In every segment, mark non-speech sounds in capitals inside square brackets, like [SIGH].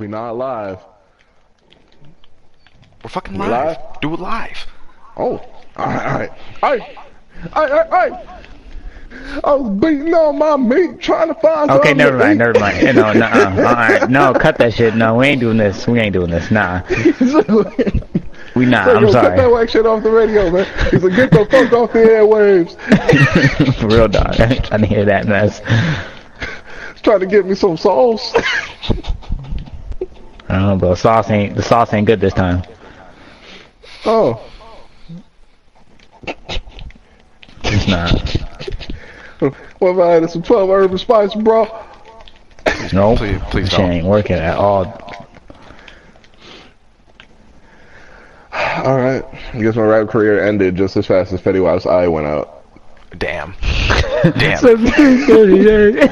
we not live. We're fucking We live. live? Do it live. Oh, alright, alright. Alright, alright, alright. I was beating on my meat trying to find Okay, something never to mind, eat. never mind. No, no, alright, no, cut that shit. No, we ain't doing this. We ain't doing this. Nah, [LAUGHS] we not. So, I'm yo, Cut that sorry. whack shit off the radio, man. He's like, get the fuck off the airwaves. For [LAUGHS] real, dog. [LAUGHS] I ain't trying to hear that mess. He's trying to get me some sauce. I don't know, bro. Sauce ain't the sauce ain't good this time. oh, It's not. what if I added some 12 herb and spice, bro? Nope. Please- please don't. ain't working at all. [SIGHS] Alright. I guess my rap career ended just as fast as Fetty Wap's eye went out. [LAUGHS] [LAUGHS] Damn. Damn. Seventeen thirty-eight.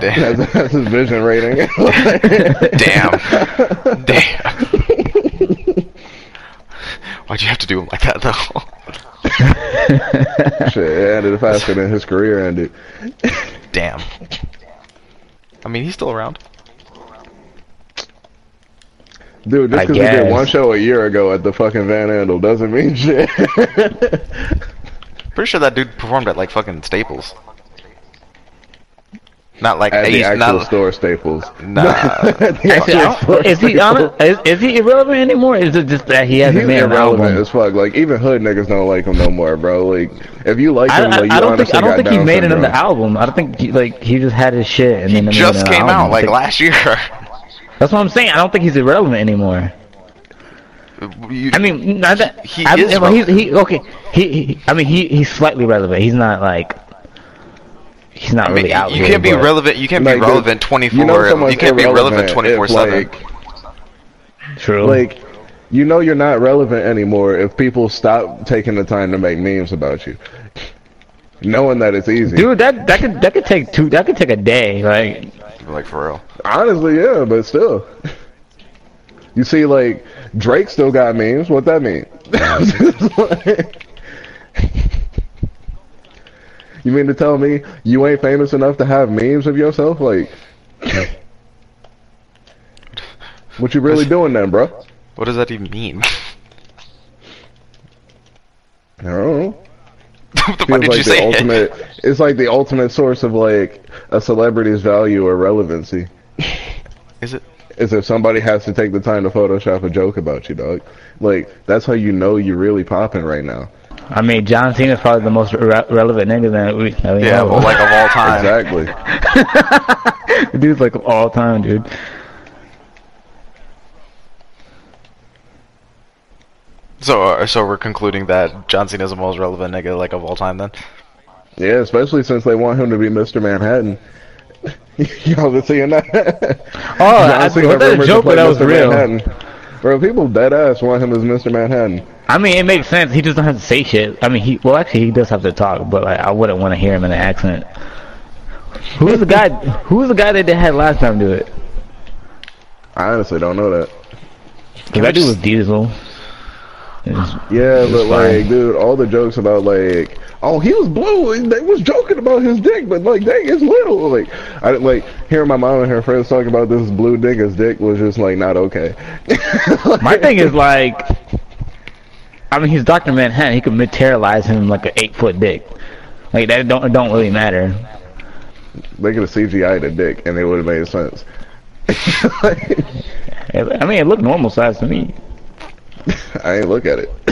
Damn. That's, [LAUGHS] that's his vision rating. Damn. Damn. Why'd you have to do him like that though? Shit, it ended faster than his career ended. Damn. I mean, he's still around. Dude, just I because he did one show a year ago at the fucking Van Andel doesn't mean shit. Pretty sure that dude performed at like fucking Staples. Not like at the he's actual not. store Staples. Nah. [LAUGHS] At the Actually, I actual don't- is he Staples. on, is, is he irrelevant anymore? Is it just that he hasn't He's made an irrelevant album? as fuck. Like even hood niggas don't like him no more, bro. Like if you like him, I, like you I don't think I don't think he Down made another syndrome. album. I don't think he, like he just had his shit and He then made just came album. out I like last year. [LAUGHS] That's what I'm saying. I don't think he's irrelevant anymore. You- I mean, not that He I, is well, he's, he okay. He, he I mean he he's slightly relevant. He's not like he's not I mean, really out you here. can't be relevant. You can't Like, be relevant twenty four. You, know you can't be relevant twenty four seven. True. Like, you know you're not relevant anymore if people stop taking the time to make memes about you. Knowing that it's easy. Dude, that that could that could take two. That could take a day. Like Like for real. Honestly, yeah, but still. [LAUGHS] You see, like, Drake still got memes. What that mean? [LAUGHS] you mean to tell me you ain't famous enough to have memes of yourself? Like, what you really doing then, bro? What does that even mean? I don't know. [LAUGHS] Feels did like you the say it? ultimate. It's like the ultimate source of like a celebrity's value or relevancy. Is it? Is if somebody has to take the time to Photoshop a joke about you, dog. Like that's how you know you're really popping right now. I mean, John Cena's probably the most re- relevant nigga that we. That we Yeah, know. well, like of all [LAUGHS] time. Exactly. [LAUGHS] dude's like all time, dude. So, uh, so we're concluding that John Cena's the most relevant nigga like of all time. Then. Yeah, especially since they want him to be Mr. Manhattan. [LAUGHS] Y'all been seeing that? [LAUGHS] Oh, I, was that a joke or that was Mr. real? Manhattan. Bro, people dead ass want him as Mr. Manhattan. I mean, it makes sense. He just don't have to say shit. I mean, he well, actually, he does have to talk, but like, I wouldn't want to hear him in an accent. Who's the guy? [LAUGHS] Who's the guy that they had last time do it? I honestly don't know that. 'Cause that dude was Diesel. Yeah, but like, dude, all the jokes about like, oh, he was blue. They was joking about his dick, but like, dang, it's little. Like, I like hearing my mom and her friends talking about this blue dick. nigga's dick was just like not okay. [LAUGHS] My thing is like, I mean, he's Doctor Manhattan. He could materialize him like an eight foot dick. Like that don't don't really matter. they could have CGI'd a dick and it would have made sense. [LAUGHS] I mean, it looked normal size to me. [LAUGHS] I ain't look at it. [LAUGHS]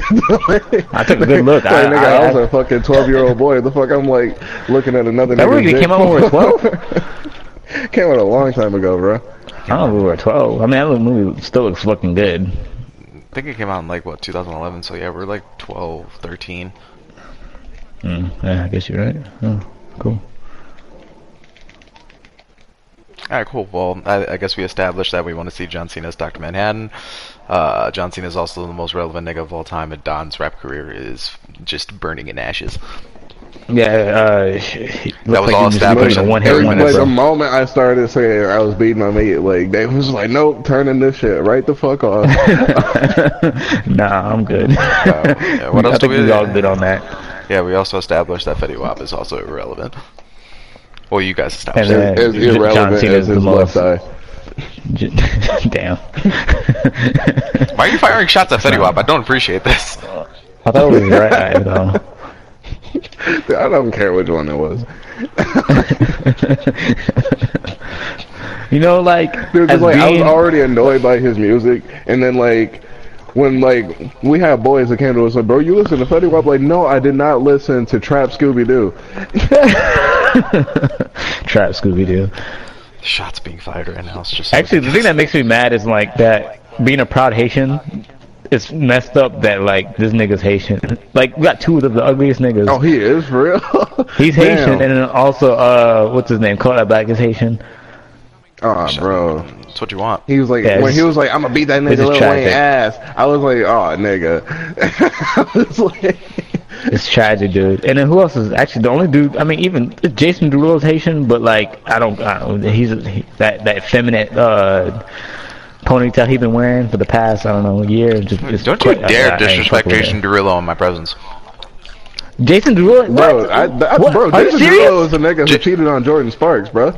I took a good look. [LAUGHS] Like, I- nigga, I- I, was a fucking twelve year old boy. The fuck I'm like looking at another That movie came out when we were 12? came out a long time ago, bro. I don't know if we were 12. I mean, that movie still looks fucking good. I think it came out in like what 2011. So yeah, we're like 12, 13. Mm, yeah, I guess you're right. Oh, cool. All right, cool. Well, I, I guess we established that we want to see John Cena as Dr. Manhattan. Uh, John Cena is also the most relevant nigga of all time, and Don's rap career is just burning in ashes. Yeah, uh, That was looks all established in one hit thirty Like, wonder, the moment I started saying I was beating my meat, like they was like, "Nope, turning this shit right the fuck off." [LAUGHS] nah, I'm good. yeah, what [LAUGHS] I else do think we- we all [LAUGHS] good on that. Yeah, we also established that Fetty Wap is also irrelevant. Well, you guys stop. And that. then- as John irrelevant Cena's as his the left most- eye. J- [LAUGHS] Damn. [LAUGHS] Why are you firing shots at Fetty Wap? I don't appreciate this. I thought it was right eye though. [LAUGHS] I don't care which one it was. you know, like, Dude, as just like I was being- already annoyed by his music, and then like when like we had boys that came to us like, bro, you listen to Fetty Wap? Like, no, I did not listen to Trap Scooby Doo. [LAUGHS] Trap Scooby Doo. Shots being fired right now. It's just Actually, the thing that makes me mad is like that being a proud Haitian. It's messed up that like this nigga's Haitian. Like we got two of the ugliest niggas. Oh, he is for real. [LAUGHS] He's Damn. Haitian, and then also uh, what's his name? Kodak Black is Haitian. oh, bro. That's what you want. He was like, Yeah, when he was like, I'm gonna beat that it's nigga just Lil Wayne ass. I was like, oh, nigga. [LAUGHS] I was like, It's tragic, dude. And then who else is actually the only dude? I mean, even Jason Derulo's Haitian, but like I don't, I don't he's he, that that effeminate uh, ponytail he's been wearing for the past I don't know year. Just, just Don't you quite- I- dare I ain't disrespect fucking Jason. Derulo in my presence. Jason Derulo, bro, what? I, I, What? bro, Are Jason? Derulo is a nigga who J- cheated on Jordin Sparks, bro.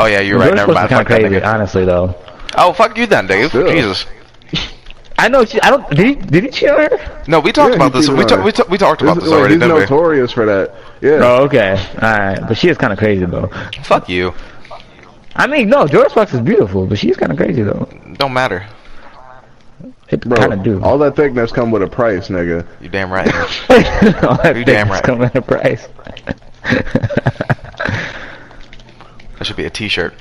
Oh yeah, you're right. Jordin Never mind. Fuck kind that of crazy, nigga. honestly though. Oh fuck you then, Dave. Still. Jesus. [LAUGHS] I know. She, I don't. Did he? Did he cheat on her? No, we talked Yeah, about this. We, on ta- we, ta- we talked about He's, this already, he's didn't we? notorious for that. Yeah. Oh, okay. All right, but she is kind of crazy though. Fuck you. I mean, no, Jordin Sparks is beautiful, but she's kind of crazy though. Don't matter. It Bro, kind of do. all that thickness come with a price, nigga. You damn right. [LAUGHS] All that You damn right. Come at a price. [LAUGHS] That should be a T-shirt.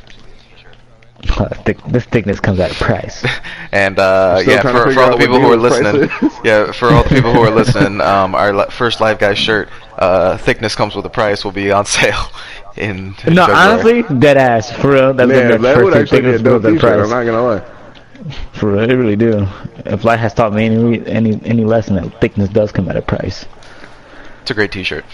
Uh, thick, this thickness comes at a price. [LAUGHS] And uh, yeah, for, for all the people who are listening, [LAUGHS] yeah, for all the people who are [LAUGHS] listening, um, our li- first live guy shirt, uh, thickness comes with a price, will be on sale in. in no, February. honestly, dead ass for real. That's Man, the that would first actually be a thickness dope goes at a t-shirt, I'm not gonna lie. For real, it really do. If life has taught me any any any lesson, that thickness does come at a price. It's a great T-shirt.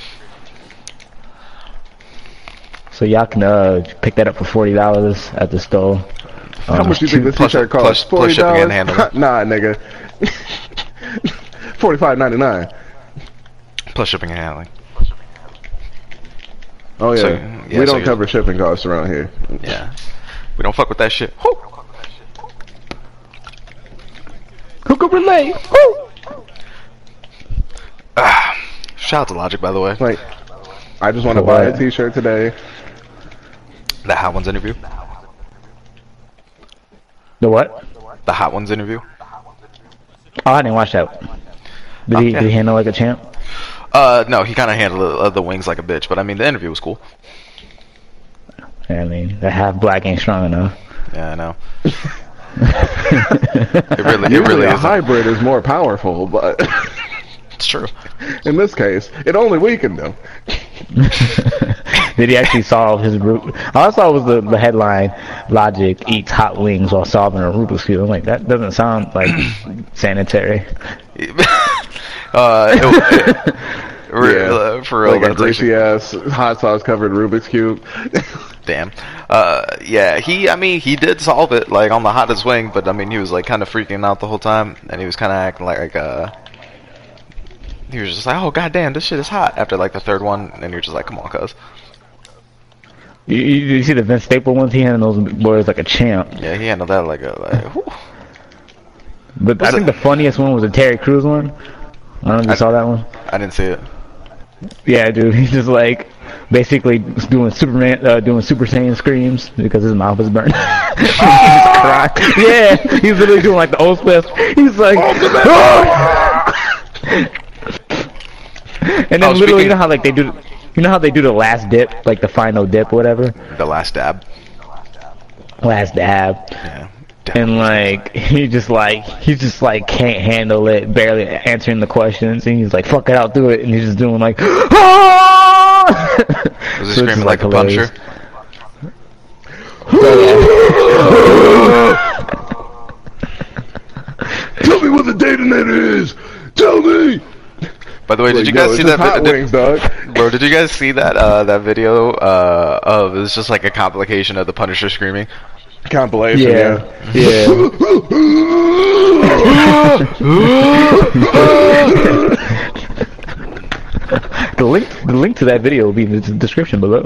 So y'all can uh, pick that up for forty dollars at the store. How Um, much do you think this t-shirt costs? plus Forty shipping and dollars? handling. [LAUGHS] nah, nigga. [LAUGHS] Forty-five ninety-nine. Plus shipping and handling. Oh yeah, So, yeah, we don't you- cover shipping costs around here. Yeah, we don't fuck with that shit. Whew. Who could relate? Ah, shout out to Logic, by the way. Like, I just want to buy a t-shirt today. The Hot Ones interview. The what? The Hot Ones interview. Oh, I didn't watch that. Did he did he handle like a champ? Uh, no, he kind of handled uh, the wings like a bitch, but I mean, the interview was cool. I mean, the half black ain't strong enough. Yeah, I know. [LAUGHS] It really, it Usually really a is. hybrid is more powerful, but It's true. [LAUGHS] in this case, it only weakened them. [LAUGHS] Did he actually solve his root? All I saw was the, the headline: "Logic eats hot wings while solving a Rubik's cube." I'm like, that doesn't sound like [CLEARS THROAT] sanitary. [LAUGHS] uh, it, it, [LAUGHS] re- Yeah. uh, for real, like a that's greasy actually- ass hot sauce covered Rubik's cube. [LAUGHS] Damn. Uh, yeah, he. I mean, he did solve it like on the hottest wing, but I mean, he was like kind of freaking out the whole time, and he was kind of acting like, like uh. He was just like, "Oh goddamn, this shit is hot." After like the third one, and you're just like, "Come on, cuz." You, you, you see the Vince Staple ones? He handled those boys like a champ. Yeah, he handled that like a like. whew. But I think it- the funniest one was the Terry Crews one. I don't know if you I- saw that one. I didn't see it. Yeah, dude, [LAUGHS] he's just like basically doing Superman, uh, doing Super Saiyan screams because his mouth is burnt. he's just crying. [LAUGHS] Yeah, he's literally doing like the old Smith. He's like, [LAUGHS] and then Oh, literally, you know how like they do, you know how they do the last dip, like the final dip, or whatever, The last dab. last dab. Yeah. And like [LAUGHS] he just like he just like can't handle it, barely answering the questions, and he's like, "Fuck it, I'll do it," and he's just doing like, "Ah!" [LAUGHS] Was he So screaming just, like a puncher? [LAUGHS] Tell me what the detonator is. Tell me. By the way, did Like, you guys it's see that? hot vi- wings, dog. Bro, did you guys see that uh, that video uh, of it's just like a complication of the Punisher screaming? Compilation. Yeah, Yeah. yeah. [LAUGHS] the link, the link to that video will be in the description below.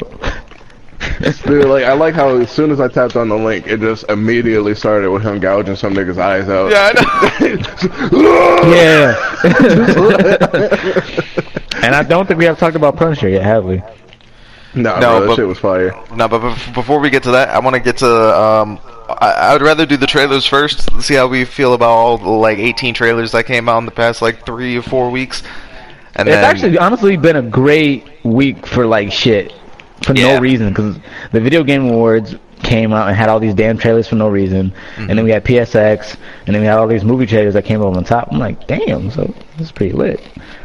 Dude, like I like how as soon as I tapped on the link, it just immediately started with him gouging some niggas' eyes out. Yeah, I know. [LAUGHS] Yeah. [LAUGHS] and I don't think we have talked about Punisher yet, have we? Nah, No, bro, that but- shit was fire. No, but before we get to that, I want to get to. Um, I, I would rather do the trailers first. See how we feel about all the like 18 trailers that came out in the past like three or four weeks. And It's then, actually honestly been a great week for like shit for Yeah. no reason because the video game awards came out and had all these damn trailers for no reason, and then we had PSX, and then we had all these movie trailers that came over on top. I'm like, damn, so this is pretty lit.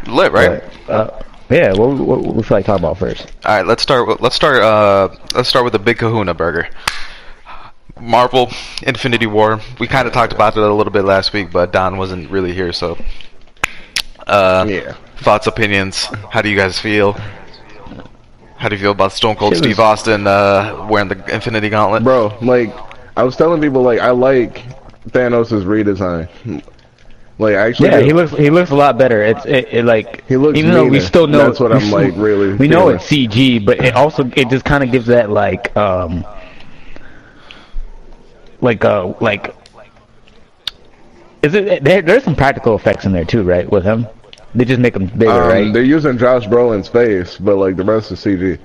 lit, right? But, uh, yeah, what, what, what we feel like talking about first? All right, let's start. With, let's start. Uh, let's start with the Big Kahuna Burger. Marvel Infinity War. We kind of talked about it a little bit last week, but Don wasn't really here, so. Uh, Yeah. Thoughts, opinions. How do you guys feel? How do you feel about Stone Cold Steve was- Austin uh, wearing the Infinity Gauntlet? Bro, like I was telling people, like I like Thanos' redesign. Like actually, Yeah, do. he looks he looks a lot better. It's it, it like He looks even though we still know That's what I'm, like, [LAUGHS] really we know feeling. it's CG, but it also it just kind of gives that like um like uh like is it there? There's some practical effects in there too, right? With him, they just make him bigger, Um, right? They're using Josh Brolin's face, but like the rest is CG.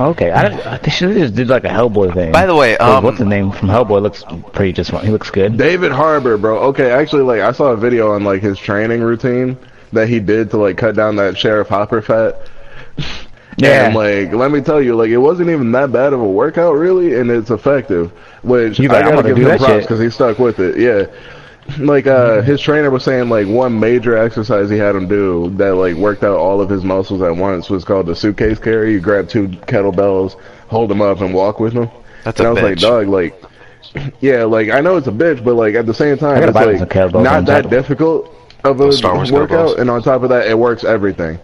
Okay, I don't. They should have just did like a Hellboy thing. By the way, um, what's the name from Hellboy? Looks pretty just. He looks good. David Harbour, bro. Okay, actually, like I saw a video on like his training routine that he did to like cut down that Sheriff Hopper fat. [LAUGHS] Yeah. And like, let me tell you, like it wasn't even that bad of a workout, really, and it's effective. Which He's I like, I'm gotta gonna give do him props because he stuck with it. Yeah. Like uh, his trainer was saying, like one major exercise he had him do that like worked out all of his muscles at once was called the suitcase carry. You grab two kettlebells, hold them up, and walk with them. That's and a I was like, bitch. dog, like, [CLEARS THROAT] yeah, like I know it's a bitch, but like at the same time, it's like not that top. difficult of a Those Star Wars workout, kettlebells. and on top of that, it works everything.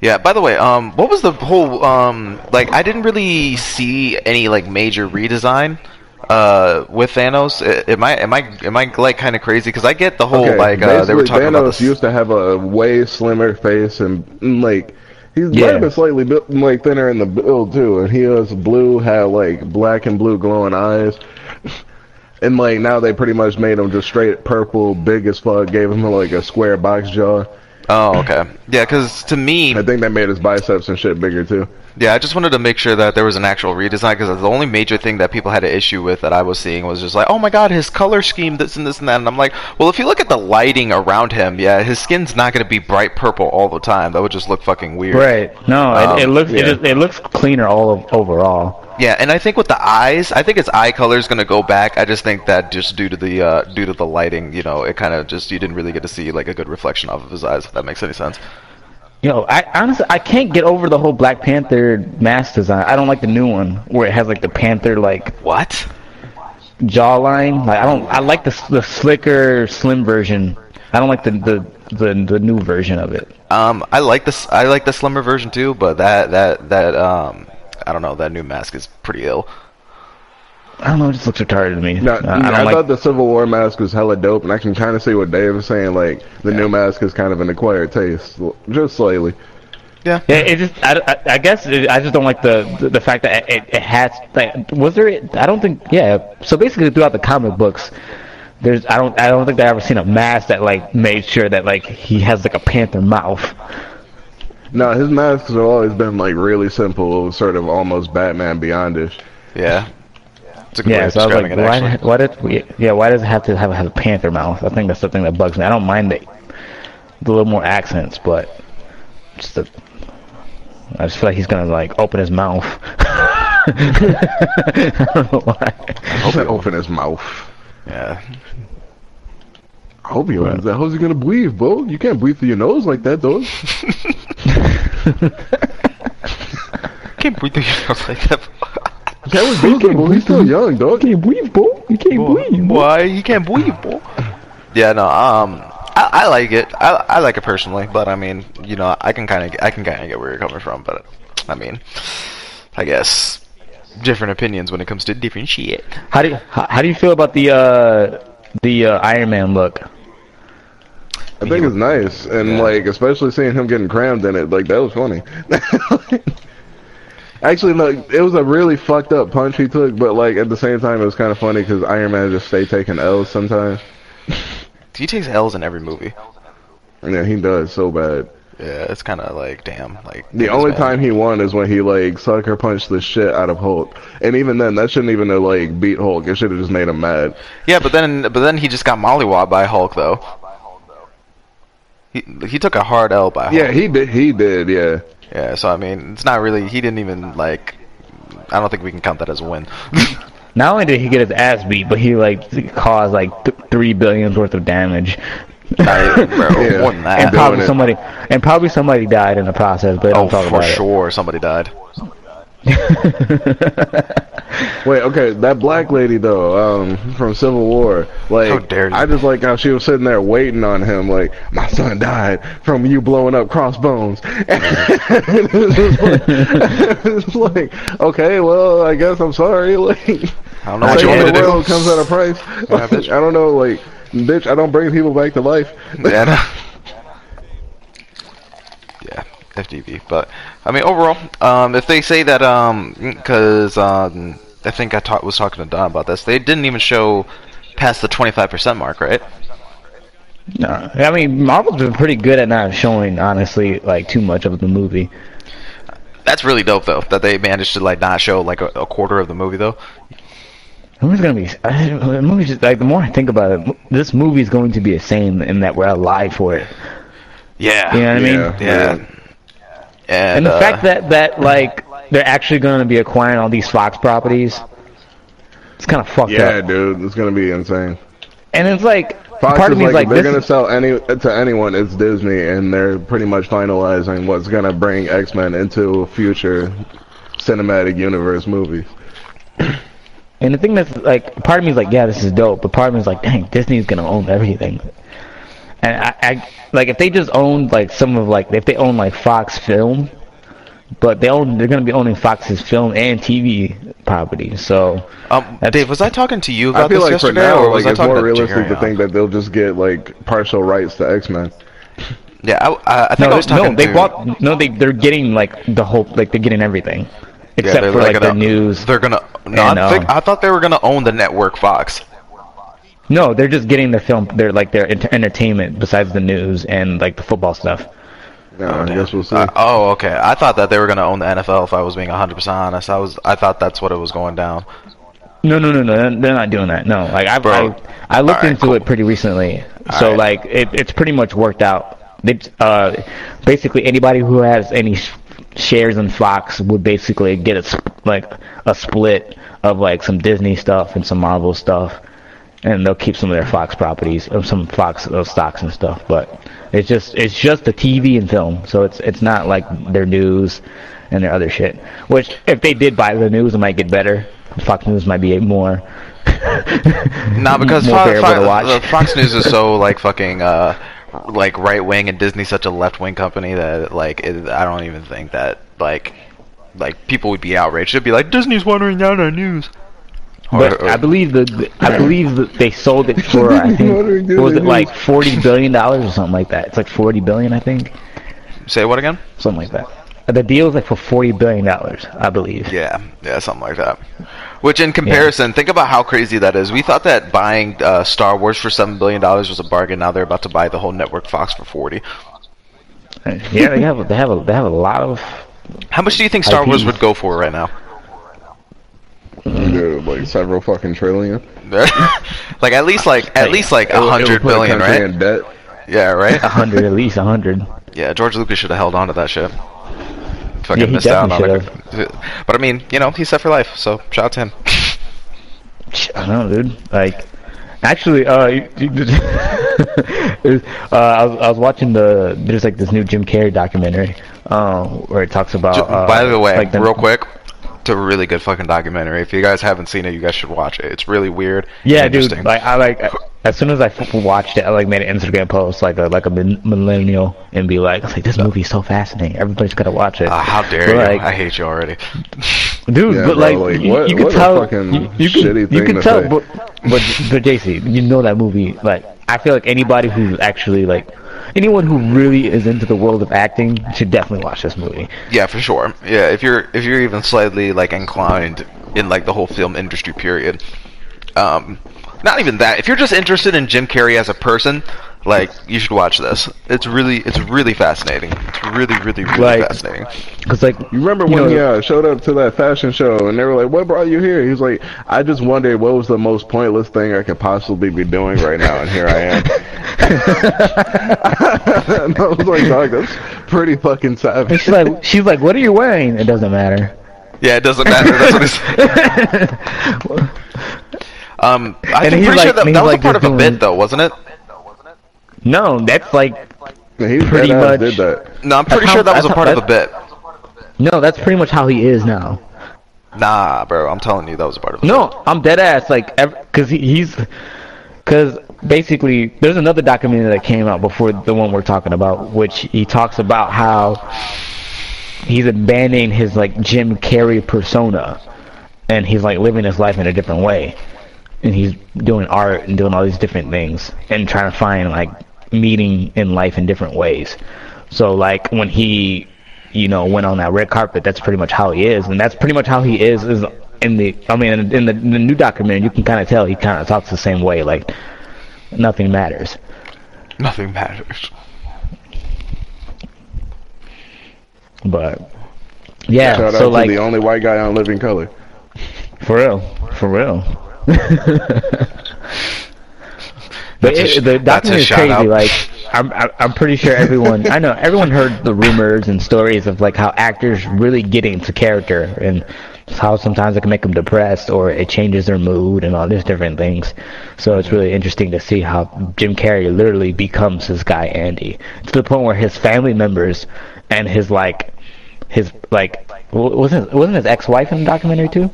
Yeah. By the way, um, what was the whole um, like? I didn't really see any like major redesign uh with Thanos. Am I am I am I like kind of crazy? Because I get the whole Okay, like uh, they were talking Thanos about this. used to have a way slimmer face and mm, like he's might Yeah. have been slightly built, like thinner in the build too, and he was blue, had like black and blue glowing eyes. And like now they pretty much made him just straight purple, big as fuck. Gave him like a square box jaw. Oh, okay. Yeah, because to me, I think they made his biceps and shit bigger too. Yeah, I just wanted to make sure that there was an actual redesign because the only major thing that people had an issue with that I was seeing was just like, oh my god, his color scheme, this and this and that. And I'm like, well, if you look at the lighting around him, yeah, his skin's not going to be bright purple all the time. That would just look fucking weird. Right. No, Um, it, it looks yeah. it, just, it looks cleaner all of, overall. Yeah, and I think with the eyes, I think his eye color is going to go back. I just think that just due to the uh, due to the lighting, you know, it kind of just you didn't really get to see like a good reflection off of his eyes. If that makes any sense. Know, I honestly I can't get over the whole Black Panther mask design. I don't like the new one where it has like the panther like What? jawline. Like I don't. I like the the slicker, slim version. I don't like the the the, the new version of it. Um, I like this. I like the slimmer version too, but that that that um, I don't know. That new mask is pretty ill. I don't know. It just looks retarded to me. No, Uh, I I, like. thought the Civil War mask was hella dope, and I can kind of see what Dave is saying. Like the new mask is kind of an acquired taste, just slightly. Yeah. Yeah, it just. I, I, I guess it, I just don't like the the, the fact that it, it has. Like, was there? I don't think. Yeah. So basically, throughout the comic books, there's. I don't. I don't think I ever seen a mask that like made sure that like he has like a panther mouth. No, his masks have always been like really simple, sort of almost Batman Beyondish. Yeah. It's a good way Yeah, of so I was like, it, why, actually. why did we, yeah, why does it have to have, have a panther mouth? I think that's the thing that bugs me. I don't mind the, the little more accents, but just the, I just feel like he's gonna like open his mouth. I don't know why. I hope he open his mouth. Yeah. I hope he opens that. How's he gonna breathe, bro? You can't breathe through your nose like that, though. [LAUGHS] [LAUGHS] Can't breathe through your nose like that. You can't breathe, through, bro. He's still young, dog. can't breathe, bro. You can't breathe. Boy. Why you can't breathe, boy? Yeah, no. Um, I, I like it. I, I like it personally, but I mean, you know, I can kind of I can kind of get where you're coming from, but I mean, I guess different opinions when it comes to different shit. How do you, how, how do you feel about the uh the uh, Iron Man look? I think it's nice, and Yeah. like especially seeing him getting crammed in it, like that was funny. [LAUGHS] [LAUGHS] Actually, no, it was a really fucked up punch he took, but like at the same time, it was kind of funny because Iron Man just stay taking L's sometimes. [LAUGHS] He takes L's in every movie. Yeah, he does so bad. Yeah, it's kind of like damn. Like The only man. time he won is when he like sucker punched the shit out of Hulk, and even then, that shouldn't even have like beat Hulk. It should have just made him mad. Yeah, but then but then he just got mollywopped by Hulk though. He he took a hard L by Hulk. Yeah, he did. He did. Yeah. Yeah, so I mean, it's not really. He didn't even like. I don't think we can count that as a win. [LAUGHS] Not only did he get his ass beat, but he like caused like th- three billions worth of damage. Even, bro, [LAUGHS] Yeah. more and that. doing probably it. somebody and probably somebody died in the process, but Oh, don't talk for about sure, somebody died. it. [LAUGHS] Wait, okay, that black lady though, um, from Civil War, like, How dare you. I just like how she was sitting there waiting on him, like, my son died from you blowing up crossbones. [LAUGHS] it's, like, like, okay, well, I guess I'm sorry. [LAUGHS] Like, I don't know what you want to world do. comes at a price. [LAUGHS] Bitch. I don't know, like, bitch, I don't bring people back to life. Yeah. no. yeah, FTV. But I mean, overall, um, if they say that, um, because um, I think I ta- was talking to Don about this, they didn't even show past the twenty five percent mark, right? No, I mean Marvel's been pretty good at not showing honestly like too much of the movie. That's really dope, though, that they managed to like not show like a, a quarter of the movie, though. The movie's gonna be. I, the movie's just like the more I think about it, this movie is going to be insane in that we're alive for it. Yeah. You know what I mean? Yeah. Yeah. And, And the uh, fact that that like they're actually going to be acquiring all these Fox properties, it's kind of fucked Yeah, up. Yeah, dude, it's gonna be insane. And it's like Fox part of me is like, like, they're gonna sell any to anyone. It's Disney, and they're pretty much finalizing what's gonna bring X Men into future cinematic universe movies. [CLEARS THROAT] And the thing that's like, part of me is like, yeah, this is dope, but part of me is like, dang, Disney's gonna own everything. And I, I like if they just owned like some of like if they own like Fox Film, but they own they're gonna be owning Fox's film and TV property. So um, Dave, was I talking to you I about feel this like for yesterday, now, or was like I it's talking more to realistic to Jerion? think that they'll just get like partial rights to X Men. [LAUGHS] Yeah, I, I, I think no, I was they- talking no, they to. bought no, they they're getting like the whole like they're getting everything, except they're for like, gonna, the news. They're gonna. No, and, I, think, um, I thought they were gonna own the network Fox. No, they're just getting the film. They're like their ent- entertainment besides the news and like the football stuff. Yeah, I guess we'll see. Uh, oh, okay. I thought that they were gonna own the NFL. If I was being 100 percent honest, I was. I thought that's what it was going down. No, no, no, no. They're not doing that. No, like I, Bro. I, I looked Alright, into cool. it pretty recently. so Alright. like it, it's pretty much worked out. They, uh, basically anybody who has any sh- shares in Fox would basically get a sp- like a split of like some Disney stuff and some Marvel stuff, and they'll keep some of their Fox properties, or some Fox uh, stocks and stuff. But it's just it's just the TV and film, so it's it's not like their news and their other shit. Which if they did buy the news, it might get better. Fox News might be more. [LAUGHS] Nah, because more Fo- bearable Fo- to watch. uh, Fox News is so [LAUGHS] like fucking uh, like right wing, and Disney's such a left wing company that like it, I don't even think that like like people would be outraged. It'd be like Disney's watering down our news. But Or- or- I believe the, the I believe that they sold it for I think [LAUGHS] What are you what was it like forty billion dollars or something like that. It's like forty billion, I think, Say what again? something like that. The deal is like for forty billion dollars, I believe. Yeah, yeah, something like that. Which, in comparison, think about how crazy that is. We thought that buying uh, Star Wars for seven billion dollars was a bargain. Now they're about to buy the whole network Fox for forty. Yeah, they have they have a they have a lot of. How much do you think Star IP. Wars would go for right now? Yeah, like several fucking trillion. [LAUGHS] like at least like at least like a would- it would hundred put a billion, country right? In debt. Yeah, right. A hundred, at least a hundred. [LAUGHS] Yeah, George Lucas should have held on to that shit. Fucking Yeah, he missed out on it. But I mean, you know, he's set for life, so shout out to him. I don't know, dude. Like, actually, uh, you, you, was, [LAUGHS] uh, I was I was watching the there's like this new Jim Carrey documentary, uh, where it talks about. Uh, By the way, like the, real quick, it's a really good fucking documentary. If you guys haven't seen it, you guys should watch it. It's really weird. Yeah, and dude. Like I like as soon as I watched it, I like made an Instagram post like a like a millennial and be like, I was like, this movie is so fascinating. Everybody's gotta watch it. Ah, how dare But, you? like, I hate you already. dude. Yeah, but bro, like, like, you, what- you could what a tell, fucking you, you could, shitty you thing could to tell, say. but but but JC, you know that movie. Like, I feel like anybody who's actually like anyone who really is into the world of acting should definitely watch this movie. Yeah, for sure. Yeah, if you're if you're even slightly like inclined in like the whole film industry period, um, not even that. If you're just interested in Jim Carrey as a person, like you should watch this. It's really it's really fascinating. It's really really really Like- fascinating. Cause like You remember You when know- he uh, showed up to that fashion show and they were like, "What brought you here?" He was like, "I just wondered what was the most pointless thing I could possibly be doing right now, and here I am." [LAUGHS] and I was like, "Dog, that's pretty fucking and savage." she's like she's like, what are you wearing? It doesn't matter. Yeah, it doesn't matter. That's what it's. [LAUGHS] Um, I'm he's pretty like- sure that, and that was like a part of just a bit, though, wasn't it? No, that's like he pretty much- did that. No, I'm pretty sure how- that was a part how- of a bit. no, that's pretty much how he is now. Nah, bro, I'm telling you, that was a part of it. No, I'm dead ass. Like, because he, he's, because basically, there's another documentary that came out before the one we're talking about, which he talks about how he's abandoning his like Jim Carrey persona, and he's like living his life in a different way, and he's doing art and doing all these different things and trying to find like meaning in life in different ways. So like when he, you know, went on that red carpet, that's pretty much how he is, and that's pretty much how he is. Is in the, I mean, in the, in the, new documentary, you can kind of tell he kind of talks the same way, like nothing matters. Nothing matters. But yeah, Shout so out like the only white guy on Living Color. for real, for real. [LAUGHS] But That's a it, the documentary is crazy. out. Like, I'm, I'm I'm pretty sure everyone. I know everyone heard the rumors and stories of like how actors really get into character and how sometimes it can make them depressed or it changes their mood and all these different things. So it's really interesting to see how Jim Carrey literally becomes his guy Andy to the point where his family members and his like his like wasn't wasn't his ex-wife in the documentary too?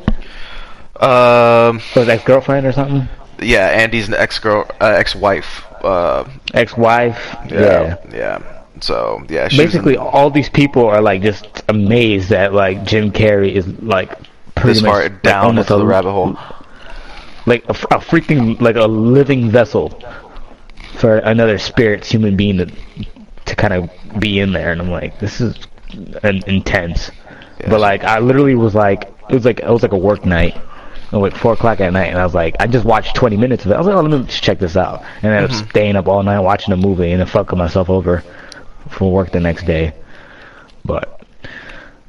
Um, Or his ex-girlfriend or something? Yeah, Andy's an ex girl, uh, ex wife. Uh, Ex-wife. yeah, yeah. So yeah, she was in- basically all these people are like just amazed that like Jim Carrey is like pretty far down into the rabbit hole. like a, a freaking like a living vessel for another spirit human being to to kind of be in there and I'm like this is an, intense Yes. but like I literally was like it was like it was like a work night like four o'clock at night and I was like I just watched 20 minutes of it I was like oh let me just check this out and I ended Mm-hmm. up staying up all night watching a movie and then fucking myself over for work the next day but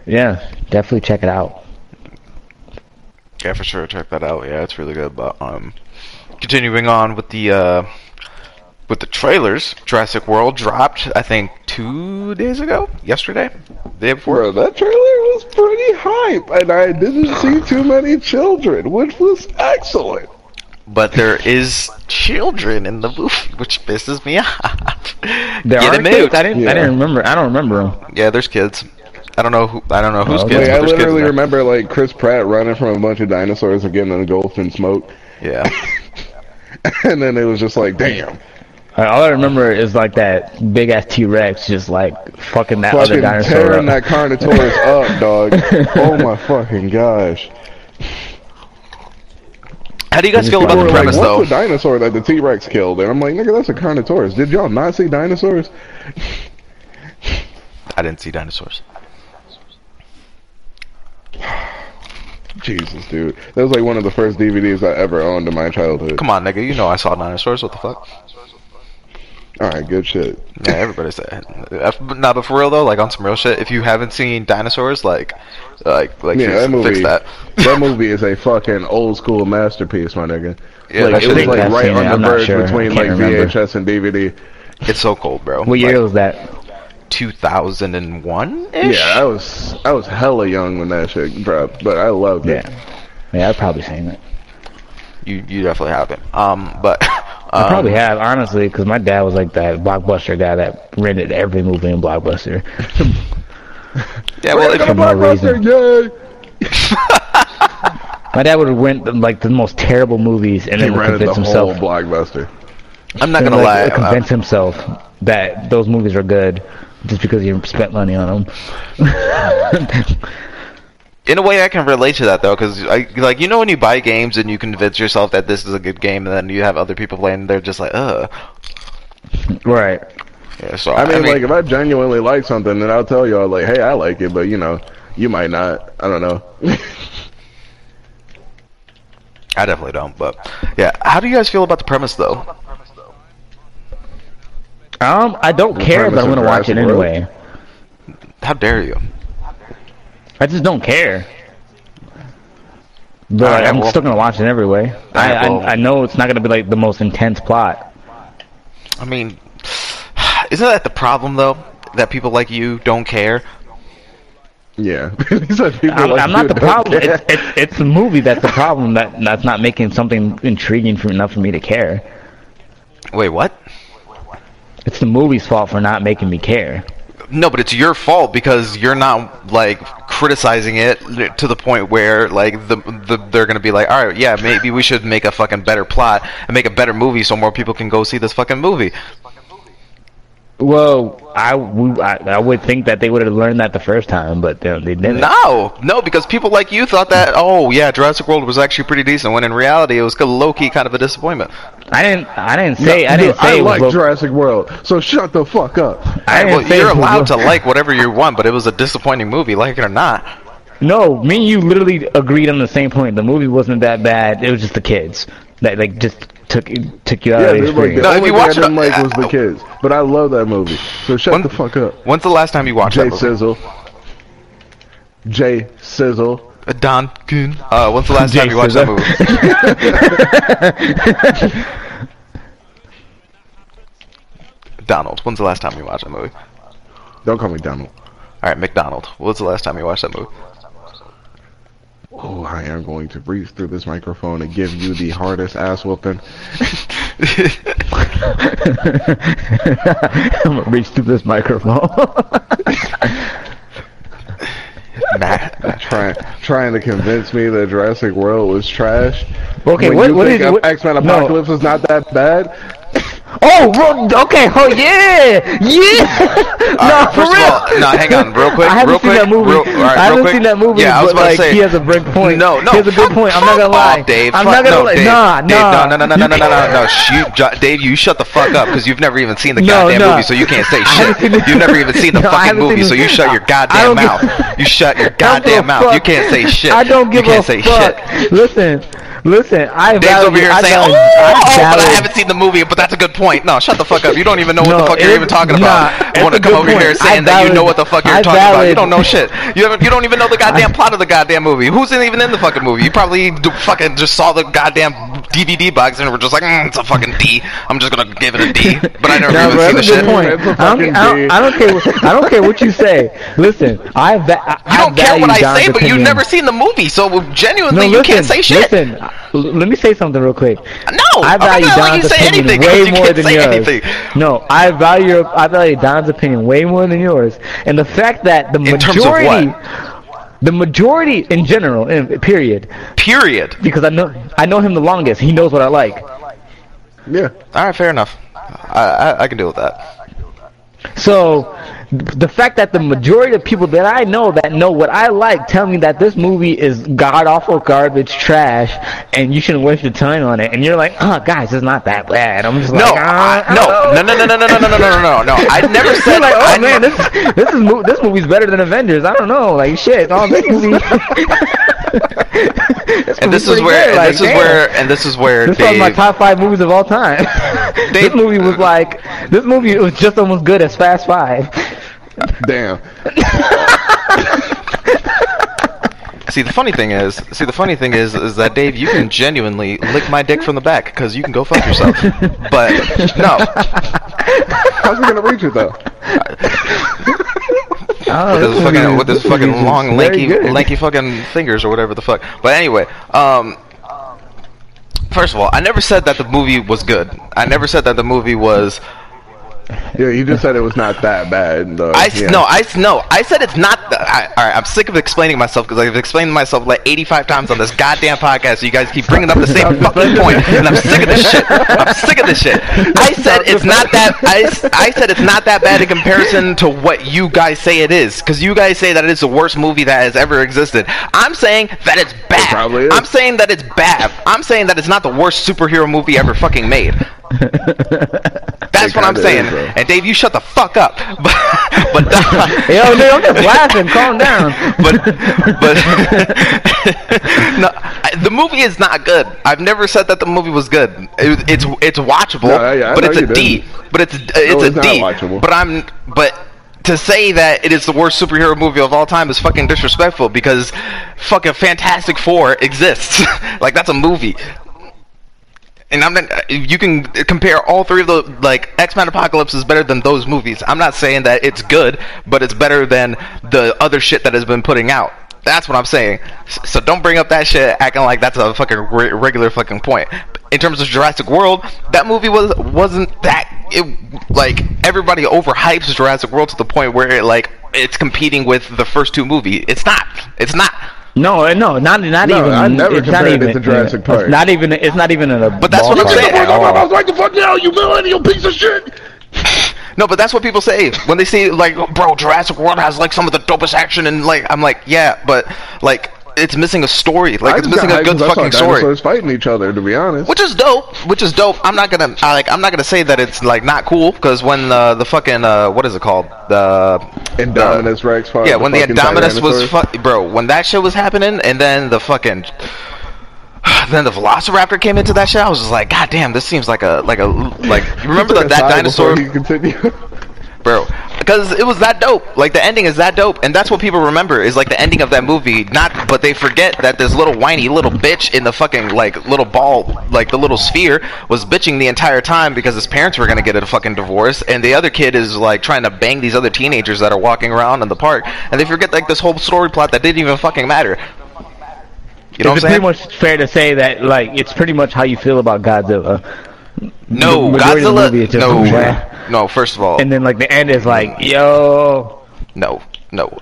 yeah definitely check it out Yeah, for sure. Check that out. Yeah, it's really good. But um, continuing on with the uh, with the trailers, Jurassic World dropped. I think two days ago, yesterday, the day before. Bro, that trailer was pretty hype, and I didn't see too many children, which was excellent. But there is children in the movie, which pisses me [LAUGHS] off. there Get are kids? mood. I didn't I didn't remember I don't remember them Yeah, there's kids. I don't know who. I don't know who's Oh, kids. Like, I there's kids literally remember like Chris Pratt running from a bunch of dinosaurs and getting engulfed in smoke, Yeah. [LAUGHS] and then it was just like, damn, All I remember is like that big ass T Rex just like fucking that other fucking dinosaur tearing up. that Carnotaurus up, dog. [LAUGHS] Oh my fucking gosh. How do you guys feel about People the were like, premise, what's though? the dinosaur that the T Rex killed? And I'm like, nigga, that's a Carnotaurus. Did y'all not see dinosaurs? [LAUGHS] I didn't see dinosaurs. [SIGHS] Jesus, dude. That was like one of the first DVDs I ever owned in my childhood. Come on, nigga. You know I saw dinosaurs. What the fuck? Alright, good shit. Yeah, everybody said. If- Nah, but for real though, like on some real shit, if you haven't seen dinosaurs, like, like, like, Yeah, fix, that movie. fix that. that [LAUGHS] movie is a fucking old school masterpiece, my nigga. Yeah, like it was like I've right on the verge sure. between like remember. VHS and DVD. It's so cold, bro. What year was that? 2001 ish. Yeah, I was I was hella young when that shit dropped, but I loved it. Yeah. Yeah, I've probably seen it. you you definitely haven't. Um, but [LAUGHS] I um, probably have, honestly, because my dad was like that blockbuster guy that rented every movie in Blockbuster. [LAUGHS] Yeah, well, We're if, gonna For no Blockbuster, reason. yay! [LAUGHS] my dad would rent like the most terrible movies and He then would rented the convince whole himself. blockbuster. I'm not gonna like, lie. convince uh, himself that those movies are good just because he spent money on them. [LAUGHS] in a way, I can relate to that though, because like you know when you buy games and you convince yourself that this is a good game, and then you have other people playing, and they're just like, ugh. right. Yeah, so I mean, like if I genuinely like something, then I'll tell y'all like, hey, I like it, but you know, you might not. I don't know. [LAUGHS] I definitely don't. But yeah, how do you guys feel about the premise though? Um, I don't The care, but I'm gonna watch it Jurassic World? anyway. How dare you? I just don't care. But Alright, I'm well- still gonna watch it anyway. I, Alright, well- I I know it's not gonna be like the most intense plot. I mean, [SIGHS] isn't that the problem though? That people like you don't care. yeah. [LAUGHS] He said people I'm, like I'm not the problem. It's, it's it's the movie that's the problem. That that's not making something intriguing for enough for me to care. Wait, what? It's the movie's fault for not making me care. No, but it's your fault because you're not like criticizing it to the point where like the, the they're gonna be like, all right, yeah, maybe we should make a fucking better plot and make a better movie so more people can go see this fucking movie. Well, I, I, I would think that they would have learned that the first time, but they, they didn't. No, no, because people like you thought that, oh yeah, Jurassic World was actually pretty decent. When in reality, it was low key kind of a disappointment. I didn't. I didn't say. I didn't say. I like low- Jurassic World, so shut the fuck up. I didn't well, say you're allowed to like whatever you want, but it was a disappointing movie, like it or not. No, me and you literally agreed on the same point. The movie wasn't that bad. It was just the kids that like just took took you out Yeah, of the dude, like the experience. No, if you thing I watch it- didn't like was the uh, kids, but I love that movie. So shut When- the fuck up, When's the last time you watched Jay that movie? Sizzle. Jay Sizzle. Uh, Don Coon. Uh, when's the [LAUGHS] last time you watched that movie? [LAUGHS] Donald. When's the last time you watched that movie? Don't call me Donald. All right, McDonald. When's the last time you watched that movie? Oh, I am going to reach through this microphone and give you the hardest ass whooping. [LAUGHS] I'm gonna reach through this microphone. [LAUGHS] Matt. trying trying to convince me that Jurassic World was trash. Okay, when what- you what think is- X Men no. Apocalypse is not that bad? Oh, bro, okay. Oh yeah, yeah. [LAUGHS] no, right, for real. all- no, hang on, real [LAUGHS] quick, I haven't real seen quick, that movie. real- right, I haven't quick. seen that movie. Yeah, I was but about to say- he has a great point. No, no. he has a good point. I'm not gonna lie. Dave. I'm not gonna no, lie. Dave, Nah, Dave, nah. no, no, no, no, no, no, no, [LAUGHS] no. Shoot, Jo- Dave, you shut the fuck up because you've never even seen the goddamn no. movie, so you can't say shit. You've never even seen the No, fucking movie, so you shut your goddamn mouth. You shut your I don't give goddamn mouth. You can't say shit. I don't give you can't a say fuck. shit. Listen, listen. I Dave's value, over here I saying, value, "Oh, I oh, but I haven't seen the movie." But that's a good point. No, shut the fuck up. You don't even know what No, the fuck you're even talking nah, about. it's you want to come good over here point. saying I that you know what the fuck you're I talking about. You don't know shit. You haven't. You don't even know the [LAUGHS] goddamn plot of the goddamn movie. Who's in, even in the fucking movie? You probably d- fucking just saw the goddamn DVD box and were just like, mm, "It's a fucking D. I'm just gonna give it a D. [LAUGHS] But I never No, even bro, seen the that's a shit. good point. It's a I don't, I, don't, D. I don't care. What, I don't care what you say. Listen, I, va- I You don't I care what I say, but you've never seen the movie, so genuinely you can't say shit. Listen, l- let me say something real quick. No, I I'm not value gonna you Don's say opinion anything 'cause way you more can't than say yours. anything. No, I value I value Don's opinion way more than yours, and the fact that the In majority, the majority in general, in, period, Period. because I know I know him the longest. He knows what I like. Yeah. All right, fair enough. I, I, I can deal with that. So, the fact that the majority of people that I know that know what I like tell me that this movie is god awful garbage trash, and you shouldn't waste your time on it, and you're like, oh, guys, it's not that bad. I'm just No, like, ah, I, no, no, no, no, no, no, no, no, no, no, no, no. I never said like, oh I man, this this is this movie's better than Avengers. I don't know, like shit. Oh, this movie. And this is where, and this is where, and this is where This is my top five movies of all time. [LAUGHS] this movie was like, this movie was just almost good as Fast Five. Damn. [LAUGHS] See, the funny thing is, see, the funny thing is, is that Dave, you can genuinely lick my dick from the back because you can go fuck yourself. But no, How's he gonna reach it though? [LAUGHS] Oh, with his fucking with his fucking long, lanky, lanky fucking fingers or whatever the fuck. But anyway, um, first of all, I never said that the movie was good. I never said that the movie was Yeah, you just said it was not that bad. Though. I yeah. no, I no, I said it's not. The, I, all right, I'm sick of explaining myself because I've explained myself like 85 times on this goddamn podcast. So you guys keep bringing up the same [LAUGHS] fucking point, and I'm sick of this shit. I'm sick of this shit. I said it's not that. I, I said it's not that bad in comparison to what you guys say it is, because you guys say that it is the worst movie that has ever existed. I'm saying that it's bad. probably is. I'm saying that it's bad. I'm saying that it's not the worst superhero movie ever fucking made. That's [LAUGHS] That's It what I'm saying. is, and Dave, you shut the fuck up. [LAUGHS] But but [LAUGHS] Yo, dude, I'm just laughing. Calm down. but but no, I- the movie is not good. I've never said that the movie was good. It, it's it's watchable, No, I- I but it's a you D. didn't. But it's uh, it's it's a not D. watchable. But I'm but. To say that it is the worst superhero movie of all time is fucking disrespectful because fucking Fantastic Four exists. like that's a movie. And I'm not. You can compare all three of the like X Men Apocalypse is better than those movies. I'm not saying that it's good, but it's better than the other shit that has been putting out. That's what I'm saying. So don't bring up that shit acting like that's a fucking re- regular fucking point. In terms of Jurassic World, that movie was wasn't that it like everybody overhypes Jurassic World to the point where it like it's competing with the first two movies. It's not. It's not. No, uh, no, not not No, even. I never it's not compared it even to Jurassic Park. It's not even. It's not even in a. But that's what I'm ballpark saying. at all. like the fuck now, you millennial piece of shit. [LAUGHS] No, but that's what people say when they say like, "Bro, Jurassic World has like some of the dopest action," and like, I'm like, yeah, but like, it's missing a story. Like, I it's missing a good good 'cause I saw fucking story. fighting each other. To be honest, Which is dope. Which is dope. I'm not gonna I, like. I'm not gonna say that it's like not cool because when uh, the fucking uh, what is it called the Indominus Rex fought yeah the when the Indominus was fu- bro when that shit was happening and then the fucking [SIGHS] then the Velociraptor came into that shit I was just like god damn this seems like a like a like [LAUGHS] remember that that dinosaur [LAUGHS] bro because it was that dope. Like the ending is that dope. And that's what people remember is like the ending of that movie. Not but they forget that this little whiny little bitch in the fucking like little ball like the little sphere was bitching the entire time because his parents were gonna get a fucking divorce. And the other kid is like trying to bang these other teenagers that are walking around in the park. And they forget like this whole story plot that didn't even fucking matter. You know it's pretty much fair to say that like it's pretty much how you feel about Godzilla. No, the majority of the Godzilla. movie No, blah. no. First of all, And then like the end is like, yo, no, no.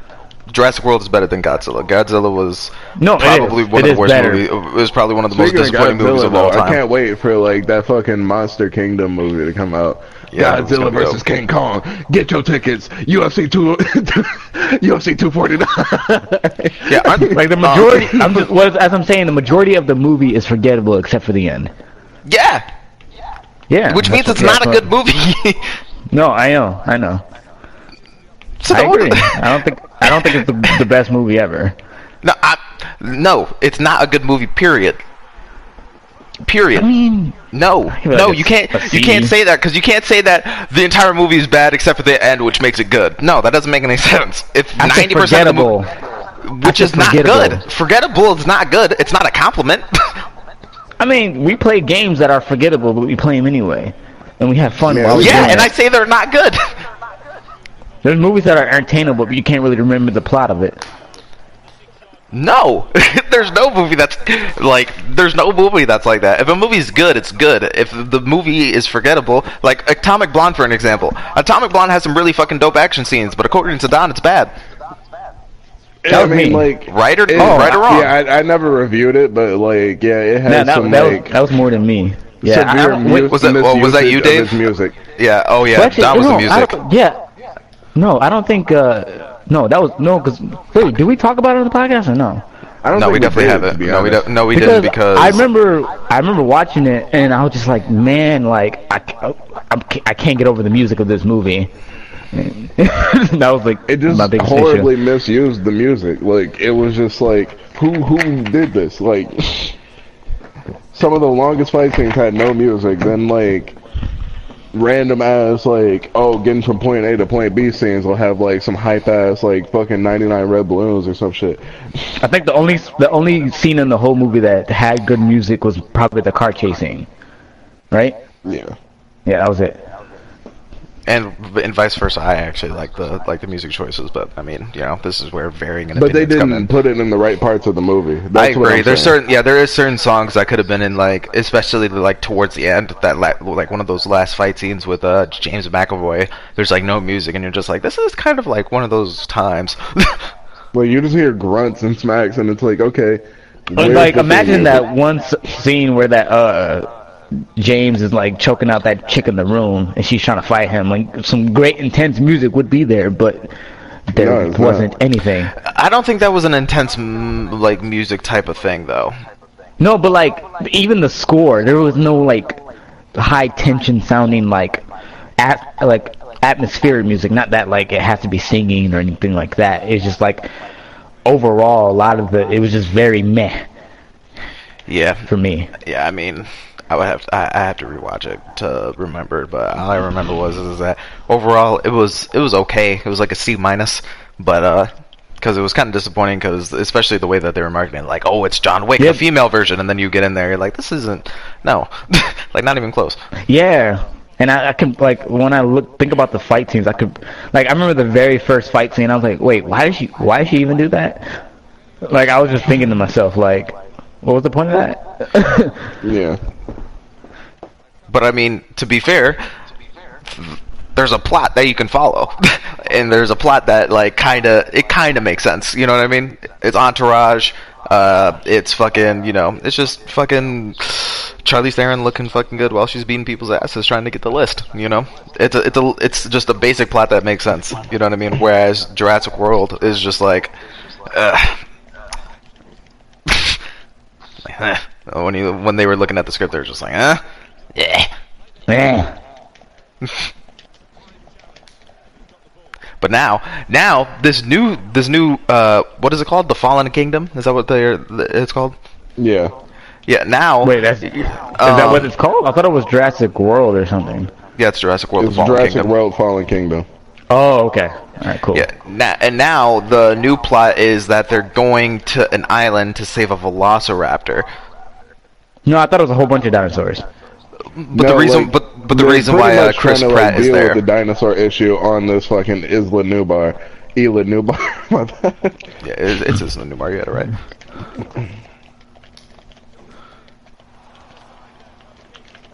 Jurassic World is better than Godzilla. Godzilla was No, probably one It of the worst better. movies. It was probably one of the most Speaking of disappointing movies of all though, I can't wait for like that fucking Monster Kingdom movie to come out. Yeah, Godzilla versus dope. King Kong. Get your tickets. UFC two, [LAUGHS] UFC two forty nine. Yeah, [LAUGHS] I'm- like the um, majority. I'm just as I'm saying, the majority of the movie is forgettable except for the end. yeah, Yeah, which means it's not a good movie. [LAUGHS] No, I know, I know. so I don't- agree. [LAUGHS] I don't think I don't think it's the, the best movie ever. no, I, no, it's not a good movie. Period. Period. I mean, No, feel no, like you can't. You can't say that because you can't say that the entire movie is bad except for the end, which makes it good. No, that doesn't make any [LAUGHS] sense. If I said ninety percent of the forgettable. movie, which is not good, forgettable is not good. It's not a compliment. I mean, we play games that are forgettable, but we play them anyway, and we have fun Yeah, while we yeah, and I say they're not good. There's movies that are entertainable, but you can't really remember the plot of it. No, [LAUGHS] there's no movie that's like there's no movie that's like that. If a movie's good, it's good. If the movie is forgettable, like Atomic Blonde for an example, Atomic Blonde has some really fucking dope action scenes, but according to Don, it's bad. Yeah, I mean, me. like, Right or- it- oh, right or wrong? Yeah, I, I never reviewed it, but like, yeah, it had That, that, some that, like was, that was more than me. Yeah, I, I don't, wait, Was that- oh, was that you, Dave? music. Yeah. Oh yeah. well, actually, Don was no, the music. yeah, no, I don't think. Uh, no, that was no, because wait, did we talk about it on the podcast or no? I don't No, think we definitely haven't. No, we honest. don't. No, we because didn't because I remember, I remember watching it, and I was just like, man, like I, I'm, I can't get over the music of this movie. [LAUGHS] that was like It just horribly issue. misused the music. Like it was just like who who did this? Like some of the longest fight scenes had no music. Then like random ass like oh getting from point A to point B scenes will have like some hype ass like fucking 99 red balloons or some shit. I think the only the only scene in the whole movie that had good music was probably the car chasing, right? Yeah. Yeah, that was it. And and vice versa. I actually like the like the music choices, but I mean, you know, this is where varying But they didn't in. put it in the right parts of the movie. That's I agree. I'm There's certain yeah, there is certain songs that could have been in like, especially like towards the end, that la- like one of those last fight scenes with uh James McAvoy. There's like no music, and you're just like, this is kind of like one of those times. [LAUGHS] Well, you just hear grunts and smacks, and it's like okay. But like, imagine that one scene where that uh James is like choking out that chick in the room, and she's trying to fight him. Like some great intense music would be there, but there No, uh, wasn't not. anything. I don't think that was an intense like music type of thing though. No, but like even the score, there was no like high tension sounding like at, like atmospheric music, not that like it has to be singing or anything like that. It's just like overall, a lot of the it was just very meh Yeah, for me. yeah. I mean, I would have I, I have to rewatch it to remember, but all I remember was is that overall it was it was okay. It was like a C minus, but uh. Because it was kind of disappointing, because especially the way that they were marketing, like, oh, it's John Wick, Yep. the female version, and then you get in there, you're like, this isn't, no, [LAUGHS] like not even close. Yeah. And I, I can like when I look think about the fight scenes, I could like I remember the very first fight scene. I was like, wait, why did she why did she even do that? Like I was just thinking to myself, like, what was the point of that? [LAUGHS] Yeah. But I mean, to be fair, there's a plot that you can follow, [LAUGHS] and there's a plot that like kind of it kind of makes sense. You know what I mean? It's entourage. Uh, it's fucking, you know, it's just fucking Charlize Theron looking fucking good while she's beating people's asses trying to get the list. You know, it's a, it's a, it's just a basic plot that makes sense. You know what I mean? Whereas Jurassic World is just like, uh, [LAUGHS] when you when they were looking at the script, they were just like, eh, yeah. yeah. Eh. Eh. But now, now this new, this new, uh, what is it called? The Fallen Kingdom? Is that what they're? It's called? Yeah. Yeah. Now, Wait, that's is that um, what it's called? I thought it was Jurassic World or something. yeah, it's Jurassic World: It's The Fallen Jurassic Kingdom. World Fallen Kingdom. Oh, okay. All right, cool. Yeah. Now, and now the new plot is that they're going to an island to save a Velociraptor. No, I thought it was a whole bunch of dinosaurs. But the reason, but but the they're reason why uh, Chris trying to, Pratt like, is deal there. with the dinosaur issue on this fucking Isla Nublar. Isla Nublar. [LAUGHS] My bad. Yeah, it's, it's just a new Mario, right?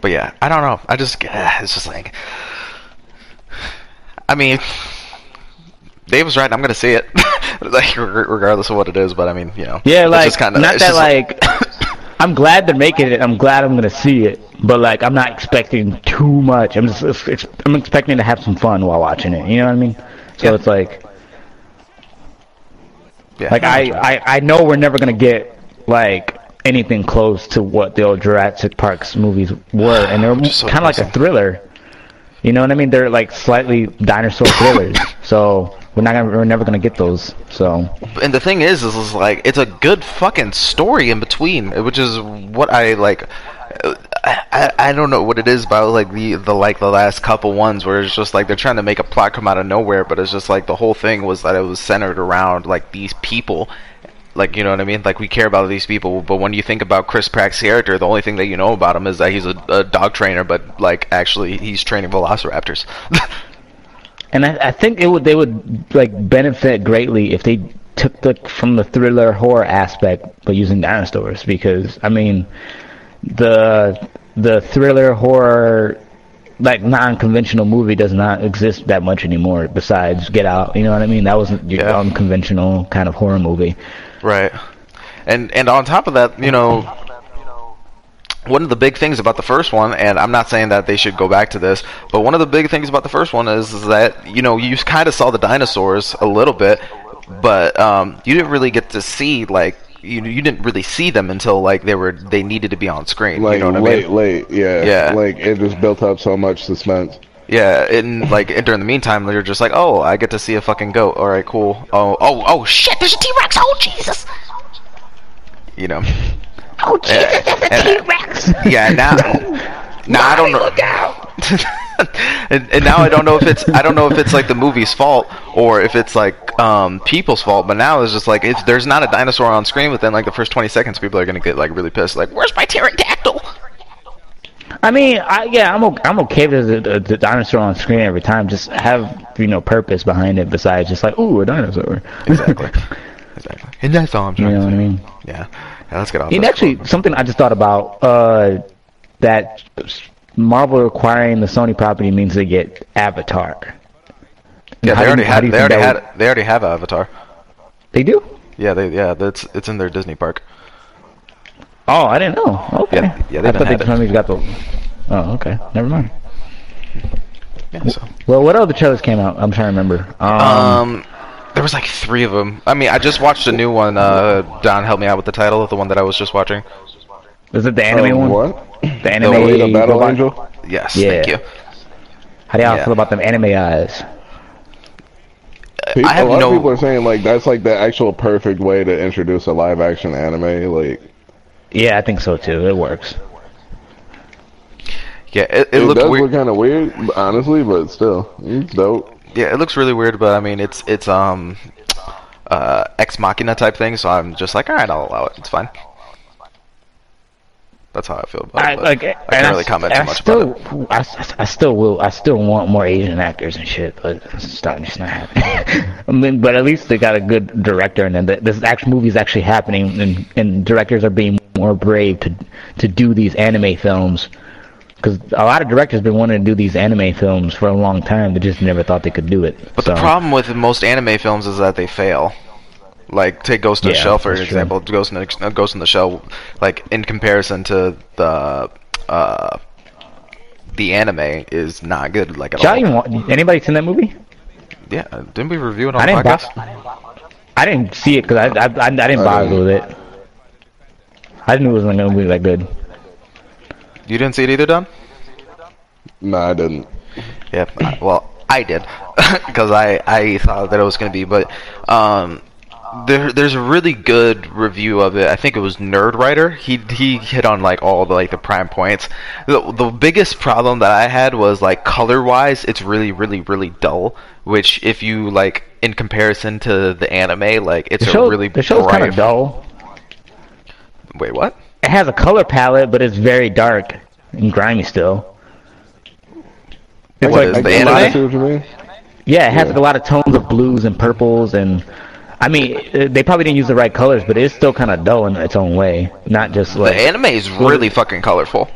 But yeah, I don't know. I just it's just like, I mean, Dave was right. I'm gonna see it, [LAUGHS] like regardless of what it is. But I mean, you know, Yeah, it's like just kinda, not it's that just like [LAUGHS] I'm glad they're making it. I'm glad I'm gonna see it, but like I'm not expecting too much. I'm just I'm expecting to have some fun while watching it. You know what I mean? So Yeah. it's like yeah, like I, I I know we're never gonna get like anything close to what the old Jurassic Parks movies were, and they're [SIGHS] so kind of like a thriller. You know what I mean? They're like slightly dinosaur thrillers. [COUGHS] so we're not gonna we're never gonna get those. So and the thing is, is, is like it's a good fucking story in between, which is what I like. I, I, I don't know what it is about like the the like the last couple ones where it's just like they're trying to make a plot come out of nowhere, but it's just like the whole thing was that it was centered around like these people. Like you know what I mean? Like we care about these people, but when you think about Chris Pratt's character, the only thing that you know about him is that he's a, a dog trainer, but like actually he's training velociraptors. [LAUGHS] And I, I think it would they would like benefit greatly if they took the from the thriller horror aspect but using dinosaurs because I mean the the thriller horror like non-conventional movie does not exist that much anymore besides Get Out you know what I mean that wasn't your Yeah. unconventional kind of horror movie Right. And and on top of that, you know, one of the big things about the first one, and I'm not saying that they should go back to this, but one of the big things about the first one is, is that you know you kind of saw the dinosaurs a little bit, but um, you didn't really get to see like you you didn't really see them until like they were they needed to be on screen. Like you know what late, I mean? late, yeah. Yeah. Like it just built up so much suspense. Yeah, and like and during the meantime, they're just like, oh, I get to see a fucking goat. All right, cool. Oh, oh, oh, shit! There's a T Rex. Oh, Jesus. You know. Oh Jesus there's a a T-Rex Yeah, now, [LAUGHS] now I don't know. look out [LAUGHS] and, and now I don't know if it's I don't know if it's like the movie's fault or if it's like um, people's fault. But now it's just like if there's not a dinosaur on screen within like the first 20 seconds, people are gonna get like really pissed. Like, where's my pterodactyl? I mean, I, yeah, I'm okay, I'm okay with the, the, the dinosaur on screen every time. Just have you know purpose behind it besides just like ooh a dinosaur. Exactly. [LAUGHS] Exactly. And that's all I'm you trying know to what I mean? Yeah. Let's get off. And actually, something I just thought about uh, that Marvel acquiring the Sony property means they get Avatar. yeah, they already you- had they already had they already have Avatar. They do. Yeah, they yeah that's it's in their Disney park. Oh, I didn't know. Okay. Yeah, yeah, they I thought they finally got the. Oh, okay. Never mind. Yeah. So. Well, what other trailers came out? I'm trying to remember. Um, Um, there was like three of them. I mean, I just watched a new one. Uh, Don, help me out with the title of the one that I was just watching. is it the anime Um, one? What? The anime Alita Battle robot? Angel? Yes, Yeah. thank you. How do y'all Yeah. feel about them anime eyes? People, I have a lot no- of people are saying like that's like the actual perfect way to introduce a live action anime. Like Yeah, I think so too. It works. Yeah, it, it it, looked does weird. look kind of weird, honestly, but still, it's dope. Yeah, it looks really weird, but I mean, it's it's um uh ex machina type thing. So I'm just like, all right, I'll allow it. It's fine. That's how I feel about I it. like. I can't really comment too I much still, about it. I, I still will. I still want more Asian actors and shit, but it's not, it's not happening. [LAUGHS] I mean, but at least they got a good director, and then th- this actual movie is actually happening, and and directors are being more brave to to do these anime films. Because a lot of directors been wanting to do these anime films for a long time. They just never thought they could do it. But so, the problem with most anime films is that they fail. Like take Ghost in the Shell for that's true. example. Ghost in the uh, Ghost in the Shell, like in comparison to the uh the anime is not good. Like at Y'all even want, anybody seen that movie? Yeah, didn't we review it on I the didn't. podcast? Buy, I didn't see it because I, I I I didn't bother with it. I knew it wasn't gonna be that good. You didn't see it either, Don? No, I didn't. Yeah, I- well, I did [LAUGHS] because I I thought that it was going to be, but um, there there's a really good review of it. I think it was Nerdwriter. He he hit on like all the like the prime points. The the biggest problem that I had was like color wise, it's really really really dull. Which if you like in comparison to the anime, like it's The show, a really the show's kind of dull. Wait, what? It has a color palette, but it's very dark and grimy still. It's What like, is the anime? I see what you mean. yeah, it has Yeah. like, a lot of tones of blues and purples, and I mean, uh, they probably didn't use the right colors, but it's still kind of dull in its own way. Not just like The anime is really fucking colorful.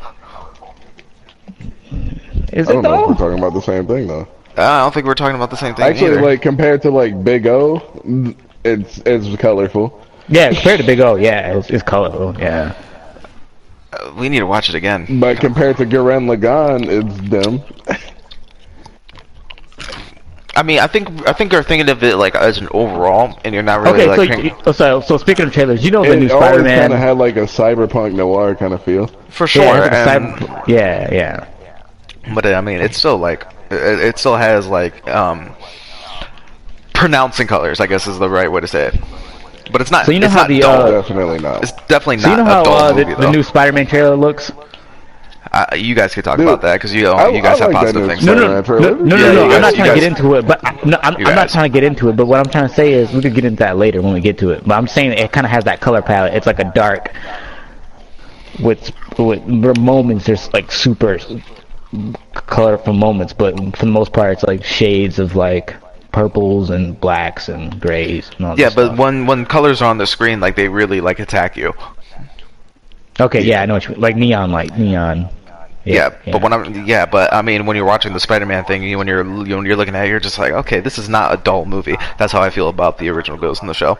is I don't know if we're talking about the same thing though. I don't think we're talking about the same thing Actually, either. like compared to like Big O, it's it's colorful. Yeah, compared to Big O, yeah, it's, it's colorful. Yeah, Uh, we need to watch it again. But compared to Gurren Lagann, it's dim. [LAUGHS] I mean, I think I think you're thinking of it like as an overall, and you're not really okay, like. so, paying- you- oh, so so speaking of trailers, you know the new It always Spider-Man. kind of had like a cyberpunk noir kind of feel. for sure, yeah, it's like a and- cyber- yeah, yeah. but I mean, it's still like it, it still has like um pronouncing colors. I guess is the right way to say it. But it's not. So you know it's how the, dull. uh, Definitely not. it's definitely So not you know how a dull uh, the, the new Spider-Man trailer looks? uh, you guys could talk Dude, about that because you I- you guys I have like that positive things. No, no, Spider-Man no, no, no, Yeah, no, you I'm not you trying to get into it, but I, no, I'm, I'm not trying to get into it. But what I'm trying to say is we could get into that later when we get to it. But I'm saying it kind of has that color palette. It's like a dark with with moments. There's like super colorful moments, but for the most part, it's like shades of like purples and blacks and grays. And all Yeah, this but stuff. when when colors are on the screen, like they really like attack you. okay, yeah, I know what you mean. like neon light, neon. Yeah, but when I'm yeah, but I mean when you're watching the Spider-Man thing, you, when you're you, when you're looking at it, you're just like, okay, this is not a dull movie. That's how I feel about the original Ghost in the Shell.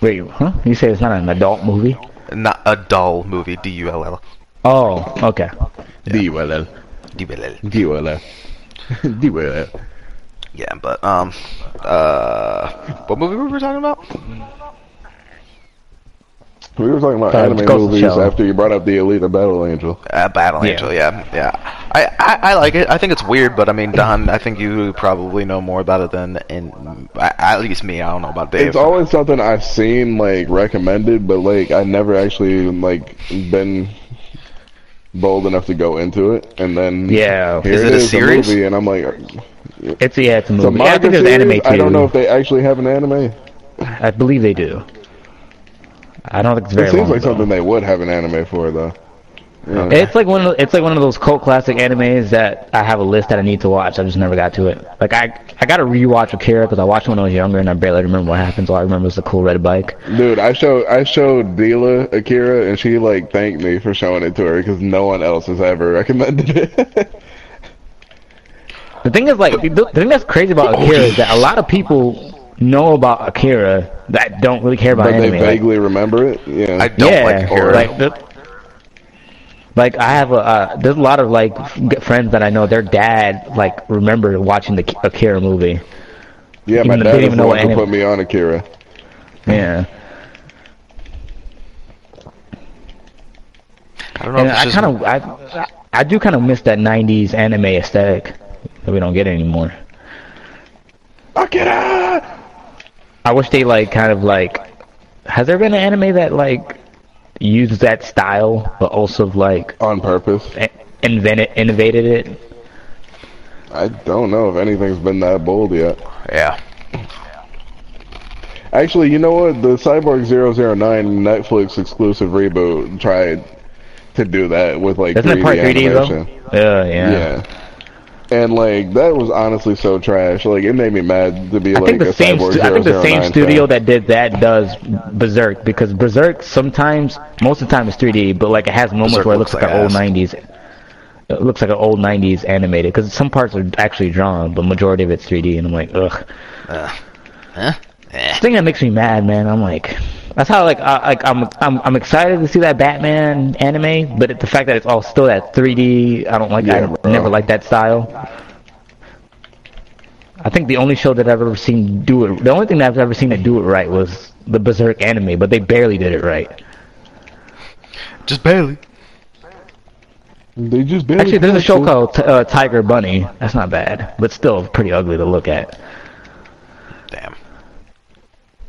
wait, huh? You say it's not an adult movie? Not a dull movie. D U L L. Oh, okay. D U L L. D-well-L. D-well-L. [LAUGHS] Yeah, but um, uh, what movie were we talking about? We were talking about Uh, anime Ghost in the movies Shell. after you brought up the Elite Alita Battle Angel. Uh, Battle Yeah. Angel. Yeah, yeah. I, I I like it. I think it's weird, but I mean, Don, I think you probably know more about it than in at least me. I don't know about Dave. It's always something I've seen like recommended, but like I never actually like been bold enough to go into it. And then Yeah. here Is it it a is, series? movie, and I'm like, uh, It's yeah, it's a it's a movie. I think there's anime too. I don't know if they actually have an anime. I believe they do. I don't think it's very It seems long. like though. something they would have an anime for, though. Yeah. It's like one of it's like one of those cult classic animes that I have a list that I need to watch. I just never got to it. Like I I got to rewatch Akira because I watched it when I was younger and I barely remember what happens. All I remember is the cool red bike. Dude, I showed I showed Dila Akira, and she like thanked me for showing it to her because no one else has ever recommended it. [LAUGHS] The thing is, like, the, the thing that's crazy about oh, Akira is that a lot of people know about Akira that don't really care about but they anime. Like, vaguely remember it. Yeah. I don't yeah, like Akira. like the, like I have a uh, there's a lot of like g- friends that I know. Their dad like remember watching the Akira movie. yeah, even my dad didn't even know one what who put me on Akira. Yeah. I don't know. And if I kind of, I, I do kind of miss that '90s anime aesthetic that we don't get anymore. Akira! I wish they like kind of like. Has there been an anime that like used that style, but also like On purpose. invented, innovated it? I don't know if anything's been that bold yet. yeah. Actually, you know what? The Cyborg 009 Netflix exclusive reboot tried to do that with like Isn't 3D it part 3D animation. though? Yeah, yeah. Yeah. And like that was honestly so trash. Like it made me mad to be I like think the a same. Cyborg Stu- I think the same studio fan. that did that does Berserk because Berserk sometimes, most of the time, it's 3D, but like it has moments Berserk where it looks looks like, like an old 90s. It looks like an old 90s animated because some parts are actually drawn, but majority of it's 3D, and I'm like, ugh. Uh, huh? Eh. The thing that makes me mad, man. I'm like, that's how like I, like I'm I'm I'm excited to see that Batman anime, but the fact that it's all still that 3D, I don't like. Yeah, I bro. never liked that style. I think the only show that I've ever seen do it, the only thing that I've ever seen it do it right was the Berserk anime, but they barely did it right. Just barely. They just barely Actually, there's a show called T- uh, Tiger Bunny. That's not bad, but still pretty ugly to look at. Damn.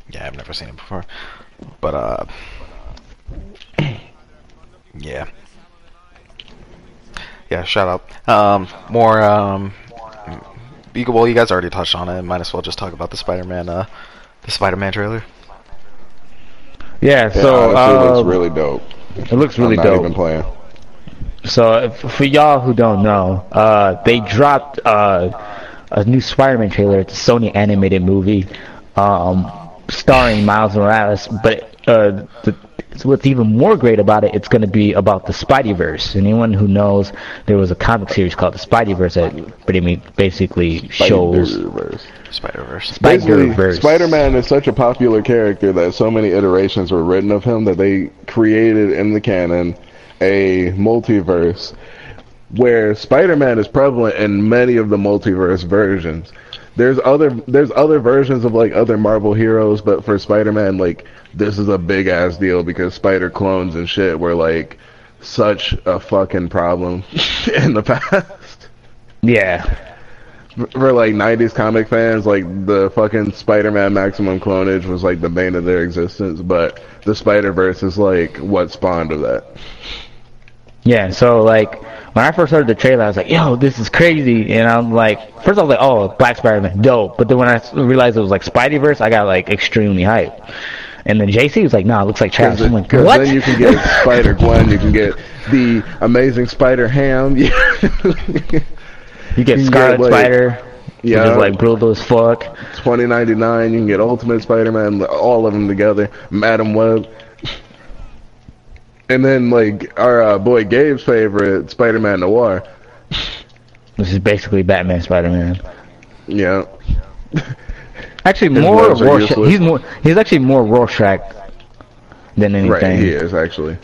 Yeah, I've never seen it before. But uh Yeah. Yeah, shout out. Um more um you, well you guys already touched on it, might as well just talk about the Spider Man uh the Spider Man trailer. Yeah, so it honestly uh, looks really dope. it looks really I'm not dope. even playing. So if, for y'all who don't know, uh, they dropped uh, a new Spider-Man trailer. It's a Sony animated movie, um, starring Miles Morales. But uh, the, so what's even more great about it, it's going to be about the Spideyverse. Anyone who knows, there was a comic series called the Spideyverse that pretty much basically shows Spider-Verse. Spider Verse. Basically, Spider-Verse. Spider-Man is such a popular character that so many iterations were written of him that they created in the canon a multiverse where Spider-Man is prevalent in many of the multiverse versions. There's other there's other versions of like other Marvel heroes, but for Spider-Man, like this is a big ass deal because Spider clones and shit were like such a fucking problem [LAUGHS] in the past Yeah, for like 90s comic fans, like the fucking Spider-Man maximum clonage was like the bane of their existence, but the Spider-Verse is like what spawned of that. Yeah, so like when I first heard the trailer, I was like, "Yo, this is crazy!" And I'm like, first I was like, "Oh, Black Spider-Man, dope!" But then when I realized it was like Spideyverse, I got like extremely hyped. And then JC was like, "Nah, it looks like trash." I'm like, "What?" then you can get [LAUGHS] Spider Gwen, you can get the amazing Spider Ham. [LAUGHS] you get Scarlet like- Spider, which yeah, is like brutal as fuck. twenty ninety nine. You can get Ultimate Spider-Man, all of them together. Madam Web. And then like our uh, boy Gabe's favorite Spider-Man Noir. Which is basically Batman Spider-Man. Yeah. Actually, [LAUGHS] more Rorschach. He's more. He's actually more Rorschach than anything. Right, he is actually.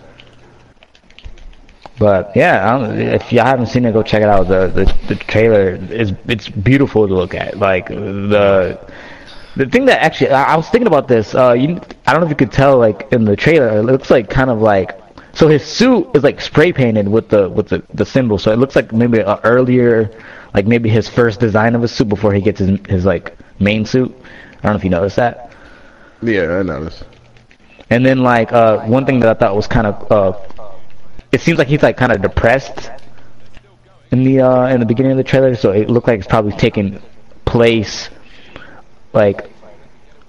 But yeah, I don't, if y'all haven't seen it, go check it out. The the, the trailer is it's beautiful to look at. Like the the thing that actually I, I was thinking about this. Uh, you, I don't know if you could tell like in the trailer, it looks like kind of like so his suit is like spray painted with the with the the symbol. So it looks like maybe a earlier, like maybe his first design of a suit before he gets his his like main suit. I don't know if you noticed that. Yeah, I noticed. And then like uh, one thing that I thought was kind of uh, it seems like he's like kind of depressed in the uh, in the beginning of the trailer, so it looked like it's probably taking place like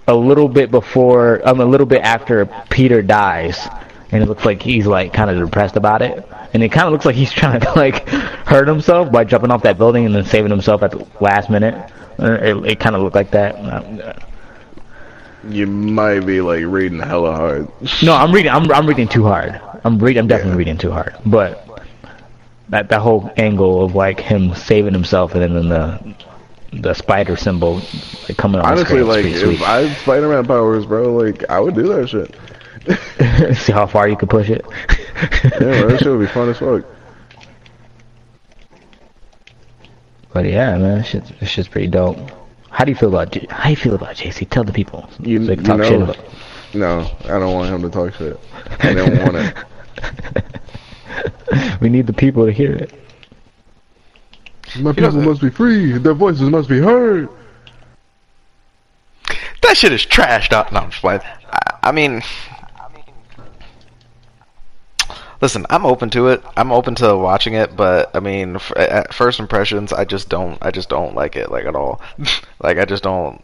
a little bit before, um, a little bit after Peter dies, and it looks like he's like kind of depressed about it, and it kind of looks like he's [LAUGHS] trying to like hurt himself by jumping off that building and then saving himself at the last minute. Uh, It, it kind of looked like that. You might be like reading hella hard. No, I'm reading. I'm I'm reading too hard. I'm reading. I'm definitely reading too hard. But that that whole angle of like him saving himself and then the the spider symbol like coming on the Honestly, like if pretty I had Spider-Man powers, bro, like I would do that shit. Sweet. [LAUGHS] See how far you can push it. Yeah, bro, that shit would be fun as fuck. But yeah, man, this shit's, this shit's pretty dope. How do you feel about J- how do you feel about JC? Tell the people. You, So they you talk shit know, about. no, I don't want him to talk shit. I don't want it. [LAUGHS] we need the people to hear it. My people must be free. Their voices must be heard. That shit is trash, dog. No, I'm just playing. I, I mean, listen, I'm open to it. I'm open to watching it, but I mean, f- first impressions, I just don't. I just don't like it, like at all. [LAUGHS] like I just don't.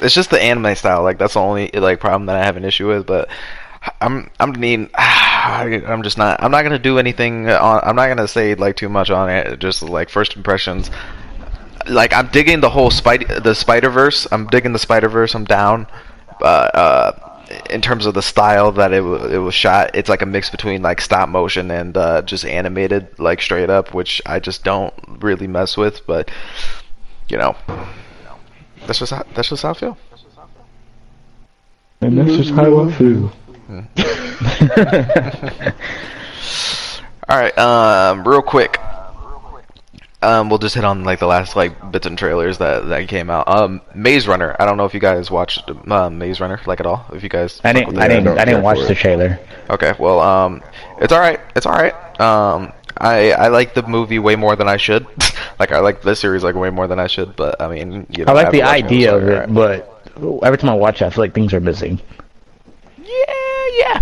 It's just the anime style. Like that's the only like problem that I have an issue with. But I'm I'm need. [SIGHS] I'm just not. I'm not gonna do anything on. I'm not gonna say like too much on it. Just like first impressions. Like I'm digging the whole spider the Spider Verse. I'm digging the Spider Verse. I'm down. Uh, uh, in terms of the style that it w- it was shot, it's like a mix between like stop motion and uh, just animated, like straight up, which I just don't really mess with. But you know, that's just how, that's just how I feel. And that's just how I feel. [LAUGHS] All right, um, real quick. Um, we'll just hit on like the last like bits and trailers that that came out. Um, Maze Runner. I don't know if you guys watched uh, Maze Runner like at all. If you guys, I didn't. I didn't. I didn't watch the trailer. Okay, well, um, it's all right. It's all right. Um, I I like the movie way more than I should. [LAUGHS] like I like this series like way more than I should. But I mean, you know, I like after the idea of like, it, but every time I watch it, I feel like things are missing. yeah, yeah.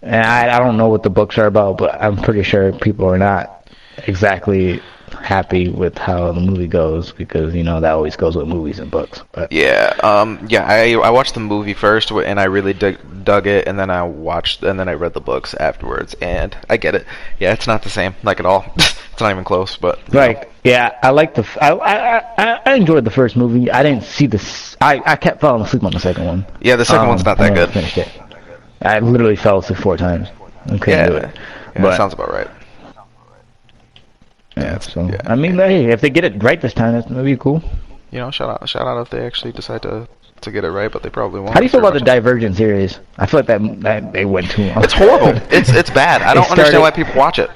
And I, I don't know what the books are about, but I'm pretty sure people are not exactly happy with how the movie goes because you know that always goes with movies and books. But Yeah, um, yeah. I I watched the movie first, and I really dug, dug it, and then I watched, and then I read the books afterwards, and I get it. Yeah, it's not the same, like at all. [LAUGHS] it's not even close. But you know. like, yeah, I like the. f- I, I I I enjoyed the first movie. I didn't see this. I I kept falling asleep on the second one. yeah, the second Um, one's not that good. Finished it. I literally fell asleep four times. I couldn't Yeah, do yeah, it. that But- sounds about right. Yeah, so yeah. I mean, hey, if they get it right this time, that's that'd be cool. You know, shout out, shout out if they actually decide to to get it right, but they probably won't. How do you feel about the Divergent series? I feel like that that they went too long. It's horrible. [LAUGHS] it's it's bad. I don't understand why people watch it.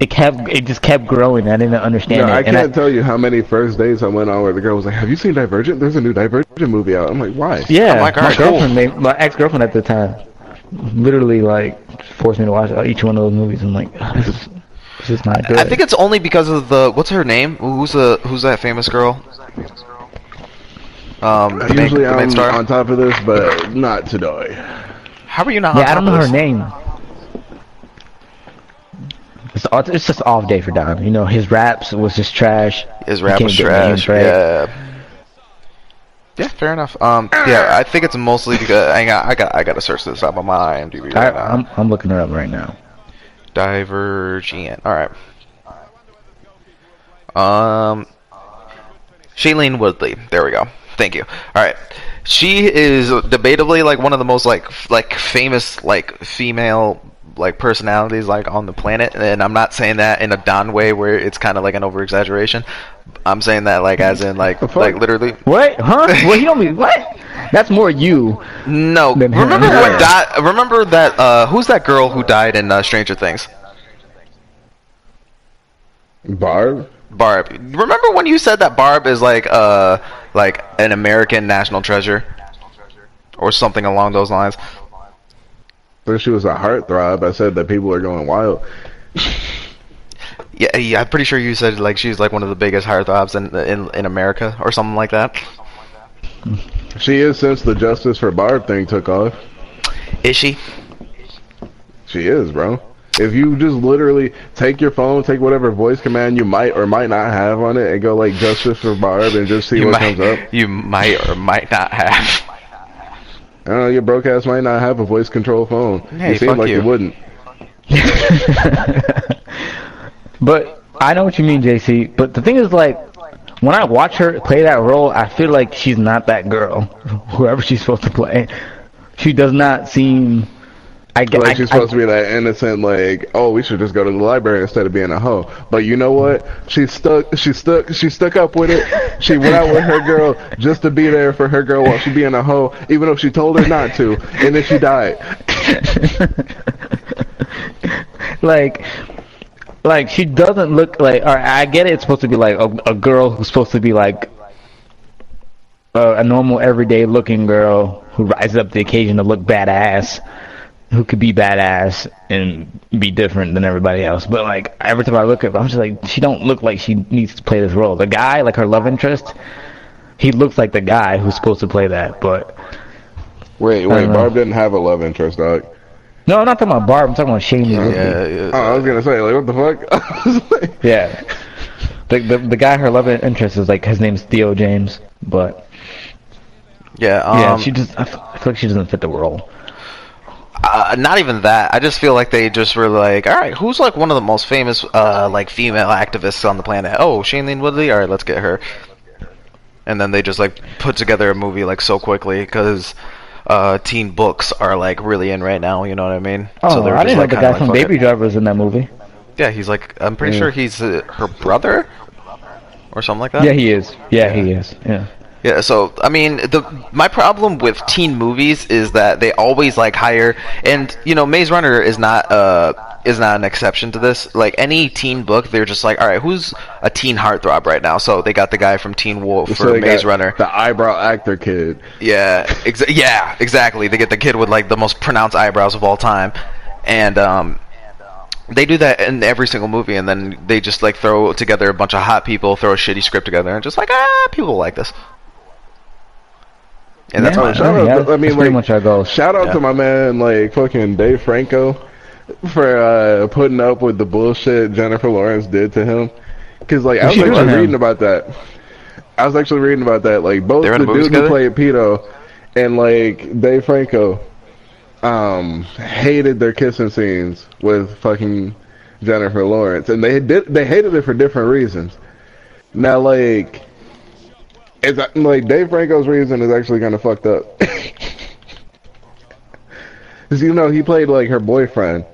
It kept. It just kept growing. I didn't understand No, it. I can't tell you how many first days I went on where the girl was like, "Have you seen Divergent? There's a new Divergent movie out." I'm like, "Why?" Yeah, I'm like, my alright, cool. girlfriend, made, my ex girlfriend at the time, literally like forced me to watch each one of those movies. I'm like, "Ah, this is this is not good. I think it's only because of the what's her name? Who's the who's that famous girl? Um, the main, Usually the main I'm star. on top of this, but not today. How are you not? on yeah, I don't know of her this? name. It's it's just off day for Don. You know, his raps was just trash. His He rap was get names trash. right. Yeah. Yeah, fair enough. Um, yeah, I think it's mostly because I got, I got, I got to search this up on my IMDb I, now. I'm I'm looking her up right now. Divergent. All right. Um, Shailene Woodley. There we go. Thank you. All right. She is debatably like one of the most like like famous like female like personalities like on the planet, and I'm not saying that in a Don way where it's kind of like an over exaggeration. I'm saying that like as in like fuck? like literally. What? Huh? [LAUGHS] well, you don't mean what? That's more you. No. Remember Yeah. what died? Remember that? Uh, who's that girl who died in uh, Stranger Things? Barb. Barb. Remember when you said that Barb is like uh like an American national treasure or something along those lines? But she was a heartthrob. I said that people are going wild. Yeah, yeah, I'm pretty sure you said like she's like one of the biggest heartthrobs in in in America or something like that. She is since the Justice for Barb thing took off. Is she? She is, bro. If you just literally take your phone, take whatever voice command you might or might not have on it, and go like Justice for Barb and just see You what might comes up. [LAUGHS] you might or might not have. I don't know, your broadcast might not have a voice control phone. Hey, you seem like you. you wouldn't. [LAUGHS] but I know what you mean, JC. But the thing is, like, when I watch her play that role, I feel like she's not that girl. [LAUGHS] Whoever she's supposed to play, she does not seem. I get. Like I, she's I- supposed to be that innocent, like, oh, we should just go to the library instead of being a hoe. But you know what? She stuck. She stuck. She stuck up with it. She went out with her girl just to be there for her girl while she being a hoe, even though she told her not to, and then she died. [LAUGHS] like like she doesn't look like or I get it, it's supposed to be like a, a girl who's supposed to be like uh, a normal everyday looking girl who rises up to the occasion to look badass who could be badass and be different than everybody else. But like every time I look at her, I'm just like, she don't look like she needs to play this role. The guy, like her love interest, he looks like the guy who's supposed to play that. But Wait, wait. Barb didn't have a love interest, dog. no, I'm not talking about Barb. I'm talking about Shane. Yeah, Lee. yeah, Oh, I was gonna say, like, what the fuck? [LAUGHS] Like- Yeah. The, the the guy her love interest is like his name's Theo James, but yeah. Um, yeah, she just I feel like she doesn't fit the role. Uh, not even that. I just feel like they just were like, all right, who's like one of the most famous uh, like female activists on the planet? Oh, Shailene Woodley. All right, let's get her. And then they just like put together a movie like so quickly because uh, teen books are like really in right now. You know what I mean? Oh, were I didn't know like, the guy like, from it. Baby Driver was in that movie. Yeah, he's like I'm pretty Yeah. sure he's uh, her brother or something like that. Yeah, he is. Yeah, he is. Yeah. Yeah, so I mean, the my problem with teen movies is that they always like hire, and you know, Maze Runner is not uh is not an exception to this. Like any teen book, they're just like, all right, who's a teen heartthrob right now? So they got the guy from Teen Wolf So for Maze Runner. The eyebrow actor kid. Yeah, exa- yeah, exactly. They get the kid with like the most pronounced eyebrows of all time, and um, they do that in every single movie, and then they just like throw together a bunch of hot people, throw a shitty script together, and just like ah, people like this. And that's Yeah. why. Oh, shout out! yeah, to- I mean, pretty like, much our goal. Shout out Yeah. to my man, like fucking Dave Franco, for uh, putting up with the bullshit Jennifer Lawrence did to him. Because like I was She did to actually him. reading about that. I was actually reading about that. Like both They the a movie dude who played Peeta and like Dave Franco, um, hated their kissing scenes with fucking Jennifer Lawrence, and they did they hated it for different reasons. Now, like, it's like Dave Franco's reason is actually kind of fucked up. [LAUGHS] Cause you know he played like her boyfriend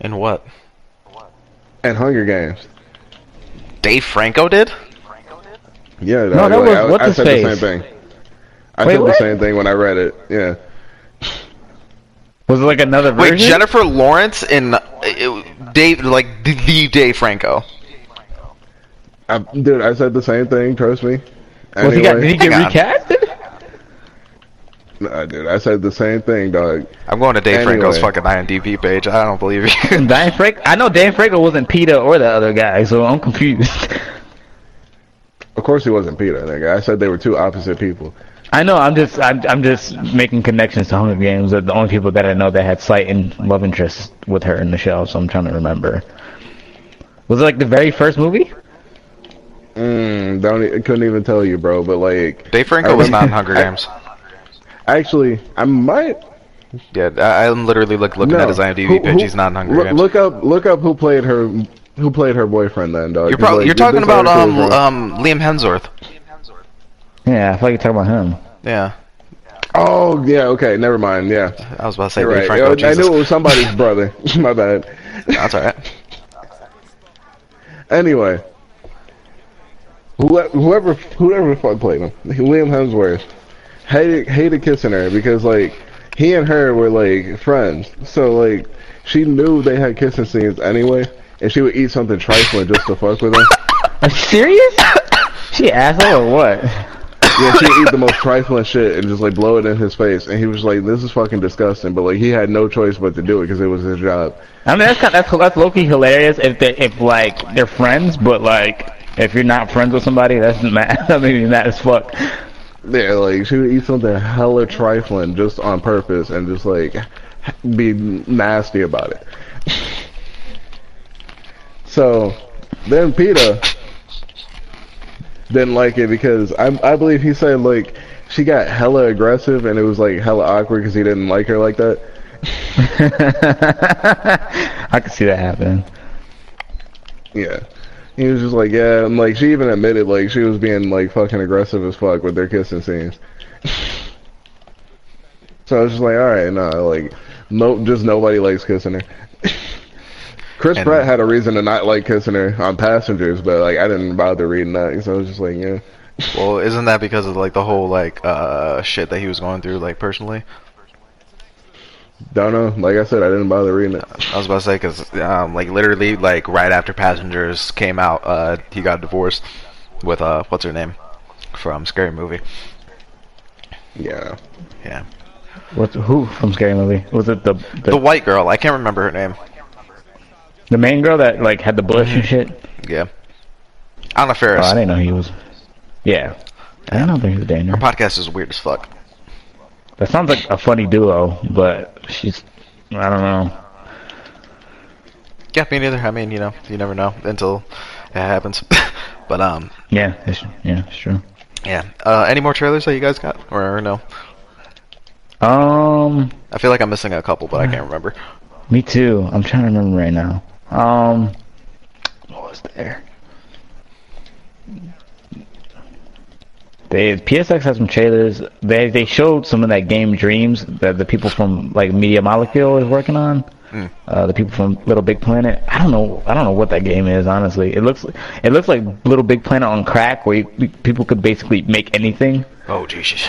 In what? in Hunger Games. Dave Franco did? Yeah, No, dog, that like, was- I, what's I his said face? the same thing. I Wait, said what? the same thing when I read it. Yeah. Was it like another version? Wait, Jennifer Lawrence and uh, Dave, like the, the Dave Franco. I, dude, I said the same thing. Trust me. Was he got, did he get Hang on. recasted? Nah, dude, I said the same thing, dog. I'm going to Dave Franco's Anyway. fucking IMDb page. I don't believe you. [LAUGHS] Dan Franco. I know Dan Franco wasn't Peeta or the other guy, so I'm confused. Of course, he wasn't Peeta. Nigga. I said they were two opposite people. I know. I'm just. I'm, I'm just making connections to Hunger Games. They're the only people that I know that had sight and love interest with her in the show. So I'm trying to remember. Was it like the very first movie? Mm, don't. e- couldn't even tell you, bro. But like, Dave Franco was was- not [LAUGHS] in Hunger I- Games. actually, I might. Yeah, I, I'm literally like looking no. at his IMDb Who- page. who- He's not in Hunger look, Games. Look up. Look up who played her. Who played her boyfriend then, dog? you're 'Cause, probably like, you're talking about article um is wrong. um Liam Hemsworth. Yeah, I feel like you're talking about him. Yeah, Oh yeah. Okay. Never mind. Yeah. I was about to say Dave right. Franco. I Jesus. knew it was somebody's [LAUGHS] brother. [LAUGHS] My bad. That's alright. Anyway, whoever whoever whoever the fuck played him, Liam Hemsworth, hated hated kissing her because like he and her were like friends. So like she knew they had kissing scenes anyway, and she would eat something trifling just to fuck with him. [LAUGHS] Are you serious? she asshole or what? Yeah, she'd eat the most trifling shit and just like blow it in his face, and he was like, "This is fucking disgusting," but like he had no choice but to do it because it was his job. I mean, that's kind that's that's low key hilarious if they if like they're friends, but like if you're not friends with somebody, that's mad. [LAUGHS] That made me mad as fuck. Yeah, like she would eat something hella trifling just on purpose and just like be nasty about it. [LAUGHS] so then Peeta didn't like it because I I believe he said like she got hella aggressive and it was like hella awkward because he didn't like her like that. [LAUGHS] I can see that happening. Yeah. He was just like, yeah, and like she even admitted like she was being like fucking aggressive as fuck with their kissing scenes. so I was just like, all right, no, like, no, just nobody likes kissing her. [LAUGHS] Chris And- Pratt had a reason to not like kissing her on Passengers, but like I didn't bother reading that, so I was just like, yeah. Well, isn't that because of like the whole like uh shit that he was going through like personally? Don't know. Like I said, I didn't bother reading it. I was about to say because um, like literally like right after Passengers came out, uh, he got divorced with uh what's her name from Scary Movie. Yeah. Yeah. What's who from Scary Movie? Was it the the, The white girl. I can't remember her name. the main girl that like had the bush and shit? Yeah. Anna Oh, Faris. I didn't know he was. Yeah, I don't think he's a danger. Her podcast is weird as fuck. That sounds like a funny duo, but she's I don't know. Yeah, me neither. I mean, you know, you never know until it happens. [LAUGHS] but um, Yeah, it's, yeah, it's true. yeah. Uh, any more trailers that you guys got, or, or no? Um, I feel like I'm missing a couple, but I can't [SIGHS] remember. me too. I'm trying to remember right now. Um, what was there? They PSX has some trailers. They they showed some of that game Dreams that the people from like Media Molecule is working on. Mm. Uh, the people from Little Big Planet. I don't know. I don't know what that game is. Honestly, it looks it looks like Little Big Planet on crack, where you, people could basically make anything. Oh Jesus.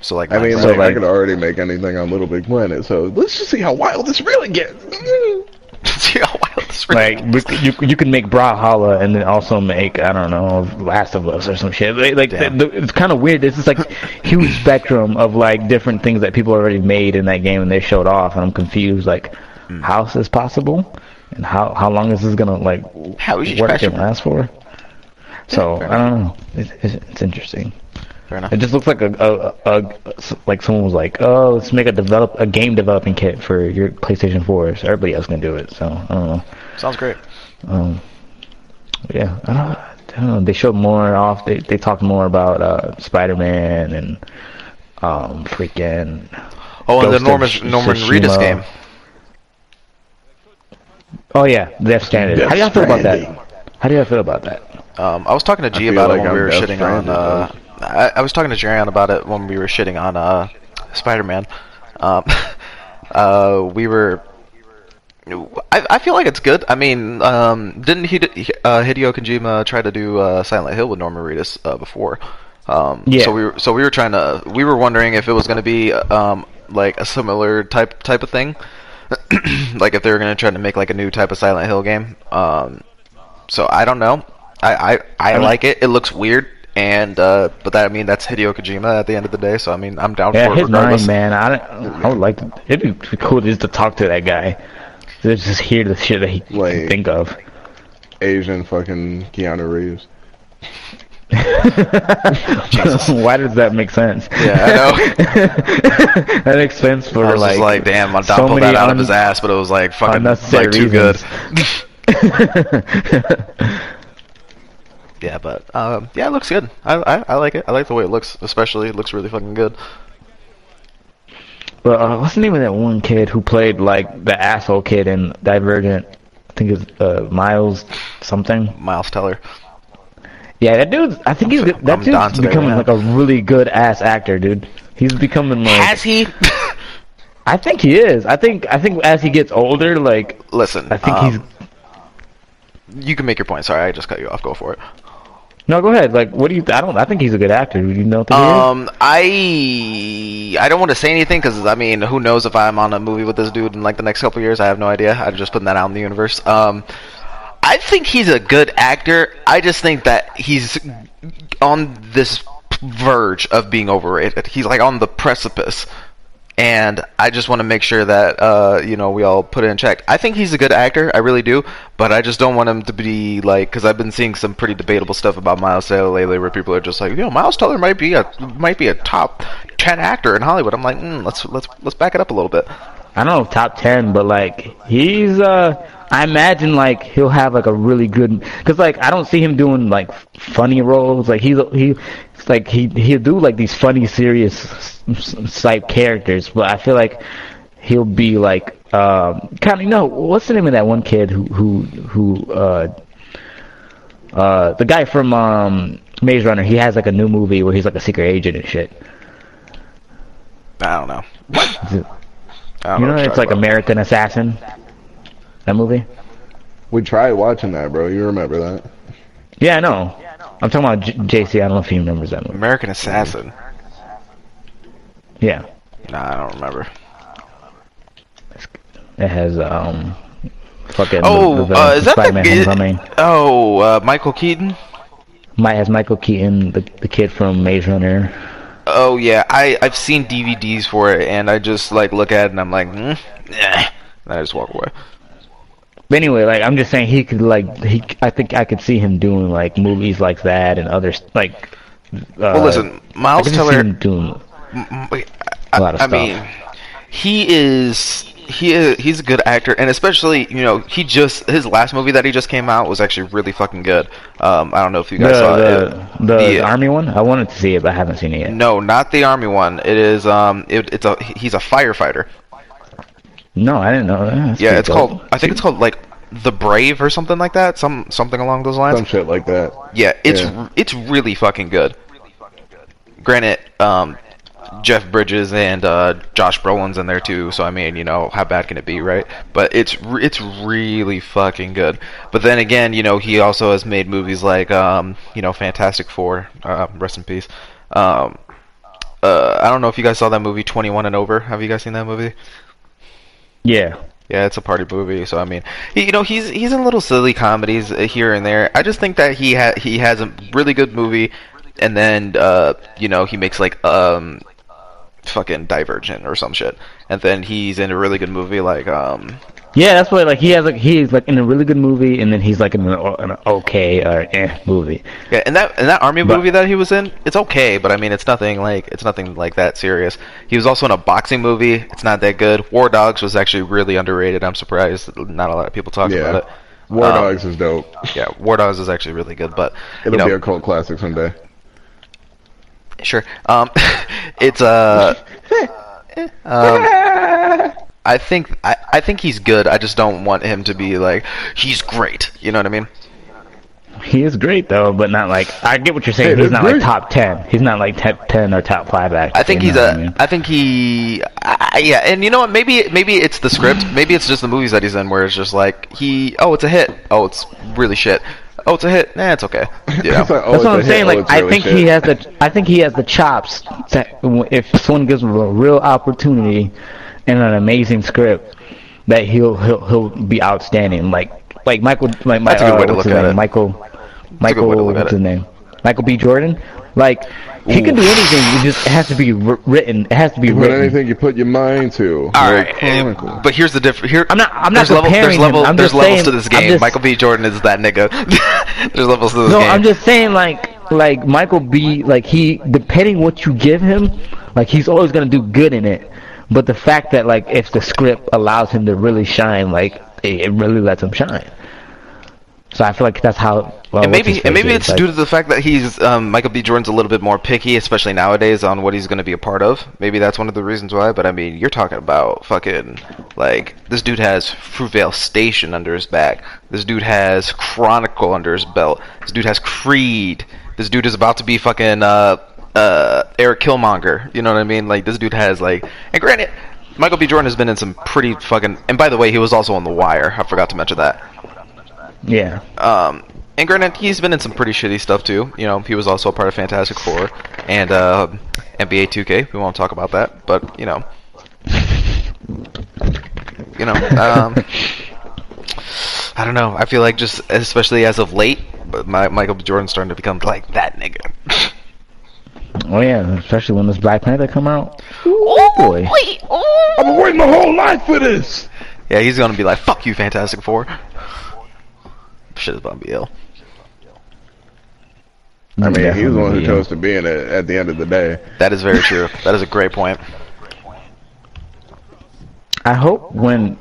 So like, I mean, So, like, I like- could already make anything on Little Big Planet. So let's just see how wild this really gets. [LAUGHS] See how wild this Like you, you can make Brawlhalla and then also make I don't know Last of Us or some shit. Like, like the, the, it's kind of weird. This is like [LAUGHS] huge spectrum of like different things that people already made in that game and they showed off, and I'm confused. Like, Hmm. how is this possible? And how how long is this gonna like How is it work and last for? So I don't know. It, it's, it's interesting. Fair enough. It just looks like a, a, a, a like someone was like, oh, let's make a develop a game developing kit for your PlayStation 4. So everybody else can do it. So I don't know. Sounds great. Um, yeah, I don't, I don't know. They showed more off. They they talked more about uh, Spider Man and um freaking. Oh, and the Ghost of Norman Sh- Norman Reedus game. Oh yeah, Death Stranding. Death How do y'all feel about that? How do y'all feel about that? Um, I was talking to G feel about like it when I'm we were Death shitting on. Stranded, Uh, I, I was talking to Jerion about it when we were shitting on uh, Spider-Man. Um, [LAUGHS] uh, we were. I, I feel like it's good. I mean, um, didn't he, uh, Hideo Kojima try to do uh, Silent Hill with Norman Reedus uh, before? Um, Yeah. So we were so we were trying to we were wondering if it was going to be um, like a similar type type of thing, [CLEARS THROAT] like if they were going to try to make like a new type of Silent Hill game. Um, so I don't know. I I, I mean- like it. It looks weird, and uh, but that I mean that's Hideo Kojima at the end of the day. So I mean I'm down Yeah, for it his regardless. mind, man. I don't- I would like to. It'd be cool just to talk to that guy. To just hear the shit that he can think of. Asian fucking Keanu Reeves. [LAUGHS] Why does that make sense? Yeah, I know. [LAUGHS] that makes sense for I was like, just like, damn, my dad so pulled that out of his ass, but it was like fucking unnecessary like too good. [LAUGHS] yeah, but um, yeah, it looks good. I, I I like it. I like the way it looks, especially it looks really fucking good. But uh, what's the name of that one kid who played like the asshole kid in Divergent? I think it's uh, Miles something. Miles Teller. Yeah, that dude. I think he's I'm good. that down dude's becoming like a really good ass actor, dude. He's becoming like. Has he? [LAUGHS] I think he is. I think. I think as he gets older, like Listen, I think um, he's. You can make your point. Sorry, I just cut you off. Go for it. No, go ahead. Like, what do you? I don't. I think he's a good actor. You know? Um, I I don't want to say anything because I mean, who knows if I'm on a movie with this dude in like the next couple years? I have no idea. I'm just putting that out in the universe. Um, I think he's a good actor. I just think that he's on this verge of being overrated. He's like on the precipice. And I just want to make sure that uh, you know we all put it in check. I think he's a good actor, I really do, but I just don't want him to be like because I've been seeing some pretty debatable stuff about Miles Teller lately, where people are just like, you know, Miles Teller might be a might be a top ten actor in Hollywood." I'm like, mm, let's let's let's back it up a little bit. I don't know top ten, but like he's. uh I imagine like he'll have like a really good because like I don't see him doing like funny roles. Like he's he, it's like he he'll do like these funny serious s- s- type characters, but I feel like he'll be like um kind of you know what's the name of that one kid who who who uh uh the guy from um Maze Runner. He has like a new movie where he's like a secret agent and shit. I don't know. I don't You know, what it's like about. American Assassin. That movie. We tried watching that, bro. You remember that? Yeah, I know. I'm talking about J- JC. I don't know if he remembers that movie. American Assassin. Yeah, Nah, I don't remember. it has um, fucking. Oh, the, the uh, is that the Spider-Man g- Homecoming. Oh, uh, Michael Keaton. Might has Michael Keaton, the the kid from Maze Runner. Oh yeah, I I've seen DVDs for it, and I just like look at it and I'm like, mm, eh. and I just walk away. But anyway, like I'm just saying, he could like he. I think I could see him doing like movies like that and others like. Uh, Well, listen, Miles could just see Teller. him doing. m- wait, I, A lot of I stuff. mean, he is he is he's a good actor, and especially you know he just his last movie that he just came out was actually really fucking good. Um, I don't know if you guys saw The, it. the, the, The- army one. I wanted to see it, but I haven't seen it yet. No, not the army one. It is um, it, it's a he's a firefighter. No, I didn't know that. That's Yeah, it's dope. called I think it's called like the Brave or something like that. Some something along those lines. Some shit like that. Yeah, it's Yeah. it's really fucking good. Granted, um, Jeff Bridges and uh, Josh Brolin's in there too, so I mean, you know, how bad can it be, right? But it's re- it's really fucking good. But then again, you know, he also has made movies like, um, you know, Fantastic Four, uh, rest in peace. Um, uh, I don't know if you guys saw that movie, Twenty One and Over. Have you guys seen that movie? Yeah. Yeah, it's a party movie, so I mean, you know, he's he's in little silly comedies uh, here and there. I just think that he ha- he has a really good movie, and then uh, you know, he makes like um, fucking Divergent or some shit, and then he's in a really good movie like um, Yeah, that's what like he has like he's like in a really good movie, and then he's like in an, an okay or eh movie. yeah, and that and that army But- movie that he was in, it's okay, but I mean, it's nothing like it's nothing like that serious. He was also in a boxing movie. It's not that good. War Dogs was actually really underrated. I'm surprised not a lot of people talk Yeah. about it. War Um, Dogs is dope. Yeah, War Dogs is actually really good, but It'll you know, be a cult classic someday. Sure. Um, [LAUGHS] it's uh, [LAUGHS] um, I think I, I think he's good. I just don't want him to be like he's great. You know what I mean? He is great though, but not like I get what you're saying. Hey, he's that's not like top ten. He's not like top ten or top five actor. I think he's know a. what I mean? I think he. I, yeah, and you know what? Maybe maybe it's the script. Maybe it's just the movies that he's in where it's just like he. Oh, it's a hit. Oh, it's really shit. Oh, it's a hit. Nah, it's okay. You [LAUGHS] know? It's like, oh, That's what I'm hit. saying. Oh, Like it's I really think shit. he has the I think he has the chops that if someone gives him a real opportunity and an amazing script, that he'll he'll he'll be outstanding. Like like Michael like my, That's a good uh, way to look at name? it. Michael a good way to Michael look at what's it. his name? Michael B. Jordan. Like he can do anything. It just it has to be wr- written. It has to be You put written. anything you put your mind to. All No right, chronicle. but here's the difference. Here, I'm not- I'm not there's level, comparing there's him. level, I'm there's just levels saying- to this game. just- Michael B. Jordan is that nigga. [LAUGHS] there's levels to this No, game. I'm just saying, like, like Michael B. Like he, depending what you give him, like he's always gonna do good in it. But the fact that like if the script allows him to really shine, like it, it really lets him shine. So I feel like that's how. Well, and maybe and maybe is, it's like- due to the fact that he's um, Michael B. Jordan's a little bit more picky, especially nowadays, on what he's going to be a part of. Maybe that's one of the reasons why. But I mean, you're talking about fucking like this dude has Fruitvale Station under his back. This dude has Chronicle under his belt. This dude has Creed. This dude is about to be fucking uh uh Eric Killmonger. You know what I mean? Like this dude has like and granted. Michael B. Jordan has been in some pretty fucking. And by the way, he was also on The Wire. I forgot to mention that. yeah. Um, and granted, he's been in some pretty shitty stuff too. You know, he was also a part of Fantastic Four and uh, NBA 2K. We won't talk about that, but you know, you know, um, I don't know. I feel like just especially as of late, but my, Michael B. Jordan's starting to become like that nigga. [LAUGHS] Oh yeah, especially when this Black Panther come out. Ooh, boy. I've been waiting my whole life for this. yeah, he's gonna be like, "Fuck you, Fantastic Four. Shit is about to be ill. I mean, he's the one who yeah. chose to be in it at the end of the day. That is very true. that is a great point. I hope when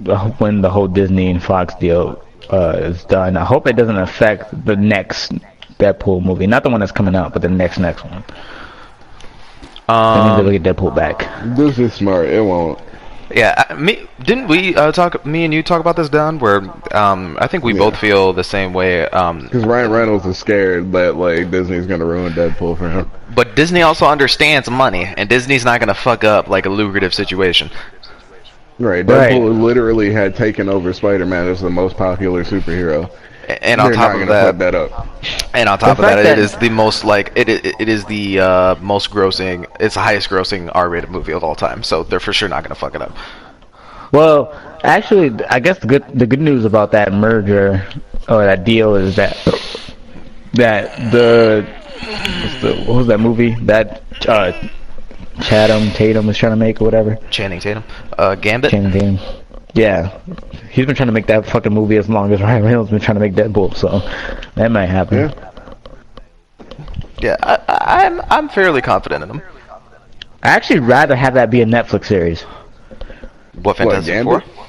the when the whole Disney and Fox deal uh, is done, I hope it doesn't affect the next Deadpool movie. Not the one that's coming out, but the next next one. I need to Um, look at Deadpool back. This is smart. It won't. Yeah, I- me didn't we uh, talk? Me and you talk about this, Don? Where um, I think we Yeah. both feel the same way. Um, Because Ryan Reynolds is scared that like Disney's gonna ruin Deadpool for him. but Disney also understands money, and Disney's not gonna fuck up like a lucrative situation. Right. Right. Deadpool literally had taken over Spider-Man as the most popular superhero. A- And on They're top not of that, fuck that up. and on top The of that, fact it that- is the most like it. It, it is the uh, most grossing. It's the highest grossing R-rated movie of all time. So they're for sure not gonna fuck it up. Well, actually, I guess the good the good news about that merger or that deal is that that the what's the what was that movie that uh, Chatham Tatum is trying to make or whatever. Channing Tatum. Uh, Gambit. Channing Tatum. Yeah, he's been trying to make that fucking movie as long as Ryan Reynolds been trying to make Deadpool, so that might happen. Yeah. Yeah, I, I- I'm I'm fairly confident in him. I actually rather have that be a Netflix series. What Fantastic Gambit? Four?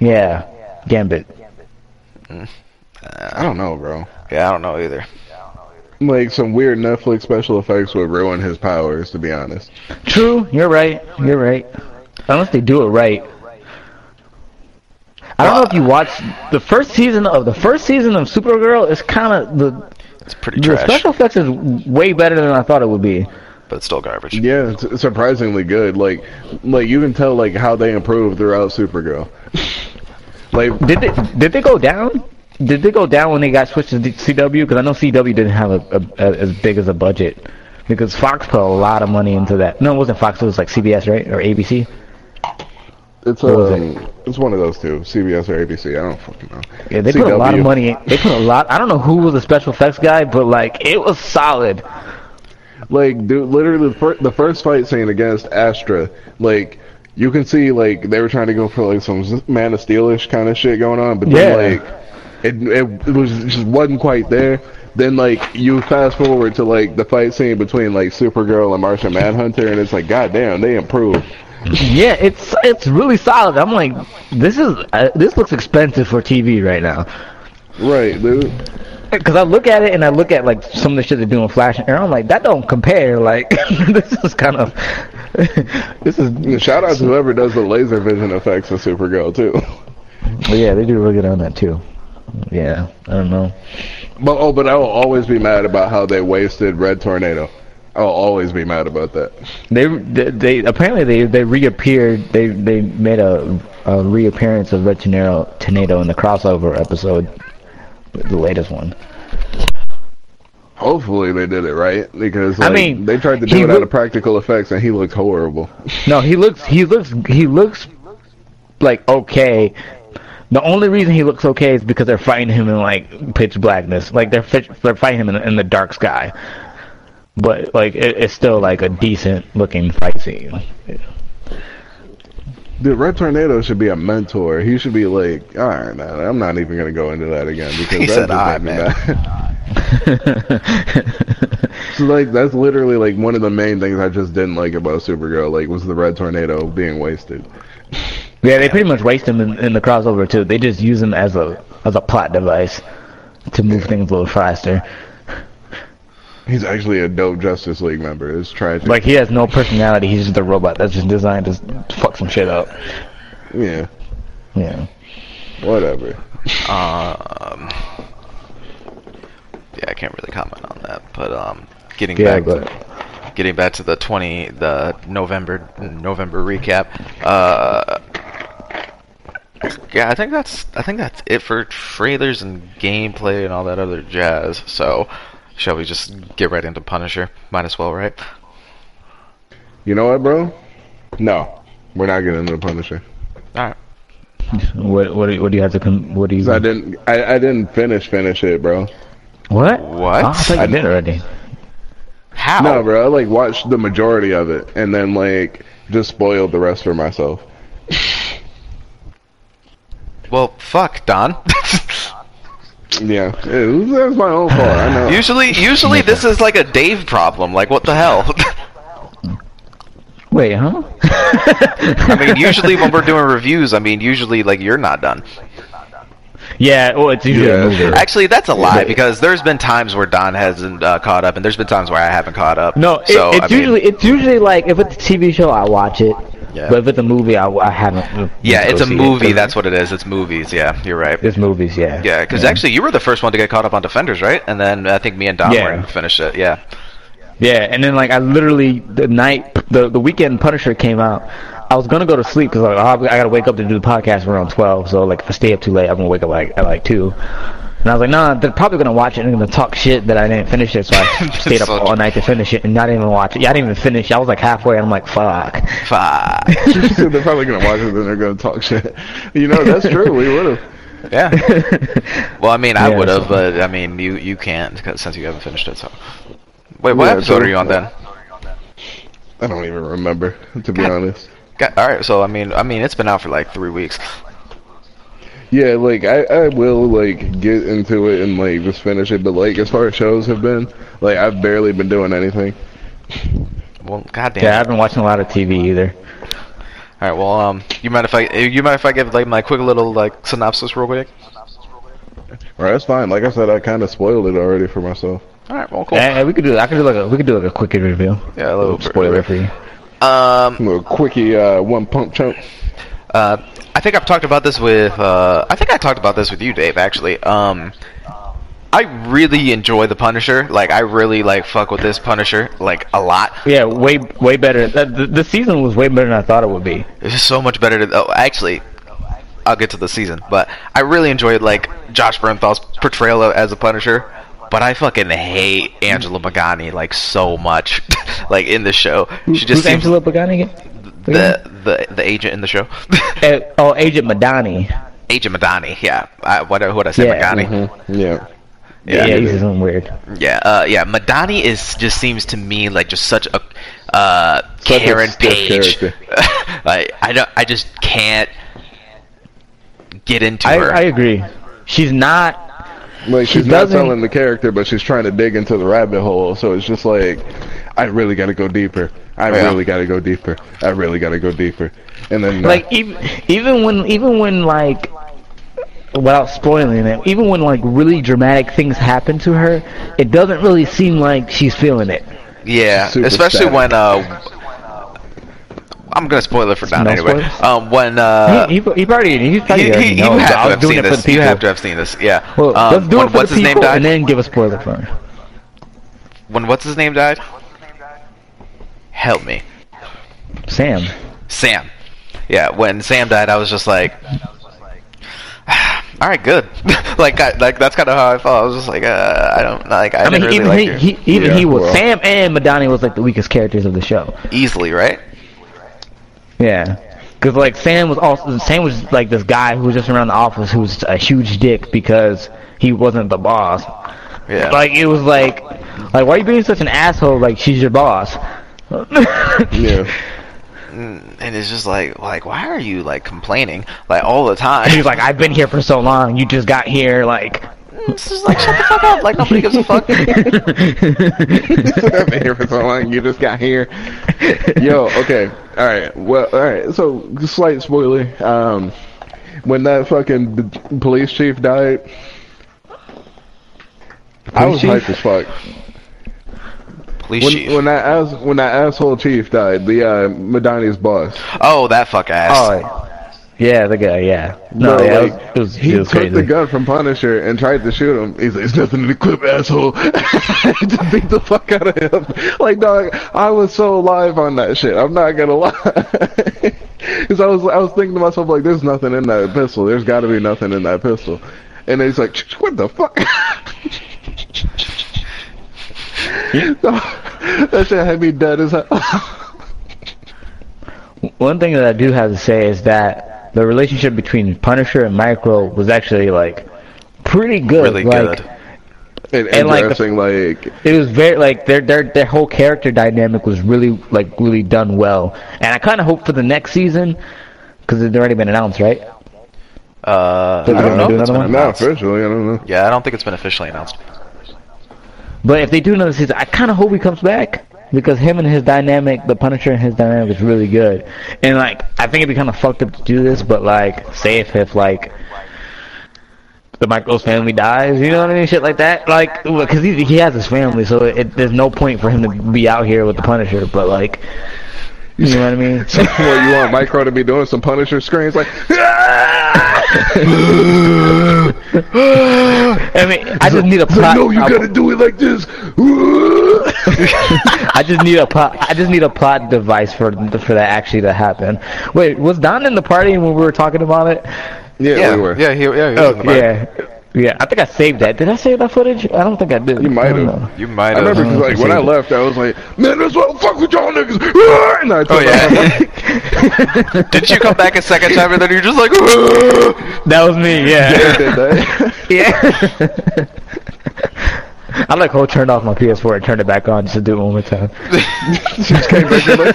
Yeah, Gambit. Mm. I don't know, bro. Yeah, I don't know either. Like some weird Netflix special effects would ruin his powers. To be honest. True, you're right. You're right. Unless they do it right. I don't know if you watched the first season of the first season of Supergirl. Is kind of the It's pretty the special effects is way better than I thought it would be. but it's still garbage. Yeah, it's surprisingly good. Like, like you can tell like how they improved throughout Supergirl. [LAUGHS] like, Did they did they go down? Did they go down when they got switched to CW? Because I know CW didn't have a, a, a as big as a budget. Because Fox put a lot of money into that. No, it wasn't Fox. It was like CBS, right, or ABC. It's um, it's one of those two, CBS or ABC. I don't fucking know. Yeah, they put a lot of CW. money. They put a lot. I don't know who was the special effects guy, but like it was solid. Like, dude, literally the, fir- the first fight scene against Astra, like, you can see like they were trying to go for like some Man of Steelish kind of shit going on, but then Yeah. like it, it it was just wasn't quite there. Then like you fast forward to like the fight scene between like Supergirl and Martian Manhunter, and it's like, goddamn, they improved. Yeah, it's it's really solid. I'm like, this is uh, this looks expensive for TV right now. Right, dude. Because I look at it and I look at like some of the shit they're doing Flash, and I'm like, that don't compare. Like, [LAUGHS] this is kind of [LAUGHS] this is Shout out to whoever does the laser vision effects of Supergirl too. But [LAUGHS] yeah, they do really good on that too. Yeah, I don't know. But oh, but I will always be mad about how they wasted Red Tornado. I'll always be mad about that. They they, they apparently they they reappeared. They they made a, a reappearance of Red Tornado, Tornado in the crossover episode, the latest one. Hopefully they did it right because I mean, they tried to do it out of practical effects and he looks horrible. No, he looks he looks he looks like okay. The only reason he looks okay is because they're fighting him in like pitch blackness. Like they're they're fighting him in, in the dark sky. But like it, it's still like a decent looking fight scene. Dude, Red Tornado should be a mentor. He should be like, all right, man. I'm not even gonna go into that again because He said, just "All made right, me man." [LAUGHS] [LAUGHS] so like that's literally like one of the main things I just didn't like about Supergirl. Like was the Red Tornado being wasted. Yeah, they pretty much waste him in, in the crossover too. They just use him as a as a plot device to move things a little faster. He's actually a dope Justice League member. It's tragic. Like he has no personality. He's just a robot that's just designed to fuck some shit up. yeah, Yeah. whatever. Um, yeah, I can't really comment on that. But um, getting Yeah, back but to, getting back to the twenty the November November recap. Uh, yeah, I think that's I think that's it for trailers and gameplay and all that other jazz. So, shall we just get right into Punisher? Might as well, right? You know what, bro? No, we're not getting into the Punisher. All right. [LAUGHS] what what do you, what do you have to com- what do you 'Cause I didn't. I, I didn't finish finish it, bro. what What? Oh, I thought you did already. How? No, bro. I like watched the majority of it and then like just spoiled the rest for myself. Well, fuck, Don. [LAUGHS] Yeah, it was, that was my own fault. I know. usually, usually this is like a Dave problem. Like, what the hell? [LAUGHS] Wait, huh? [LAUGHS] I mean, usually when we're doing reviews, I mean, usually like you're not done. yeah, well, it's usually Yeah, a movie. Actually, that's a lie because there's been times where Don hasn't uh, caught up, and there's been times where I haven't caught up. No, it, so, it's I mean, usually it's usually like if it's a TV show, I watch it. Yeah. But if it's a movie, I, I haven't. Uh, yeah, it's a see it, That's what it is. It's movies. Yeah, you're right. It's movies, yeah. Yeah, because actually you were the first one to get caught up on Defenders, right? And then I think me and Don Yeah. were going to finish it. Yeah. Yeah, and then like I literally the night the the weekend Punisher came out, I was gonna go to sleep because like, I gotta wake up to do the podcast around twelve. So like if I stay up too late, I'm gonna wake up like at like two. And I was like, nah, they're probably gonna watch it and they're gonna talk shit that I didn't finish it. So I [LAUGHS] stayed up So all night to finish it and not even watch it. Yeah, I didn't even finish. I was like halfway. and I'm like, fuck. Fuck. So [LAUGHS] they're probably gonna watch it, then they're gonna talk shit. You know, that's [LAUGHS] true. We would have. yeah. Well, I mean, I Yeah, would have, so- but I mean, you you can't 'cause- since you haven't finished it. So, wait, what Yeah, episode true. are you on then? I don't even remember, to be God. honest. Got, all right, so I mean, I mean, it's been out for like three weeks. Yeah, like I, I will like get into it and like just finish it, but like as far as shows have been, like I've barely been doing anything. Well, goddamn. Yeah, I've been watching a lot of TV either. All right, well, um, you mind if I, you mind if I give like my quick little like synopsis real quick? Alright, that's fine. Like I said, I kind of spoiled it already for myself. All right, well, cool. Yeah, we could do. That. I could do like a. We could do like a quick review. Yeah, a little spoiler for you. Um, A little quickie, uh, one pump chunk. Uh, I think I've talked about this with. Uh, I think I talked about this with you, Dave. Actually, um, I really enjoy the Punisher. Like, I really like fuck with this Punisher like a lot. Yeah, way way better. The, the, season was way better than I thought it would be. It's just so much better. To, oh, actually, I'll get to the season, but I really enjoyed like Josh Bernthal's portrayal of, as a Punisher. But I fucking hate Angela Pagani like so much, [LAUGHS] like in the show. She just Who's seems Angela Pagani again? The the the agent in the show. Uh, [LAUGHS] oh, Agent Madani. agent Madani, yeah. I, what what I say, Yeah, Madani? Mm-hmm. Yeah. Yeah, Yeah. he's something weird. Yeah, uh, yeah. Madani is just seems to me like just such a uh, Such Karen stiff Page. [LAUGHS] like I don't, I just can't get into I, her. I agree. She's not. Like she's not doesn't- telling the character, but she's trying to dig into the rabbit hole. So it's just like, I really got to go deeper. I Yeah. really got to go deeper. I really got to go deeper. And then uh, like even even when even when like without spoiling it, even when like really dramatic things happen to her, it doesn't really seem like she's feeling it. yeah, super especially static. when uh, I'm gonna spoil it for Don No anyway. Um, when uh, he, he, he probably he probably he, already he, you knows, but have to have seen this. You have to have seen this. Yeah. Well, um, let's do when it for what's the his name people died? and then give a spoiler for her. when what's his name died? Help me. Sam. Sam. Yeah, when Sam died, I was just like, [SIGHS] all right, good. [LAUGHS] like, I, like that's kind of how I felt. I was just like, uh, I don't like. I, I, mean, didn't really even like he, her he even Yeah, he was well. Sam and Madani was like the weakest characters of the show. easily, right? Yeah. Cause like Sam was also Sam was like this guy who was just around the office who was a huge dick because he wasn't the boss. Yeah. Like it was like, like why are you being such an asshole? Like she's your boss. Yeah, Mm, and it's just like, like, why are you like complaining like all the time? He's like, I've been here for so long. You just got here. Like, it's just like, shut the fuck up. Like nobody gives a fuck. [LAUGHS] [LAUGHS] I've been here for so long. You just got here. Yo, okay, all right. Well, all right. So, slight spoiler. Um, when that fucking d- police chief died, I was Police chief? hyped as fuck. Police When, chief. when that ass, when that asshole chief died, the uh, Madani's boss. oh, that fuck ass. oh, yeah, the guy. Yeah. No, Bro, yeah, like, it was, it was, he was took crazy. the gun from Punisher and tried to shoot him. He's like, "It's nothing in the clip, asshole." [LAUGHS] Just beat the fuck out of him. Like, dog, I was so live on that shit. I'm not gonna lie. [LAUGHS] Because I was, I was thinking to myself, like, "There's nothing in that pistol. There's got to be nothing in that pistol." And then he's like, "What the fuck?" [LAUGHS] [LAUGHS] that shit had me dead as hell. [LAUGHS] One thing that I do have to say is that the relationship between Punisher and Micro was actually like pretty good. Really like, good. and, And, like, the- interesting, like, It was very like their their their whole character dynamic was really like really done well, and I kind of hope for the next season because it's already been announced, right? Uh, I don't know do if it's another been one? not officially. I don't know. Yeah, I don't think it's been officially announced. But if they do another season, I kind of hope he comes back because him and his dynamic, the Punisher and his dynamic is really good. And like, I think it'd be kind of fucked up to do this, but like, say if if like the Michael's family dies, you know what I mean, shit like that. Like, because he he has his family, so it, there's no point for him to be out here with the Punisher. But like, you know what I mean? [LAUGHS] what you want Micro to be doing some Punisher screams like [LAUGHS] I mean, I just need a plot. no you gotta do it like this [LAUGHS] I just need a plot. I just need a plot device for for that actually to happen. Wait, was Don in the party when we were talking about it? yeah, Yeah, we were yeah, he, yeah, he was Oh in the party. yeah, yeah. I think I saved that. Did I save that footage? I don't think I did. You might have. You might have. I remember remember 'cause, like when I Saved it. left I was like man that's what fuck with y'all niggas [LAUGHS] and I Oh yeah. [LAUGHS] Didn't you come back a second time and then you're just like, [LAUGHS] That was me. yeah Yeah. yeah. I like how I turned off my PS4 and turned it back on just to do it one more time. just came back in like,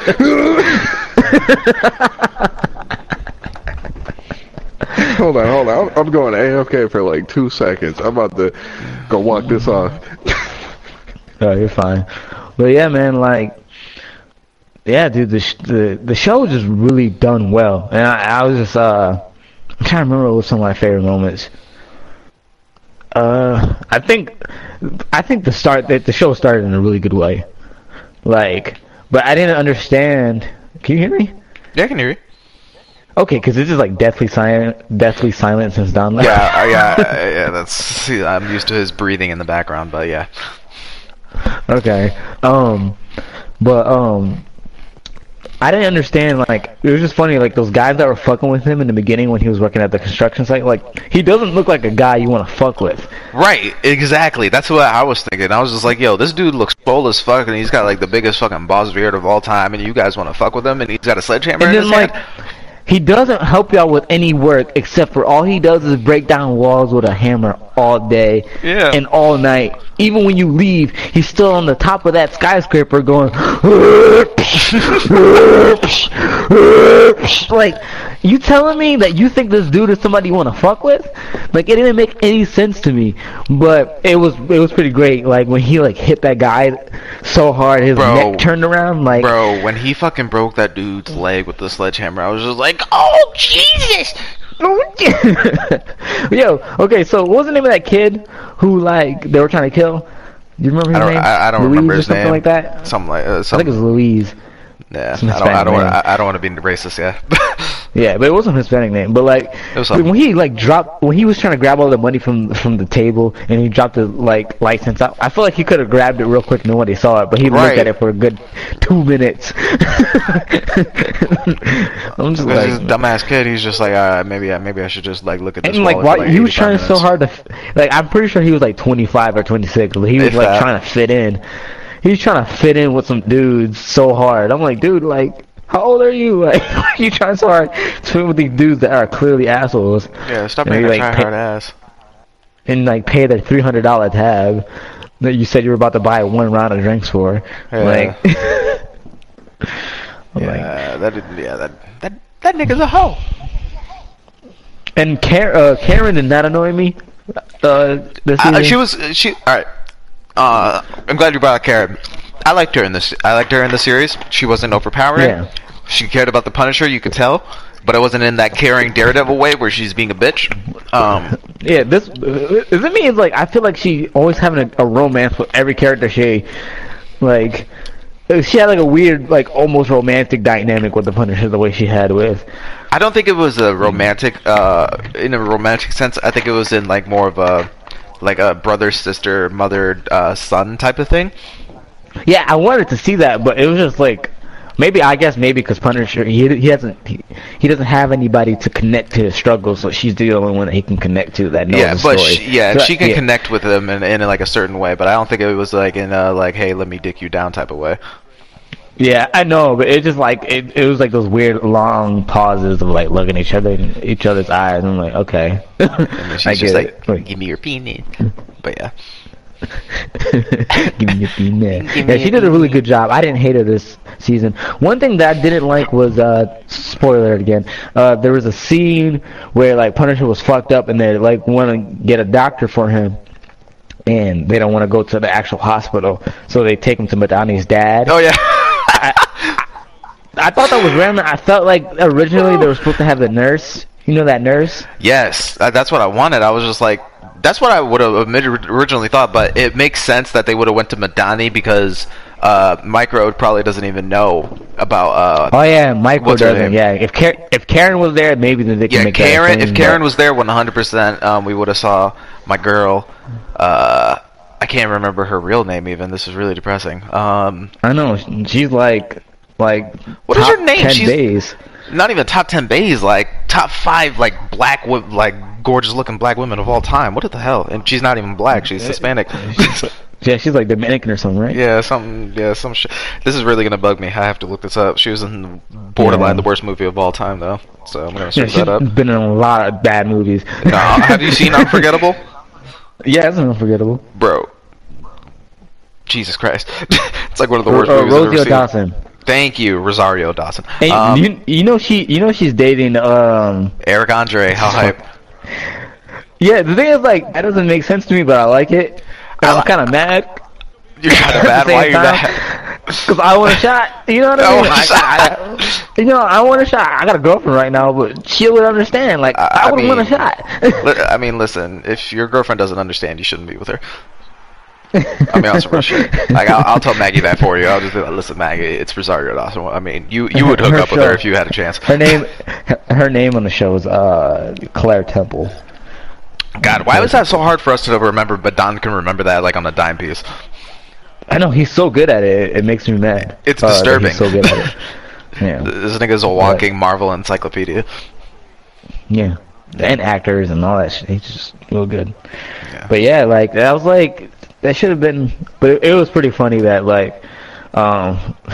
[LAUGHS] hold on, hold on. I'm, I'm going A-OK for like two seconds. I'm about to go walk this off. [LAUGHS] No, you're fine. But yeah, man, like, yeah, dude, the sh- the the show was just really done well, and I, I was just uh, I'm trying to remember what was some of my favorite moments. Uh, I think, I think the start that the show started in a really good way, like, but I didn't understand. Can you hear me? Yeah, I can hear you. Okay, because this is like deathly silent, deathly silent since Don left. Yeah, uh, yeah, [LAUGHS] uh, yeah. That's I'm used to his breathing in the background, but yeah. okay. Um, but um, I didn't understand. Like, it was just funny. Like those guys that were fucking with him in the beginning when he was working at the construction site. Like, he doesn't look like a guy you want to fuck with. Right, exactly. That's what I was thinking. I was just like, yo, this dude looks swole as fuck, and he's got like the biggest fucking boss beard of all time, and you guys want to fuck with him, and he's got a sledgehammer And in then his like. hand. He doesn't help y'all with any work except for all he does is break down walls with a hammer all day Yeah. and all night. Even when you leave, he's still on the top of that skyscraper going [LAUGHS] like you telling me that you think this dude is somebody you want to fuck with? Like it didn't make any sense to me. But it was it was pretty great. Like when he like hit that guy so hard his Bro. neck turned around like Bro, when he fucking broke that dude's leg with the sledgehammer, I was just like, oh Jesus! [LAUGHS] Yo, okay, so what was the name of that kid who like they were trying to kill? Do you remember his I name? I, I don't Louise remember or his something name. like that. Something like uh, I think it was Louise. Yeah. I don't. I don't. Want, name. I, I don't want to be racist. Yeah. [LAUGHS] Yeah, but it wasn't Hispanic name. But like when he like dropped when he was trying to grab all the money from from the table and he dropped the like license out, I feel like he could have grabbed it real quick and nobody saw it, but he Right. looked at it for a good two minutes. [LAUGHS] I'm just This like dumbass kid. He's just like, uh, maybe, I, maybe I should just like look at this. And like, why he was 85 trying so hard to, like, I'm pretty sure he was like 25 or 26. But he was If like that. trying to fit in. He was trying to fit in with some dudes so hard. I'm like, dude, like, how old are you? [LAUGHS] Like, are you trying so hard to fit with these dudes that are clearly assholes? Yeah, stop being a like, try hard ass. And like, pay the $300 tab that you said you were about to buy one round of drinks for. Yeah. Like, [LAUGHS] I'm like, Yeah, that. didn't. Yeah, that. That. That nigga's a hoe. and Karen, uh, Karen did not annoy me. Uh, this Uh, she was. She. All right. Uh, I'm glad you brought up Karen. I liked her in this. I liked her in the series. She wasn't overpowering. Yeah. She cared about the Punisher. You could tell, but it wasn't in that caring Daredevil way where she's being a bitch. Um. [LAUGHS] Yeah, this is it. Me, it's like I feel like she always having a, a romance with every character she, like, she had like a weird, like almost romantic dynamic with the Punisher the way she had with. I don't think it was a romantic, uh, in a romantic sense. I think it was in like more of a, like a brother, sister, mother, uh, son type of thing. Yeah, I wanted to see that, but it was just like. Maybe I guess maybe because Punisher he he doesn't he, he doesn't have anybody to connect to his struggles, so she's the only one that he can connect to that knows yeah, the but she, yeah, So, she can yeah. connect with him in, in like a certain way. But I don't think it was like in a like, hey, let me dick you down type of way. Yeah, I know, but it just like it, it was like those weird long pauses of like looking each other in each other's eyes. And I'm like, okay, And [LAUGHS] she's I just get like, give me your penis. But yeah, [LAUGHS] Give me your penis. [LAUGHS] Yeah, she did a really good job. I didn't hate her this season. One thing that I didn't like was uh spoiler again. Uh there was a scene where like Punisher was fucked up and they like want to get a doctor for him. And they don't want to go to the actual hospital, so they take him to Madani's dad. oh yeah, I thought that was random. I felt like originally they were supposed to have the nurse. You know that nurse? yes, that's what I wanted. I was just like, that's what I would have originally thought. But it makes sense that they would have went to Madani because uh, Micro probably doesn't even know about. Uh, Oh yeah, her doesn't. Yeah, if Karen, if Karen was there, maybe then they can yeah, make Karen. That If Karen was there, one hundred percent, um, we would have saw my girl. Uh, I can't remember her real name even. This is really depressing. Um, I know she's like like What is her name? 10 She's- days. not even top ten bays, like top five, like black, like gorgeous looking black women of all time. What the hell? And she's not even black; she's Hispanic. [LAUGHS] Yeah, she's like Dominican or something, right? yeah, something. Yeah, some shit. This is really gonna bug me. I have to look this up. She was in borderline Yeah. the worst movie of all time, though. So I'm gonna Yeah, search she's that up. been in a lot of bad movies. No, have you seen Unforgettable, [LAUGHS] yeah, it's unforgettable. bro? Jesus Christ. [LAUGHS] it's like one of the worst Uh, movies I've ever Rosie seen. Dawson. Thank you, Rosario Dawson. And Um, you, you know she you know she's dating um Eric Andre, how [LAUGHS] hype. yeah the thing is like that doesn't make sense to me but I like it I I'm kind of mad You're kind of [LAUGHS] mad. Why are you mad? [LAUGHS] Because I want a shot. You know what I mean? I- I- I- you know, I want a shot. I got a girlfriend right now, but she would understand. Like, I- I, would want a shot. I mean, listen. If your girlfriend doesn't understand, you shouldn't be with her. I mean, on some real shit. Like, I'll, I'll tell Maggie that for you. I'll just be like, listen, Maggie, it's Rosario Dawson. I mean, you you would hook Her up with her if you had a chance. Her name, [LAUGHS] her, name on the show is uh Claire Temple. God, why was that so hard for us to remember? But Don can remember that like on a dime piece. I know he's so good at it. It makes me mad. It's uh, disturbing. So good at it. [LAUGHS] Yeah, This nigga's a walking Marvel encyclopedia. yeah, and actors and all that. shit. He's just real good. Yeah. But yeah, like that was like that should have been. But it, it was pretty funny that like, um, [LAUGHS]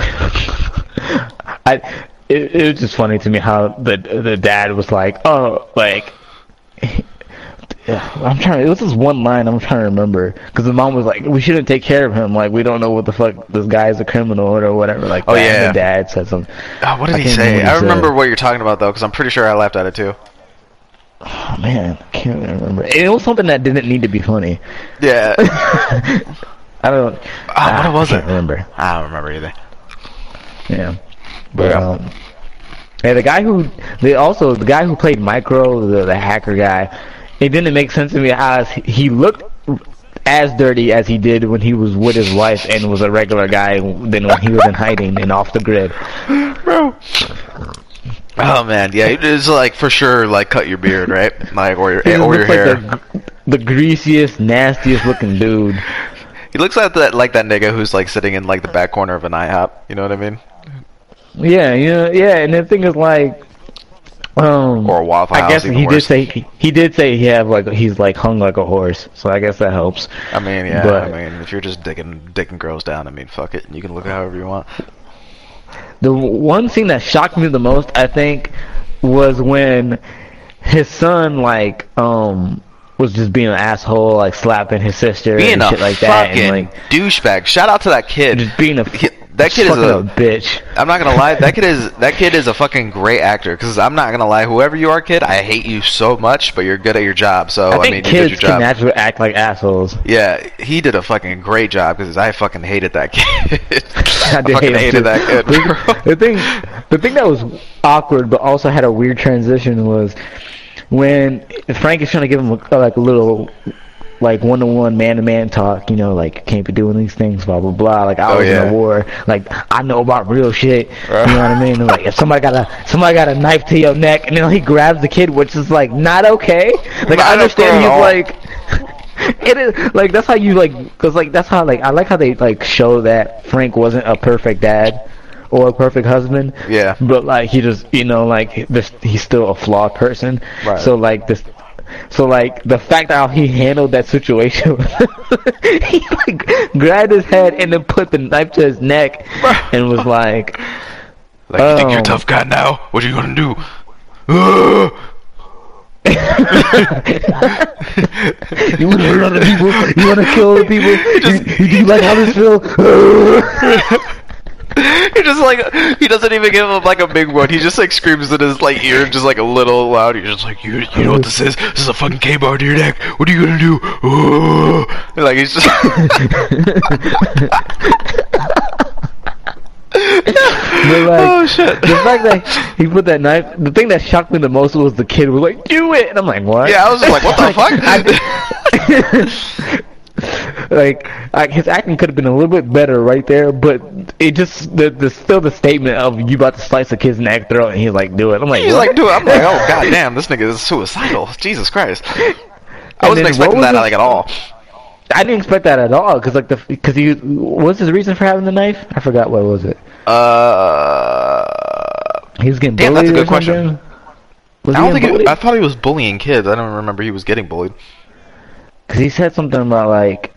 I. It, it was just funny to me how the the dad was like, oh, like. [SIGHS] I'm trying. It was this one line I'm trying to remember because the mom was like, "We shouldn't take care of him. Like, we don't know what the fuck this guy is a criminal or whatever." Like, Oh. Yeah. the dad said something. Oh, what did I he say? I remember said. what you're talking about though, because I'm pretty sure I laughed at it too. Oh man, I can't remember. It was something that didn't need to be funny. Yeah. [LAUGHS] I don't. Ah, what was I can't it? Remember? I don't remember either. Yeah. But Yeah. um yeah, the guy who they also the guy who played Micro, the the hacker guy, it didn't make sense to me as he looked as dirty as he did when he was with his wife and was a regular guy than when he was in hiding and off the grid. [LAUGHS] Bro. Oh man, yeah, it's like for sure, like cut your beard, right? Like or your or your like hair. the, the greasiest, nastiest looking dude. He looks like that like that nigga who's like sitting in like the back corner of an IHOP. You know what I mean? Yeah, you know, yeah, and the thing is like um Or a Waffle I guess he did say he, he did say he have like he's like hung like a horse, so I guess that helps. I mean, yeah. But- I mean, if you're just digging dicking girls down, I mean, fuck it. You can look however you want. The one scene that shocked me the most, I think, was when his son like um was just being an asshole, like slapping his sister Being and shit like that, and like douchebag. Shout out to that kid. just being a that kid is fucking a- bitch. I'm not gonna lie, that [LAUGHS] kid is that kid is a fucking great actor. Because I'm not gonna lie, whoever you are, kid, I hate you so much, but you're good at your job. So I I, think mean, you did kids your can naturally act like assholes. Yeah, he did a fucking great job because I fucking hated that kid. [LAUGHS] [LAUGHS] I did fucking hate hated too. that kid. the, the thing, the thing that was awkward, but also had a weird transition was when Frank is trying to give him a, like a little, like one to one, man to man talk. You know, like can't be doing these things, blah blah blah. Like I Oh, was yeah. in a war. Like I know about real shit. You know what I mean? And, like if somebody got a somebody got a knife to your neck, and then he grabs the kid, which is like not okay. Like Not I understand he's like. [LAUGHS] It is like that's how you like because like that's how like I like how they like show that Frank wasn't a perfect dad or a perfect husband. Yeah. But like he just you know like this he's still a flawed person. Right. So like this. So like the fact how he handled that situation, [LAUGHS] he like grabbed his head and then put the knife to his neck and was like, Like, you think you're a Oh. tough guy now? What are you gonna do? [LAUGHS] "You want to hurt other people? You want to kill other people? [LAUGHS] you, you, do you like how this feels?" [LAUGHS] he just like he doesn't even give him like a big one. He just like screams in his like ear, just like a little loud. He's just like, you, you know what this is? This is a fucking KA-BAR to your neck. What are you gonna do? Ugh. Like he's just. [LAUGHS] But like, Oh, shit. The fact that he put that knife, the thing that shocked me the most was the kid was like, "Do it," and I'm like, "What?" Yeah, I was just like, what the [LAUGHS] fuck? [LAUGHS] like, like his acting could have been a little bit better right there, but it just the, the still the statement of you about to slice a kid's neck throat, and he's like, "Do it." I'm like, He's what? like, dude, I'm like, oh [LAUGHS] god damn, this nigga is suicidal. [LAUGHS] Jesus Christ. I And wasn't expecting what that was like at all. I didn't expect that at all, because like the because he what was his reason for having the knife? I forgot what was it. Uh, He was getting Damn, that's a good question. Was I don't think bullied? I thought he was bullying kids. I don't remember he was getting bullied. Because he said something about like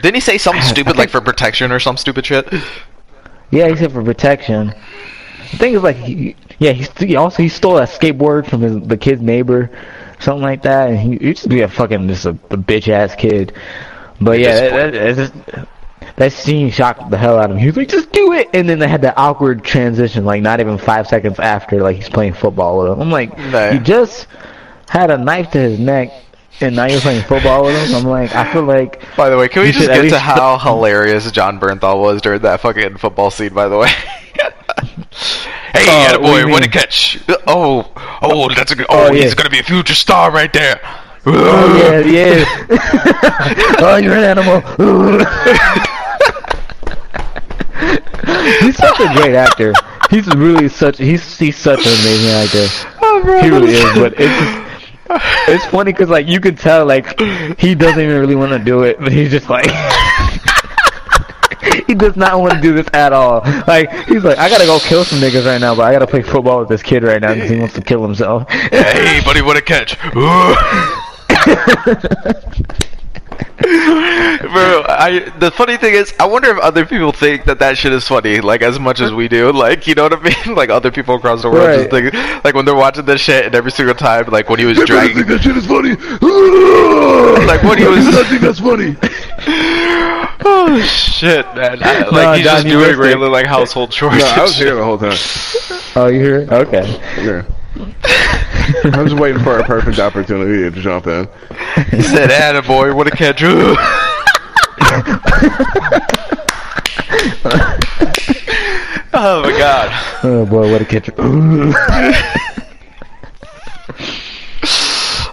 Didn't he say something [SIGHS] stupid like for protection or some stupid shit? Yeah, he said for protection. The thing is, like, he, yeah, he, he also he stole a skateboard from his the kid's neighbor, something like that, and he, he used to be a fucking just a, a bitch ass kid. But yeah, that, that, just, that scene shocked the hell out of me. He was like, "Just do it!" And then they had that awkward transition, like not even five seconds after, like he's playing football with him. I'm like, No. you just had a knife to his neck, and now you're playing football with him. I'm like, I feel like By the way, can we just get to how [LAUGHS] hilarious Jon Bernthal was during that fucking football scene? By the way. [LAUGHS] hey, Oh, boy, what what a catch! Oh, oh, oh, that's a good. Oh, Oh, yeah. he's gonna be a future star right there. Oh yeah, [LAUGHS] yeah. oh, you're an animal. he's such a great actor. He's really such. He's he's such an amazing actor. Oh, bro, He really is. But it's just, it's funny because like you can tell like he doesn't even really want to do it, but he's just like. [LAUGHS] He does not want to do this at all. Like he's like, I gotta go kill some niggas right now, but I gotta play football with this kid right now because he wants to kill himself. Hey, buddy, what a catch! [LAUGHS] [LAUGHS] [LAUGHS] Bro, I the funny thing is, I wonder if other people think that that shit is funny, like as much as we do. [LAUGHS] Like, you know what I mean? [LAUGHS] Like other people across the world just Right. think, like when they're watching this shit, and every single time, like when he was I dragging, think that shit is funny. like when he was, I think that's funny. oh shit, man! I- like No, he's John, just doing missed it. regular like household chores. No, I was here the whole time. Oh, you hear? it? Okay. Yeah. I was waiting for a perfect opportunity to jump in. He said, "Attaboy, what a catch!" Oh my god. Oh boy, what a catch!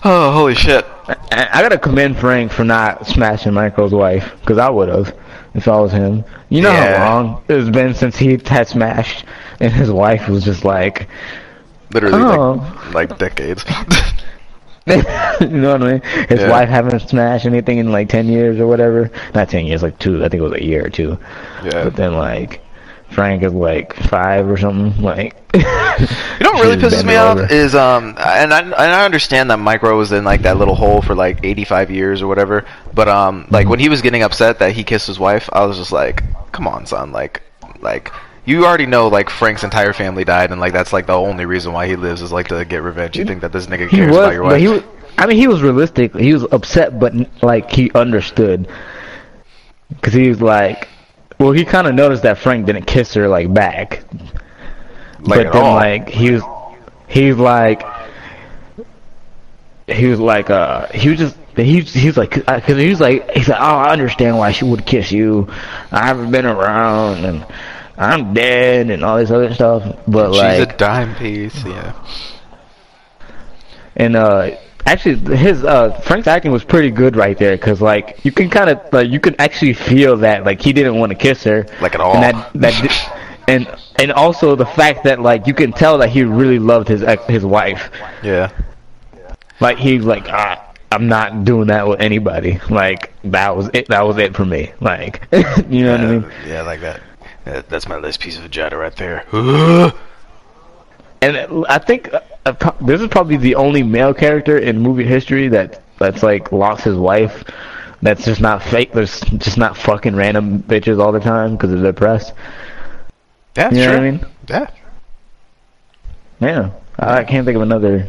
Oh, holy shit. I, I gotta commend Frank for not smashing Michael's wife, because I would have if I was him. You know Yeah. how long it's been since he had smashed, and his wife was just like, Literally, Oh. like, like decades. [LAUGHS] [LAUGHS] you know what I mean? His Yeah. wife haven't smashed anything in like ten years or whatever. Not ten years, like two. I think it was a year or two. yeah. But then like Frank is like five or something. Like [LAUGHS] You know what really pisses me off is um and I and I understand that Micro was in like that little hole for like 85 years or whatever, but um like when he was getting upset that he kissed his wife, I was just like, come on, son, like like you already know like Frank's entire family died and like that's like the only reason why he lives is like to get revenge. You think that this nigga cares was, about your wife? he was. I mean, he was realistic. He was upset, but like he understood, because he was like, well, he kind of noticed that Frank didn't kiss her like back, like but then all. like he was, he's like, he was like, uh, he was just. He he was like, because he was like, he's like, oh, I understand why she would kiss you. I haven't been around, and I'm dead, and all this other stuff. But She's like, a dime piece, yeah. and uh actually his uh Frank's acting was pretty good right there because like you can kind of like you can actually feel that like he didn't want to kiss her Like at all. and that that [LAUGHS] and and also the fact that like you can tell that he really loved his ex- his wife Yeah. like he's like ah, I'm not doing that with anybody like that was it that was it for me like [LAUGHS] you know what I mean yeah, like that. That's my last piece of vagina right there. [GASPS] and I think uh, uh, this is probably the only male character in movie history that that's like lost his wife. That's just not fake. There's just not fucking random bitches all the time because they're depressed. Yeah, You know what I mean? Yeah. Yeah, I can't think of another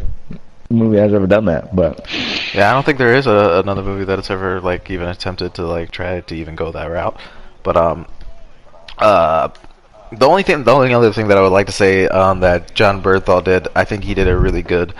movie that's ever done that. But Yeah, I don't think there is a, another movie that it's ever like even attempted to like try to even go that route. But um, uh, the only thing, the only other thing that I would like to say um that Jon Bernthal did, I think he did a really good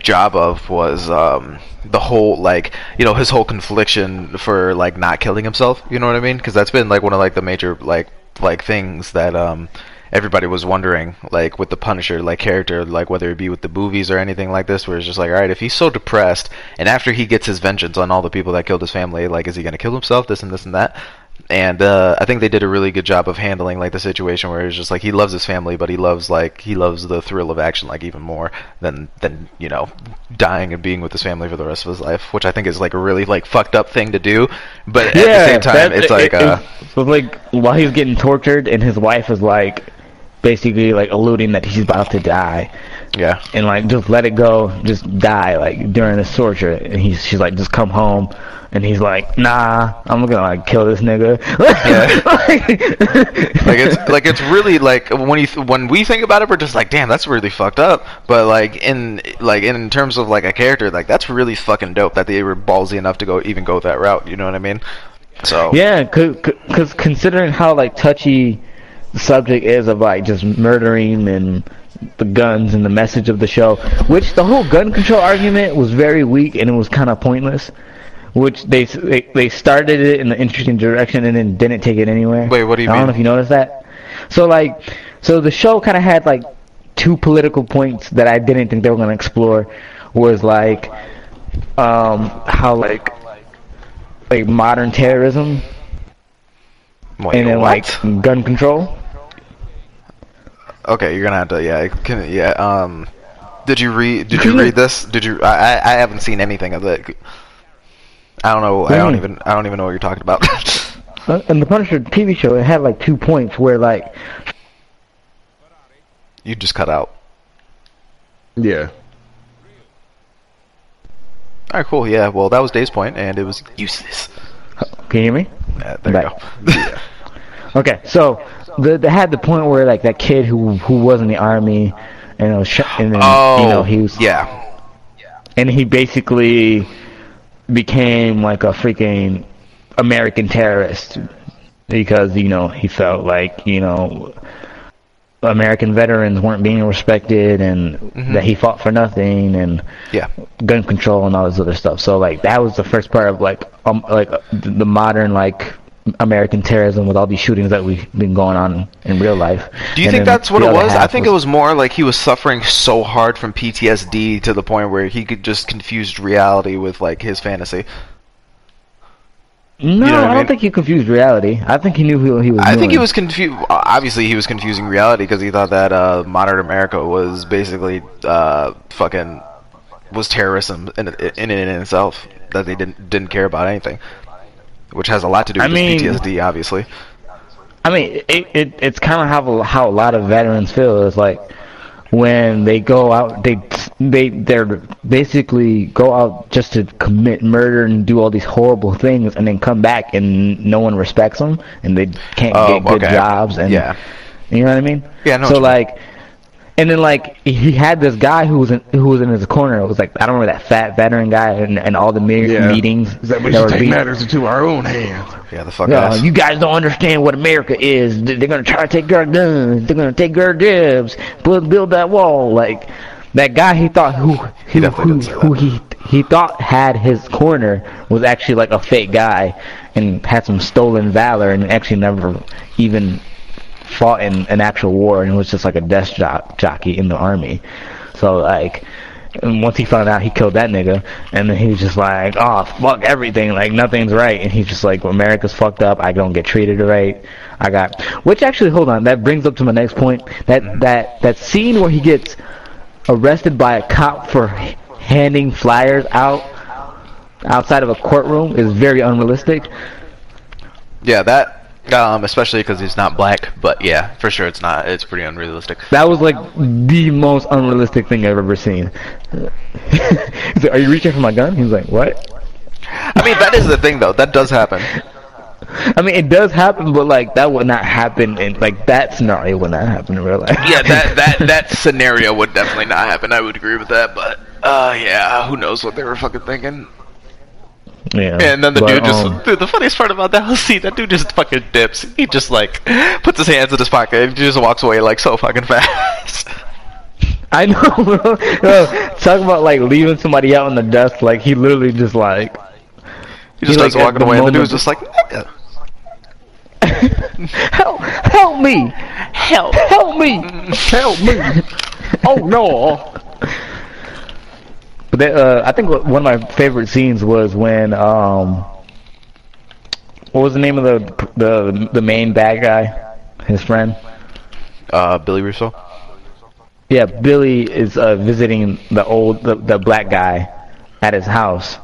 job of was um the whole like you know his whole confliction for like not killing himself. You know what I mean? Because that's been like one of like the major like like things that um everybody was wondering like with the Punisher like character like whether it be with the movies or anything like this where it's just like all right if he's so depressed and after he gets his vengeance on all the people that killed his family like is he gonna kill himself this and this and that and uh, I think they did a really good job of handling like the situation where it's just like he loves his family, but he loves like he loves the thrill of action like even more than than you know dying and being with his family for the rest of his life, which I think is like a really like fucked up thing to do. But at the same time, that- it's like it, uh, it was like while he's getting tortured and his wife is like basically like alluding that he's about to die. yeah, and like just let it go, just die like during this torture. And he's she's like, just come home, and he's like, nah, I'm gonna like kill this nigga. Yeah. [LAUGHS] like it's like it's really like when you th- when we think about it, we're just like, damn, that's really fucked up. But like in like in terms of like a character, like that's really fucking dope that they were ballsy enough to go even go that route. You know what I mean? So Yeah, because considering how like touchy the subject is of like just murdering and the guns and the message of the show, which the whole gun control argument was very weak and it was kind of pointless. Which they, they they started it in an interesting direction and then didn't take it anywhere. Wait, what do you mean? I don't know if you noticed that. So like, so the show kind of had like two political points that I didn't think they were gonna explore. Was like, um, how like like modern terrorism wait, and then what? like gun control. Okay, you're gonna have to. Yeah, can, yeah. Um, did you read? Did [LAUGHS] you read this? Did you? I I I haven't seen anything of it. I don't know. I don't Mm. even. I don't even know what you're talking about. [LAUGHS] Uh, And the Punisher TV show, it had like two points where like you just cut out. Yeah. All right, cool. Yeah. Well, that was Dave's point, and it was useless. Can you hear me? There you go. [LAUGHS] Okay, so the, they had the point where like that kid who who was in the army and it was sh- and then oh, you know he was oh, yeah. and he basically became like a freaking American terrorist because you know he felt like you know American veterans weren't being respected and Mhm. that he fought for nothing and Yeah. gun control and all this other stuff. So like that was the first part of like um like uh, the modern like American terrorism with all these shootings that we've been going on in real life. Do you And think that's what it was? I think it was more like he was suffering so hard from PTSD to the point where he could just confuse reality with like his fantasy. No, know I I, mean? don't think he confused reality. I think he knew who he was. I think he was confused. Obviously, he was confusing reality because he thought that uh, modern America was basically uh, fucking was terrorism in in, in, in itself. That they didn't didn't care about anything, which has a lot to do I with mean- PTSD, obviously. I mean, it, it it's kind of how how a lot of veterans feel. It's like when they go out, they they they're basically go out just to commit murder and do all these horrible things, and then come back and no one respects them, and they can't Oh, get good okay. jobs, and Yeah. you know what I mean? Yeah, know So like. And then like he had this guy who was in who was in his corner. It was like I don't remember that fat veteran guy and, and all the me- Yeah. meetings Is that we that should were take being- matters into our own hands? Yeah, the fuck no, ass. you guys don't understand what America is. They- They're gonna try to take our guns. They're gonna take our jobs. Build, build that wall. Like that guy, he thought who He who who, who he he thought had his corner was actually like a fake guy and had some stolen valor and actually never even fought in an actual war and was just like a desk jock, jockey in the army. So like. Once he found out, he killed that nigga, and then he was just like, "Oh fuck everything, like nothing's right." And he's just like, "America's fucked up. I don't get treated right. I got." Which actually, hold on, that brings up to my next point. That that that scene where he gets arrested by a cop for handing flyers out outside of a courtroom is very unrealistic. Yeah, that. Um, especially because he's not black, but yeah, for sure it's not. It's pretty unrealistic. That was like the most unrealistic thing I've ever seen. [LAUGHS] He's like, "Are you reaching for my gun?" He's like, "What?" I mean, that is the thing though. That does happen. I mean, it does happen, but like that would not happen in like that scenario would not happen in real life. Yeah, that that [LAUGHS] that scenario would definitely not happen. I would agree with that, but uh, yeah, who knows what they were fucking thinking. Yeah. And then the But, dude just, um, dude, the funniest part about that whole scene, that dude just fucking dips. He just like puts his hands in his pocket and just walks away like so fucking [LAUGHS] fast. I know, [LAUGHS] bro. Talk about like leaving somebody out in the dust. Like he literally just like He just He, starts like, walking away, and the moment- dude's just like, "Nigga." [LAUGHS] help, help me, help, help me, help me. oh no. But they, uh, I think one of my favorite scenes was when um, what was the name of the the the main bad guy, his friend. uh, Billy Russo. Yeah, Billy is uh, visiting the old the, the black guy at his house,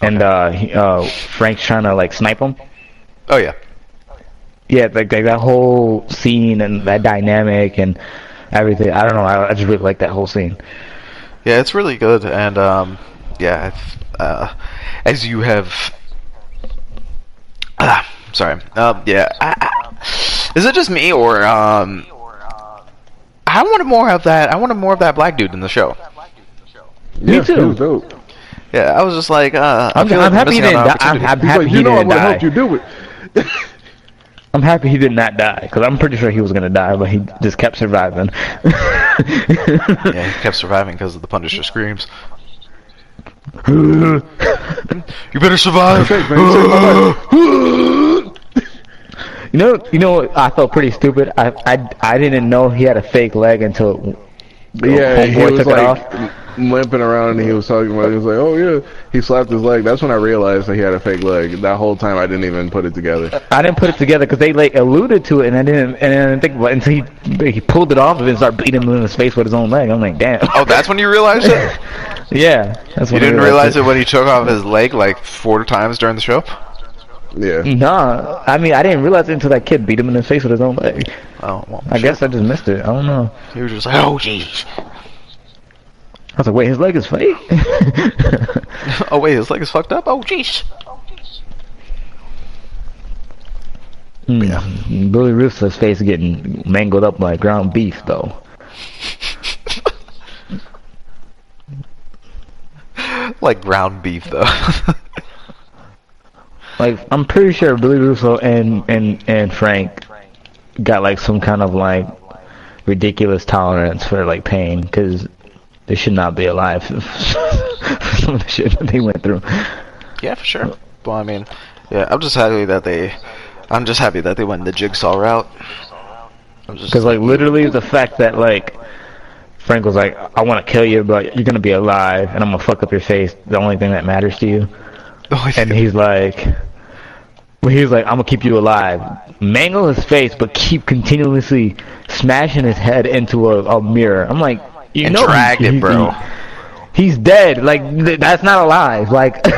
and uh, he, uh, Frank's trying to like snipe him. Oh yeah, Yeah, like, like that whole scene and that dynamic and everything. I don't know. I, I just really like that whole scene. yeah, it's really good, and um, yeah, it's, uh, as you have, ah, sorry, um, yeah, I, I, is it just me or um, I wanted more of that. I wanted more of that black dude in the show. Me too. It dope. Yeah, I was just like, uh, I I'm, feel I'm like happy he missing didn't die. I'm. I'm happy like, he you know I didn't would die. help you do it. [LAUGHS] I'm happy he did not die because I'm pretty sure he was gonna die, but he just kept surviving. [LAUGHS] Yeah, he kept surviving because of the Punisher screams. You better survive. Thanks, man. You saved my life. You know, you know, I felt pretty stupid. I, I, I didn't know he had a fake leg until Yeah, he was like limping around and he was talking about. It. He was like, "Oh yeah," he slapped his leg. That's when I realized that he had a fake leg. That whole time I didn't even put it together. I didn't put it together because they like alluded to it, and I didn't, and I didn't think about it until he he pulled it off and then started beating him in his face with his own leg. I'm like, damn. Oh, that's when you realized it? [LAUGHS] yeah. That's You when I didn't realize it when he took off his leg like four times during the show? Yeah, Nah, I mean, I didn't realize it until that kid beat him in the face with his own leg. Oh, well. I guess I just missed it. I don't know. He was just like, oh, jeez. I was like, wait, his leg is fake? [LAUGHS] Oh, wait, his leg is fucked up? Oh, jeez. Hmm. Yeah, Billy Russo's face getting mangled up [LAUGHS] like ground beef, though. like ground beef, though. Like, I'm pretty sure Billy Russo and, and, and Frank got like some kind of like ridiculous tolerance for like pain because they should not be alive for [LAUGHS] some of the shit that they went through. yeah, for sure. Well, I mean, yeah, I'm just happy that they. I'm just happy that they went the Jigsaw route. Because like literally the fact that like Frank was like, I want to kill you, but you're gonna be alive, and I'm gonna fuck up your face. The only thing that matters to you. [LAUGHS] Oh, and he's like, well, he's like, I'm gonna keep you alive, mangle his face, but keep continuously smashing his head into a, a mirror. I'm like, you And know, dragged he- it, he- bro. he's dead. Like th- that's not alive. Like [LAUGHS] bro,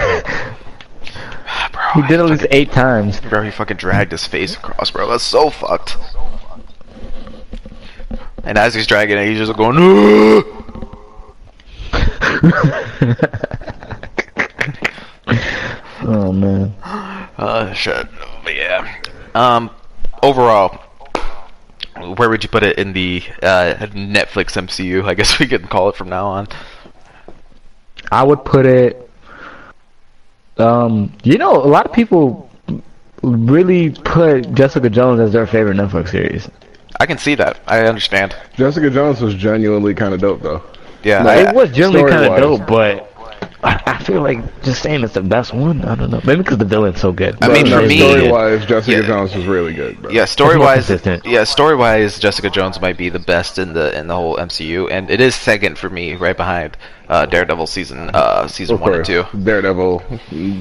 he did it at least eight times. Bro, he fucking dragged his face across, bro. That's so fucked. And as he's dragging it, he's just going, [LAUGHS] Oh man. [LAUGHS] uh, shit. But yeah. Um, overall, where would you put it in the uh, Netflix MCU? I guess [LAUGHS] we can call it from now on. I would put it. Um, you know, a lot of people really put Jessica Jones as their favorite Netflix series. I can see that. I understand. Jessica Jones was genuinely kind of dope though. Yeah. Like- I- It was genuinely kind of dope, but I, I feel like just saying it's the best one. I don't know. Maybe because the villain's so good. I mean, no, for me- story wise, Jessica Yeah. Jones was really good, bro. Yeah, story wise, yeah, story wise, Jessica Jones might be the best in the in the whole MCU, and it is second for me, right behind uh, Daredevil season uh, season one and two. Daredevil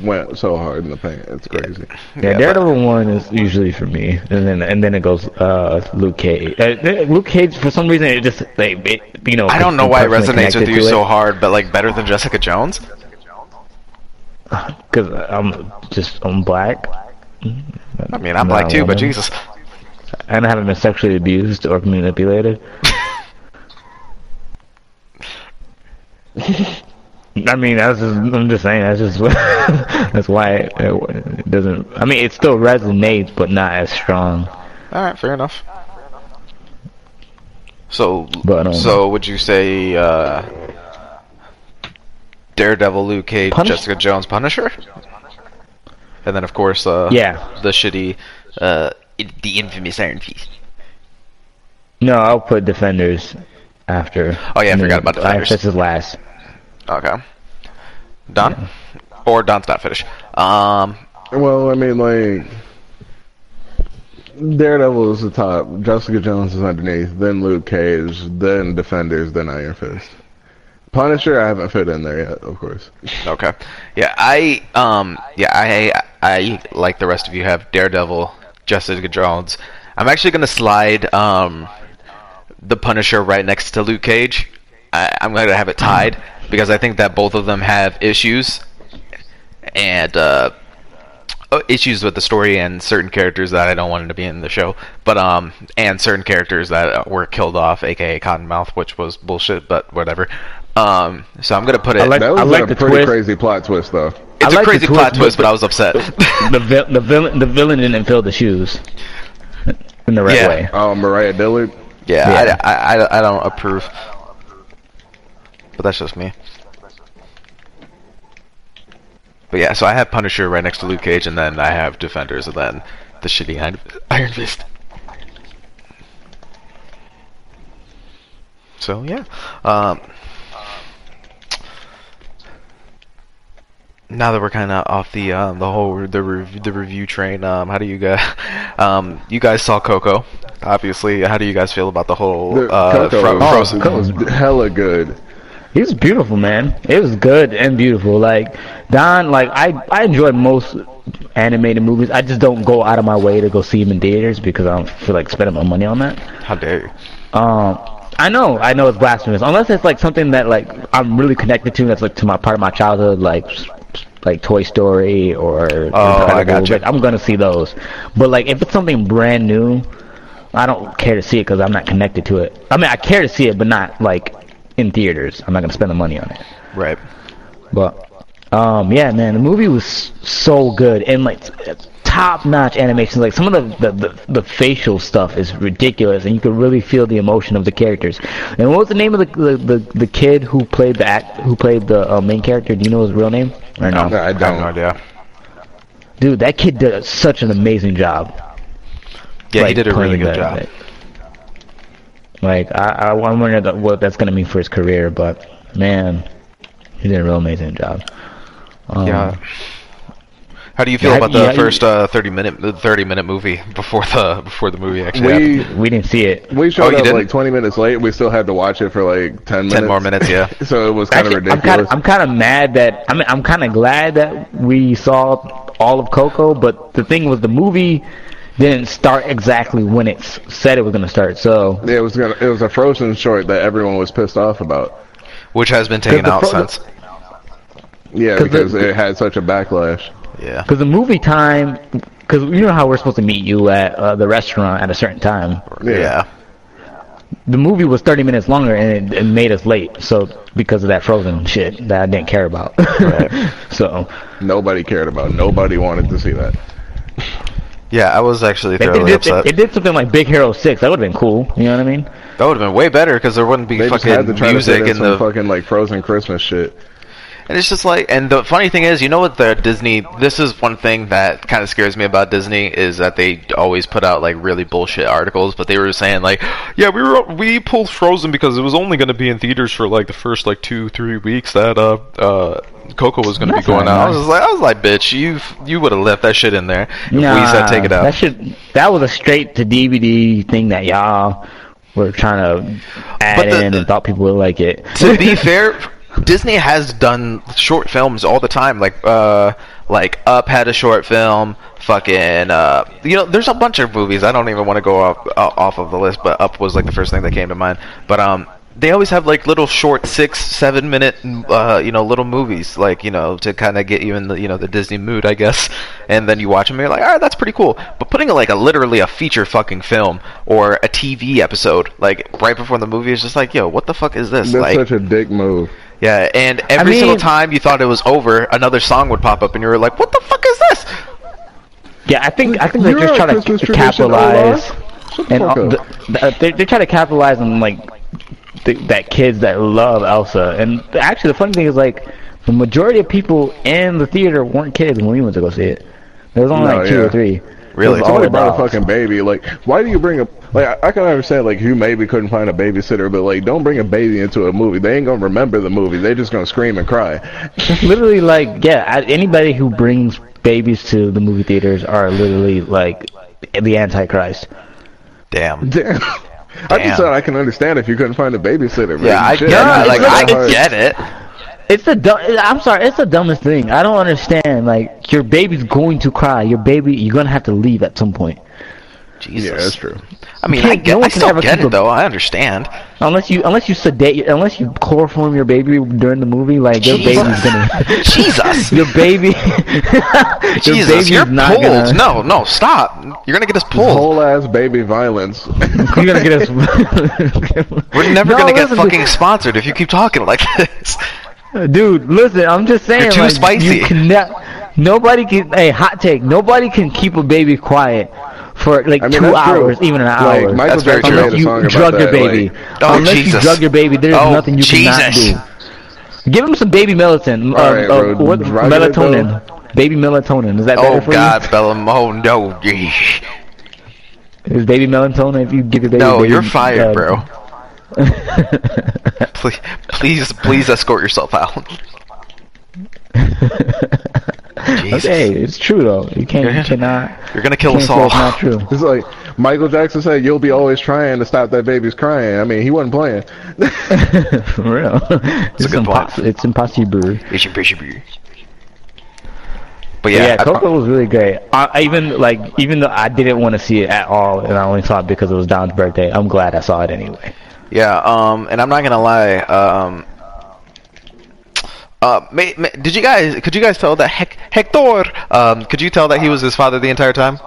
went so hard in the paint. It's crazy. Yeah, but- Daredevil one is usually for me, and then and then it goes uh, Luke Cage. Uh, Luke Cage for some reason it just like it, you know. I don't know why it resonates with you so it. hard, but like better than Jessica Jones. [LAUGHS] Because I'm just I'm black. I mean, I'm Not black a too, but. Jesus. And I haven't been sexually abused or manipulated. [LAUGHS] I mean, that's just, I'm just saying. That's just [LAUGHS] that's why it, it doesn't. I mean, it still resonates, but not as strong. All right, fair enough. So, But, um, so would you say uh, Daredevil, Luke Cage, Punish- Jessica Jones, Punisher, and then of course, uh, Yeah. the shitty, uh, the infamous Iron Fist. No, I'll put Defenders after. Oh, yeah, I and forgot then about Defenders. This is last. Okay, done, or Don's not finished. Um, Well, I mean, like Daredevil is the top. Jessica Jones is underneath. Then Luke Cage. Then Defenders. Then Iron Fist. Punisher, I haven't fit in there yet, of course. Okay. Yeah, I um yeah, I I like the rest of you have Daredevil, Jessica Jones. I'm actually gonna slide um the Punisher right next to Luke Cage. I, I'm gonna have it tied because I think that both of them have issues and uh uh, issues with the story and certain characters that I don't want to be in the show, but um, and certain characters that were killed off, aka Cottonmouth, which was bullshit, but whatever. Um, so I'm gonna put it. I like- That was I like a the pretty twist. crazy plot twist, though. It's I a like the crazy twist, plot twist, but- but I was upset. the [LAUGHS] vil- the villain the villain didn't fill the shoes in the right Yeah. way. Oh, Mariah Dillard. Yeah, Yeah. I, I, I, I don't approve. But that's just me. But yeah, so I have Punisher right next to Luke Cage, and then I have Defenders, and then the shitty Iron, Iron Fist. So yeah, um, now that we're kind of off the um, the whole the rev- the review train, um, how do you guys [LAUGHS] um, you guys saw Coco? Obviously, how do you guys feel about the whole The- uh, Coco Fro- was- Frozen? Coco's hella good. He was beautiful, man. It was good and beautiful. Like Don, like I, I enjoy most animated movies. I just don't go out of my way to go see them in theaters because I don't feel like spending my money on that. How dare you? Um, I know, I know it's blasphemous. Unless it's like something that like I'm really connected to, that's like to my part of my childhood, like like Toy Story or Oh, I Incredibles. gotcha. Like, I'm gonna see those. But like if it's something brand new, I don't care to see it because I'm not connected to it. I mean, I care to see it, but not like in theaters. I'm not gonna spend the money on it. Right. But um, yeah, man, the movie was so good and like top-notch animation. Like some of the, the the the facial stuff is ridiculous, and you can really feel the emotion of the characters. And what was the name of the the, the, the kid who played the act who played the uh, main character? Do you know his real name? Or no? No, I I have don't. no idea. Dude, that kid did such an amazing job. Yeah, he did a really good job. that- Like I, I I'm wondering what that's gonna mean for his career, but man, he did a real amazing job. Um, Yeah. How do you feel Yeah, about the yeah, first uh, thirty minute the thirty minute movie [LAUGHS] before the before the movie actually happened? We We didn't see it. we Oh, showed you up didn't? like 20 minutes late. We still had to watch it for like 10 minutes. More minutes, yeah. [LAUGHS] so it was kind Actually, of I'm kind ridiculous. of I'm kind of mad that I mean I'm kind of glad that we saw all of Coco, but the thing was the movie didn't start exactly when it said it was gonna start. So Yeah, it was gonna, it was a Frozen short that everyone was pissed off about. Which has been taken out pro- since. Yeah, because the- it had such a backlash. Yeah. because the movie time, because you know how we're supposed to meet you at uh, the restaurant at a certain time. Yeah. Yeah. The movie was 30 minutes longer and it, it made us late. So because of that Frozen shit that I didn't care about. [LAUGHS] so Nobody cared about. Nobody wanted to see that. Yeah, I was actually it, it, did, upset. it, it did something like Big Hero 6. That would have been cool. You know what I mean? that would have been way better because there wouldn't be They just had fucking to try music fit in and some the fucking like Frozen Christmas shit. And it's just like, and the funny thing is, you know what the Disney, this is one thing that kind of scares me about Disney is that they always put out like really bullshit articles, but they were saying like, yeah, we were, we pulled Frozen because it was only going to be in theaters for like the first like two, three weeks that, uh, uh, Coco was going to be going out. I was like, I was like, bitch, you, you would have left that shit in there if we said take it out. That should that was a straight to DVD thing that y'all were trying to add the- in and thought people would like it. to be [LAUGHS] fair, Disney has done short films all the time. Like, uh, like Up had a short film. Fucking, uh, you know, there's a bunch of movies. I don't even want to go off uh, off of the list, but Up was like the first thing that came to mind. But um, they always have like little short six, seven minute, uh, you know, little movies, like you know, to kind of get you in the you know the Disney mood, I guess. And then you watch them, and you're like, all right, that's pretty cool. But putting like a literally a feature fucking film or a TV episode, like right before the movie, is just like, yo, what the fuck is this? That's like, such a dick move. Yeah, and every mean- single time you thought it was over, another song would pop up, and you were like, "What the fuck is this?" Yeah, I think I think they're You're just trying Christmas to capitalize and fuck uh, up. the, the, they they try to capitalize on like the, that kids that love Elsa. And actually, the funny thing is like the majority of people in the theater weren't kids when we went to go see it. There was only No, like two yeah. or three. Really? It was all Somebody brought a fucking baby. Like, why do you bring a like? I, I can understand like you maybe couldn't find a babysitter, but like, don't bring a baby into a movie. They ain't gonna remember the movie. They just gonna scream and cry. [LAUGHS] literally like yeah I- anybody who brings babies to the movie theaters are literally like the antichrist Damn. [LAUGHS] Damn. I Damn. just thought I can understand if you couldn't find a babysitter. man. Yeah, I Shit, get I it. Like I get it. It's the dumb i'm sorry it's the dumbest thing i don't understand like your baby's going to cry your baby you're gonna have to leave at some point Jesus. Yeah, that's true. I mean, I get. no I one can still ever get it a- though. I understand. unless you unless you sedate unless you chloroform your baby during the movie like your Jesus. baby's gonna [LAUGHS] Jesus. [LAUGHS] your baby [LAUGHS] your Jesus, baby's you're not pulled. gonna No, no, stop. You're gonna get us pulled. Whole ass baby violence. you're gonna get us We're never No, gonna get listen, fucking sponsored if you keep talking like this. Dude, listen, I'm just saying. You're too like, spicy. You can ne- nobody can. Hey, hot take. Nobody can keep a baby quiet for like I mean, two that's true. hours, even an Like, hour. Michael That's very Jackson true. Unless you drug your that, baby. like- Oh, Unless you drug your baby, there's Oh, nothing you cannot do. Give him some baby melatonin. All Uh, right, uh, what Rocket melatonin? Baby melatonin. Is that better Oh for God, Bellum. Oh no. Yeesh. you? Is baby melatonin if you give your baby? No, baby, you're fired, uh, bro. [LAUGHS] Please, please, please escort yourself out. [LAUGHS] Jesus. okay, it's true though. You can't. You cannot. You're gonna kill can't us all. it's not true. [LAUGHS] It's like Michael Jackson said, "You'll be always trying to stop that baby's crying." I mean, he wasn't playing. For real. It's, a good point. impos- it's impossible. It's your bishop. But Yeah, yeah, I- Coco was really great. I, I even like, even though I didn't want to see it at all, and I only saw it because it was Don's birthday. I'm glad I saw it anyway. Yeah, um, and I'm not gonna lie, um, uh, may, may, did you guys, could you guys tell that Hec- Hector, um, could you tell that he was his father the entire time?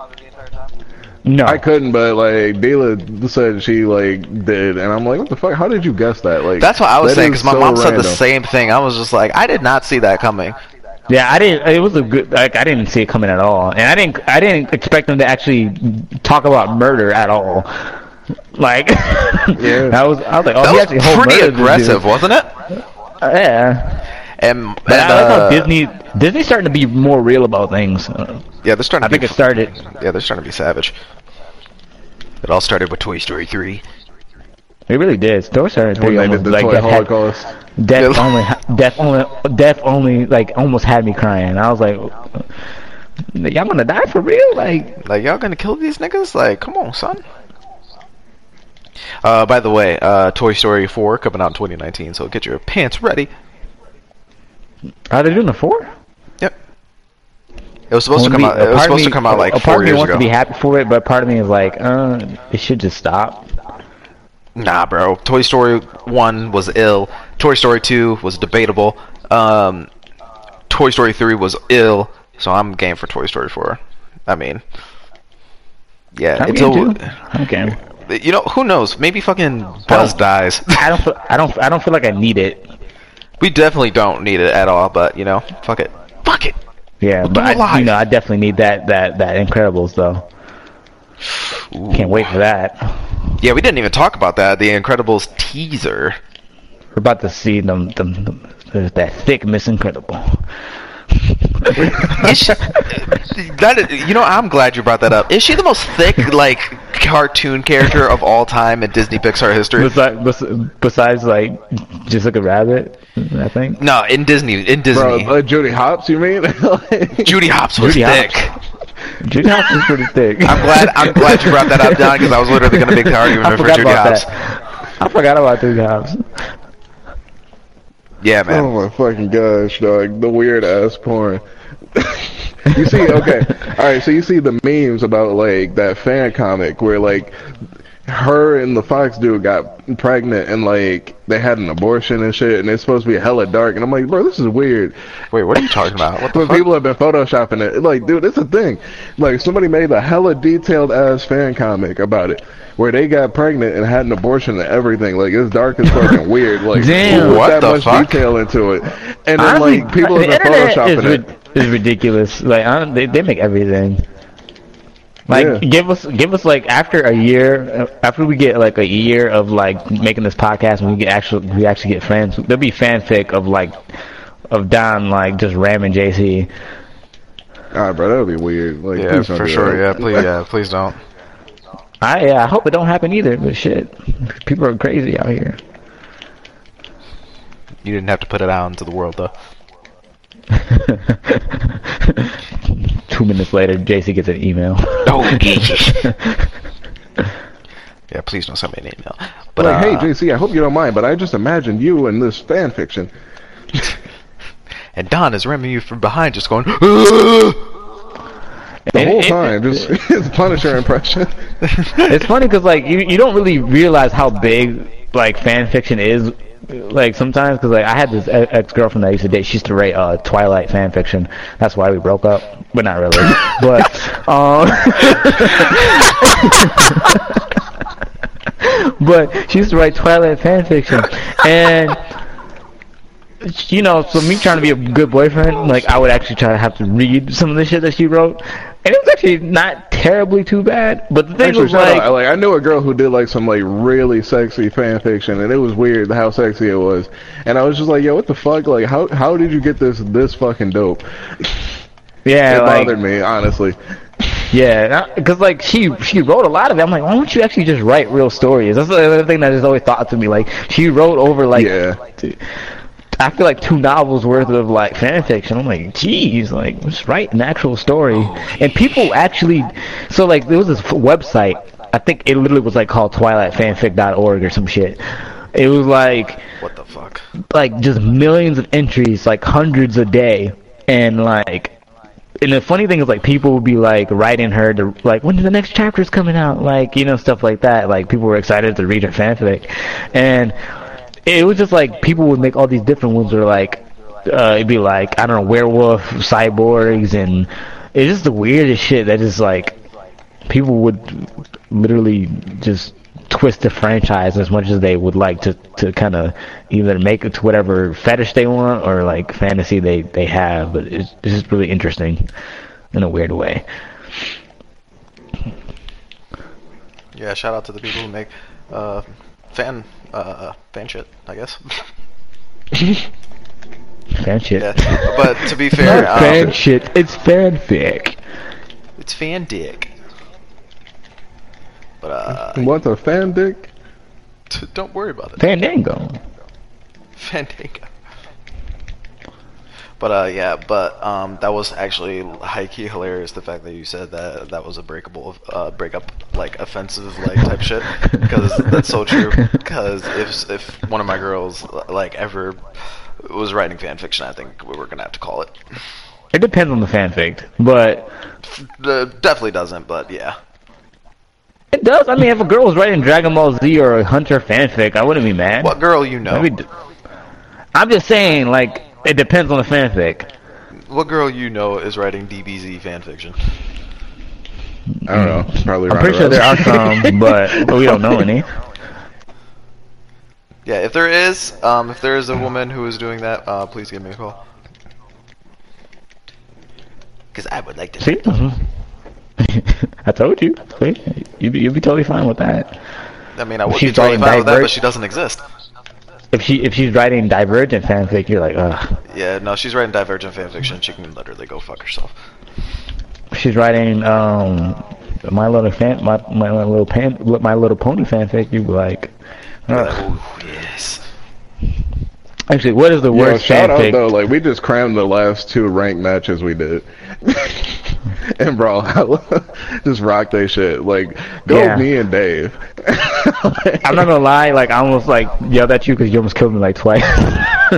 No, I couldn't, but like Dela said, she like did, and I'm like, "What the fuck? How did you guess that?" Like, That's what I was saying, because my so mom said the same thing. I was just like, I did not see that coming. Yeah, I didn't. It was a good. Like, I didn't see it coming at all, and I didn't. I didn't expect them to actually talk about murder at all. Like, Yeah. [LAUGHS] I was. I was like, oh, That he was actually whole pretty aggressive, wasn't it? Uh, yeah. And, But and, I like how uh, Disney Disney's starting to be more real about things. Uh, yeah, they're starting I to think be, it started. yeah, they're starting to be savage. It all started with Toy Story 3. It really did. Toy Story three they did almost the like toy that had- holocaust. Death [LAUGHS] only, death only, death only, like almost had me crying. I was like, "Y'all gonna die for real?" Like, Like, y'all gonna kill these niggas? Like, come on, son. Uh, by the way, uh, Toy Story 4 coming out in 2019, so get your pants ready. are they doing the four? Yep. It was supposed to come me- out. It was supposed to come out like a part of me wants ago. to be happy for it, but part of me is like, uh, it should just stop. Nah, bro. Toy Story 1 was ill. Toy Story 2 was debatable. Um, Toy Story 3 was ill. So I'm game for Toy Story 4. I mean, yeah. I'm until game too. Okay. You know, who knows? Maybe fucking Buzz dies. [LAUGHS] I don't. Feel, I don't. I don't feel like I need it. we definitely don't need it at all. But you know, fuck it. Fuck it. Yeah, but I, you know, I definitely need that. That that Incredibles though. Can't wait for that. Yeah, we didn't even talk about that. The Incredibles teaser. We're about to see them. them, them that thick Miss Incredible. [LAUGHS] Is she, that is, you know, I'm glad you brought that up. Is she the most thick, like, cartoon character of all time in Disney Pixar history? Besides, besides like just like a rabbit, I think. No, in Disney. In Bro, Disney. uh, Judy Hopps, you mean? [LAUGHS] Like- Judy Hopps was Judy thick. Hopps. Judy Hopps is pretty thick. I'm glad. I'm glad you brought that up, Don, because I was literally going to make the I argument for forgot Judy Hopps. that. I forgot about Judy Hopps. Yeah, man. Oh my fucking gosh, dog! The weird ass porn. [LAUGHS] you see, okay, [LAUGHS] all right. So you see the memes about like that fan comic where like her and the Fox dude got pregnant and like they had an abortion and shit, and it's supposed to be hella dark. And I'm like, bro, this is weird. Wait, what are you talking about? What the people have been photoshopping it. Like, dude, it's a thing. Like, somebody made a hella detailed ass fan comic about it, where they got pregnant and had an abortion and everything. Like, it's dark as fucking [LAUGHS] weird. Like, Damn. who What that the much fuck? detail into it? And then Honestly, like people the have been internet photoshopping is, it. rid- is ridiculous. Like I don't, they they make everything. Like Yeah. give us give us like after a year uh, after we get like a year of like making this podcast and we get actually we actually get friends there'll be fanfic of like of Don like just ramming JC. Ah, bro, that would be weird. Like, Yeah, for sure. that. Yeah, please. [LAUGHS] Yeah, please don't. I yeah, I hope it don't happen either. But shit, people are crazy out here. You didn't have to put it out into the world, though. [LAUGHS] Two minutes later, JC gets an email. Oh, [LAUGHS] yeah, please don't send me an email. But like, hey, uh, JC, I hope you don't mind, but I just imagined you in this fan fiction. [LAUGHS] and Don is ramming you from behind, just going. [GASPS] The And whole it- time, just his [LAUGHS] Punisher impression. [LAUGHS] it's funny because like you you don't really realize how big like fan fiction is like sometimes because like I had this ex girlfriend that I used to date. She used to write uh, Twilight fan fiction. That's why we broke up, but not really. [LAUGHS] but um, but she used to write Twilight fan fiction, and you know, so me trying to be a good boyfriend, like I would actually try to have to read some of the shit that she wrote, and it was actually not terribly too bad. But the thing Actually, was like, out, like I knew a girl who did like some like really sexy fan fiction, and it was weird how sexy it was. And I was just like, yo, what the fuck? Like, how how did you get this this fucking dope? yeah, it like, bothered me honestly. Yeah, because like she she wrote a lot of it. I'm like, why don't you actually just write real stories? That's the other thing that has always thought to me. Like she wrote over like, Yeah. I feel like two novels worth of like fan fiction. I'm like, geez, like just write an actual story. Oh, and people actually, so like there was this website. I think it literally was like called TwilightFanfic.org or some shit. It was like What the fuck? like just millions of entries, like hundreds a day, and like. And the funny thing is, like, people would be like writing her to like, when the next chapter's coming out, like, you know, stuff like that. Like, people were excited to read her fanfic, and it was just like people would make all these different ones. Or like, uh, it'd be like, I don't know, werewolf, cyborgs, and it's just the weirdest shit. That is like, people would literally just twist the franchise as much as they would like to to kind of either make it to whatever fetish they want or like fantasy they they have but it's, it's just really interesting in a weird way Yeah, shout out to the people who make uh, fan uh, fan shit. I guess. [LAUGHS] fan shit yeah, but to be [LAUGHS] fair, Not fan um, shit it's fanfic it's fan dick. But uh, What the fan dick? t- [LAUGHS] don't worry about it. fandango Fandango. But uh, yeah, but um, that was actually high key hilarious. The fact that you said that that was a breakable, uh, breakup like offensive like type shit because that's so true. Because if if one of my girls like ever was writing fan fiction, I think we were gonna have to call it. it depends on the fanfic but Uh, definitely doesn't, but yeah. it does i mean if a girl was writing Dragon Ball Z or a hunter fanfic i wouldn't be mad What girl you know? I'm just saying like it depends on the fanfic What girl you know is writing DBZ fan fiction? I don't know. Probably. i'm pretty sure there are some but, but we don't know any Yeah, if there is, um, if there is a woman who is doing that, uh, please give me a call. Because I would like to. See? [LAUGHS] I told you. See? You'd be, you'd be totally fine with that. I mean, I would She's be totally writing fine with that, but she doesn't exist. If she if she's writing Divergent fanfic, you're like, ugh. Yeah, no, she's writing Divergent fanfiction. She can literally go fuck herself. She's writing um my little fan my my little pan my little pony fanfic. You be like, ugh. Ooh, yes. actually, what is the Yo, worst shout out though, like we just crammed the last two ranked matches we did. [LAUGHS] and bro, [LAUGHS] just rock that shit. Like, go Yeah. me and Dave. [LAUGHS] I'm not gonna lie, like I almost like yelled at you because you almost killed me like twice.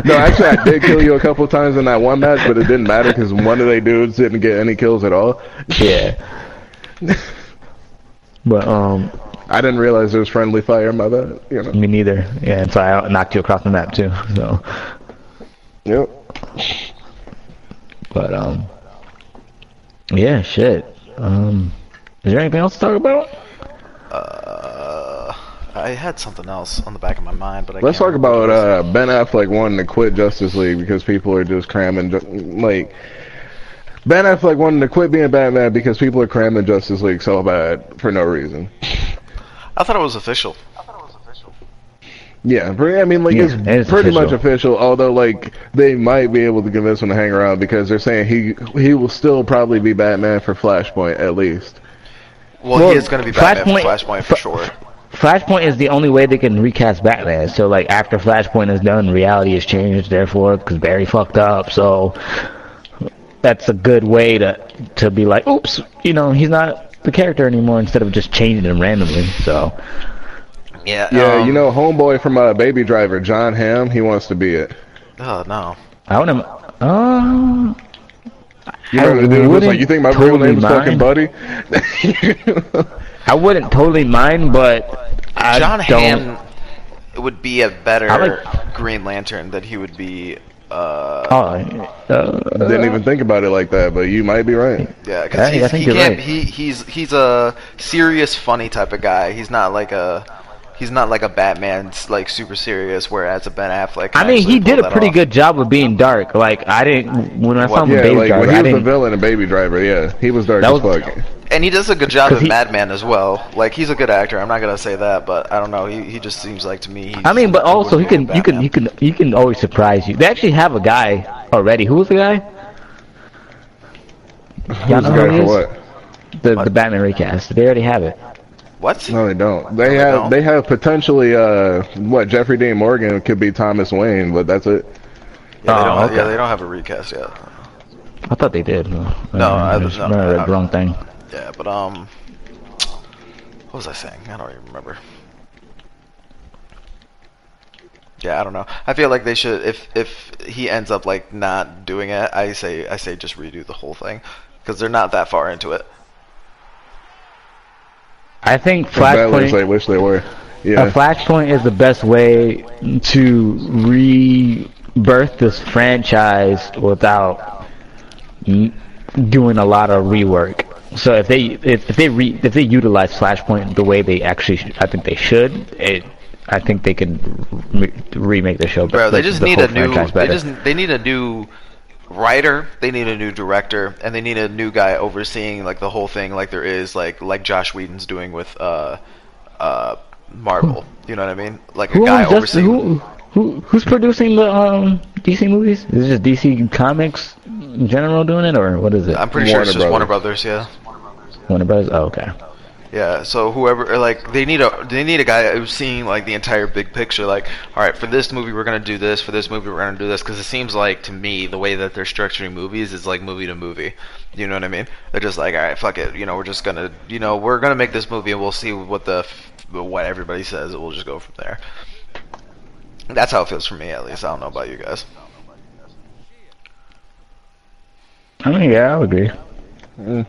No, actually, I did kill you a couple times in that one match, but it didn't matter because one of they dudes didn't get any kills at all. yeah. But um, I didn't realize there was friendly fire. My bad. You know. me neither. Yeah, and so I knocked you across the map too. So, Yep. but um, yeah, shit. Um, is there anything else to talk about? Uh, I had something else on the back of my mind, but I Let's talk about uh, Ben Affleck wanting to quit Justice League because people are just cramming. Like Ben Affleck wanting to quit being Batman because people are cramming Justice League so bad for no reason. I thought it was official. Yeah, I mean, like Yeah, it is it's pretty much official. official. Although, like they might be able to convince him to hang around because they're saying he he will still probably be Batman for Flashpoint at least. Well, Well, he is going to be Batman Flashpoint- for Flashpoint for sure. Flashpoint is the only way they can recast Batman. So like after Flashpoint is done, reality has changed. Therefore, because Barry fucked up, so that's a good way to to be like, oops, you know, he's not the character anymore. Instead of just changing him randomly. So Yeah. Yeah, um, you know, homeboy from uh, Baby Driver, Jon Hamm, he wants to be it. Oh no. I want him. Uh, You I know, the dude was wouldn't like, "You think my real totally name's fucking. Buddy?" I wouldn't totally mind, but I Jon don't. Hamm would be a better like- Green Lantern than he would be. Uh, Oh, uh, Didn't even think about it like that, but you might be right. yeah, Yeah, because I think he can't. right. He he's he's a serious, funny type of guy. He's not like a He's not like a Batman, like super serious. Whereas a Ben Affleck. I mean, he did a pretty off. good job of being dark. Like I didn't when I saw him in Yeah, Baby like Driver, when he I was the didn't. villain in Baby Driver, yeah, he was dark That as was- fuck. And he does a good job at he- Mad Men as well. Like he's a good actor. I'm not gonna say that, but I don't know. He he just seems like to me. He's, I mean, but also he can, you can, you can, you can always surprise you. They actually have a guy already. Who was the guy? Y'all Who's the guy for what? The the Batman recast. They already have it. What? No, they don't. They they have don't. they have potentially uh what Jeffrey Dean Morgan could be Thomas Wayne, but that's it. Yeah, they Oh, don't. okay. Yeah, they don't have a recast yet. I thought they did. No, I- I just no, remember the wrong thing. Yeah, but um, what was I saying? I don't even remember. Yeah, I don't know. I feel like they should. If if he ends up like not doing it, I say I say just redo the whole thing because they're not that far into it. I think As badly as Flashpoint. they wish they were. Yeah. A Flashpoint is the best way to rebirth this franchise without doing a lot of rework. So if they if, if they re, if they utilize Flashpoint the way they actually sh- I think they should, it I think they can re- remake the show. Bro, they just the need a new. franchise They just they need a new writer. They need a new director, and they need a new guy overseeing like the whole thing, like there is like like Joss Whedon's doing with uh uh Marvel. You know what I mean? Like a who guy owns overseeing. who, who who's producing the um DC movies? Is it just DC Comics in general doing it, or what is it? I'm pretty sure it's Warner just Warner Brothers. Brothers. Yeah. Warner Brothers. Oh, okay. Yeah, so whoever like they need a they need a guy who's seeing like the entire big picture. Like, all right, for this movie we're gonna do this. For this movie we're gonna do this. Because it seems like to me the way that they're structuring movies is like movie to movie. You know what I mean? They're just like, all right, fuck it. You know, we're just gonna you know we're gonna make this movie and we'll see what the what everybody says. and We'll just go from there. That's how it feels for me, at least. I don't know about you guys. I mean, yeah, I would agree. Mm.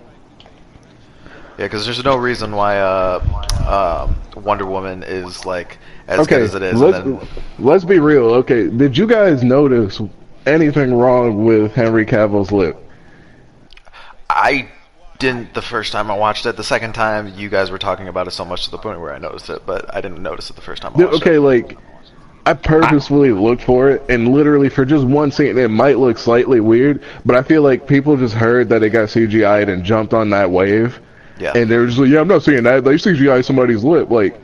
Yeah, because there's no reason why uh, um, Wonder Woman is like as Okay, good as it is. let's then, let's be real. Okay, did you guys notice anything wrong with Henry Cavill's lip? I didn't the first time I watched it. The second time, you guys were talking about it so much to the point where I noticed it, but I didn't notice it the first time I watched okay, it. like I purposefully looked for it, and literally for just one scene, it might look slightly weird, but I feel like people just heard that it got CGI'd and jumped on that wave, Yeah. and they were just like, "Yeah, I'm not seeing that. They CGI somebody's lip, like."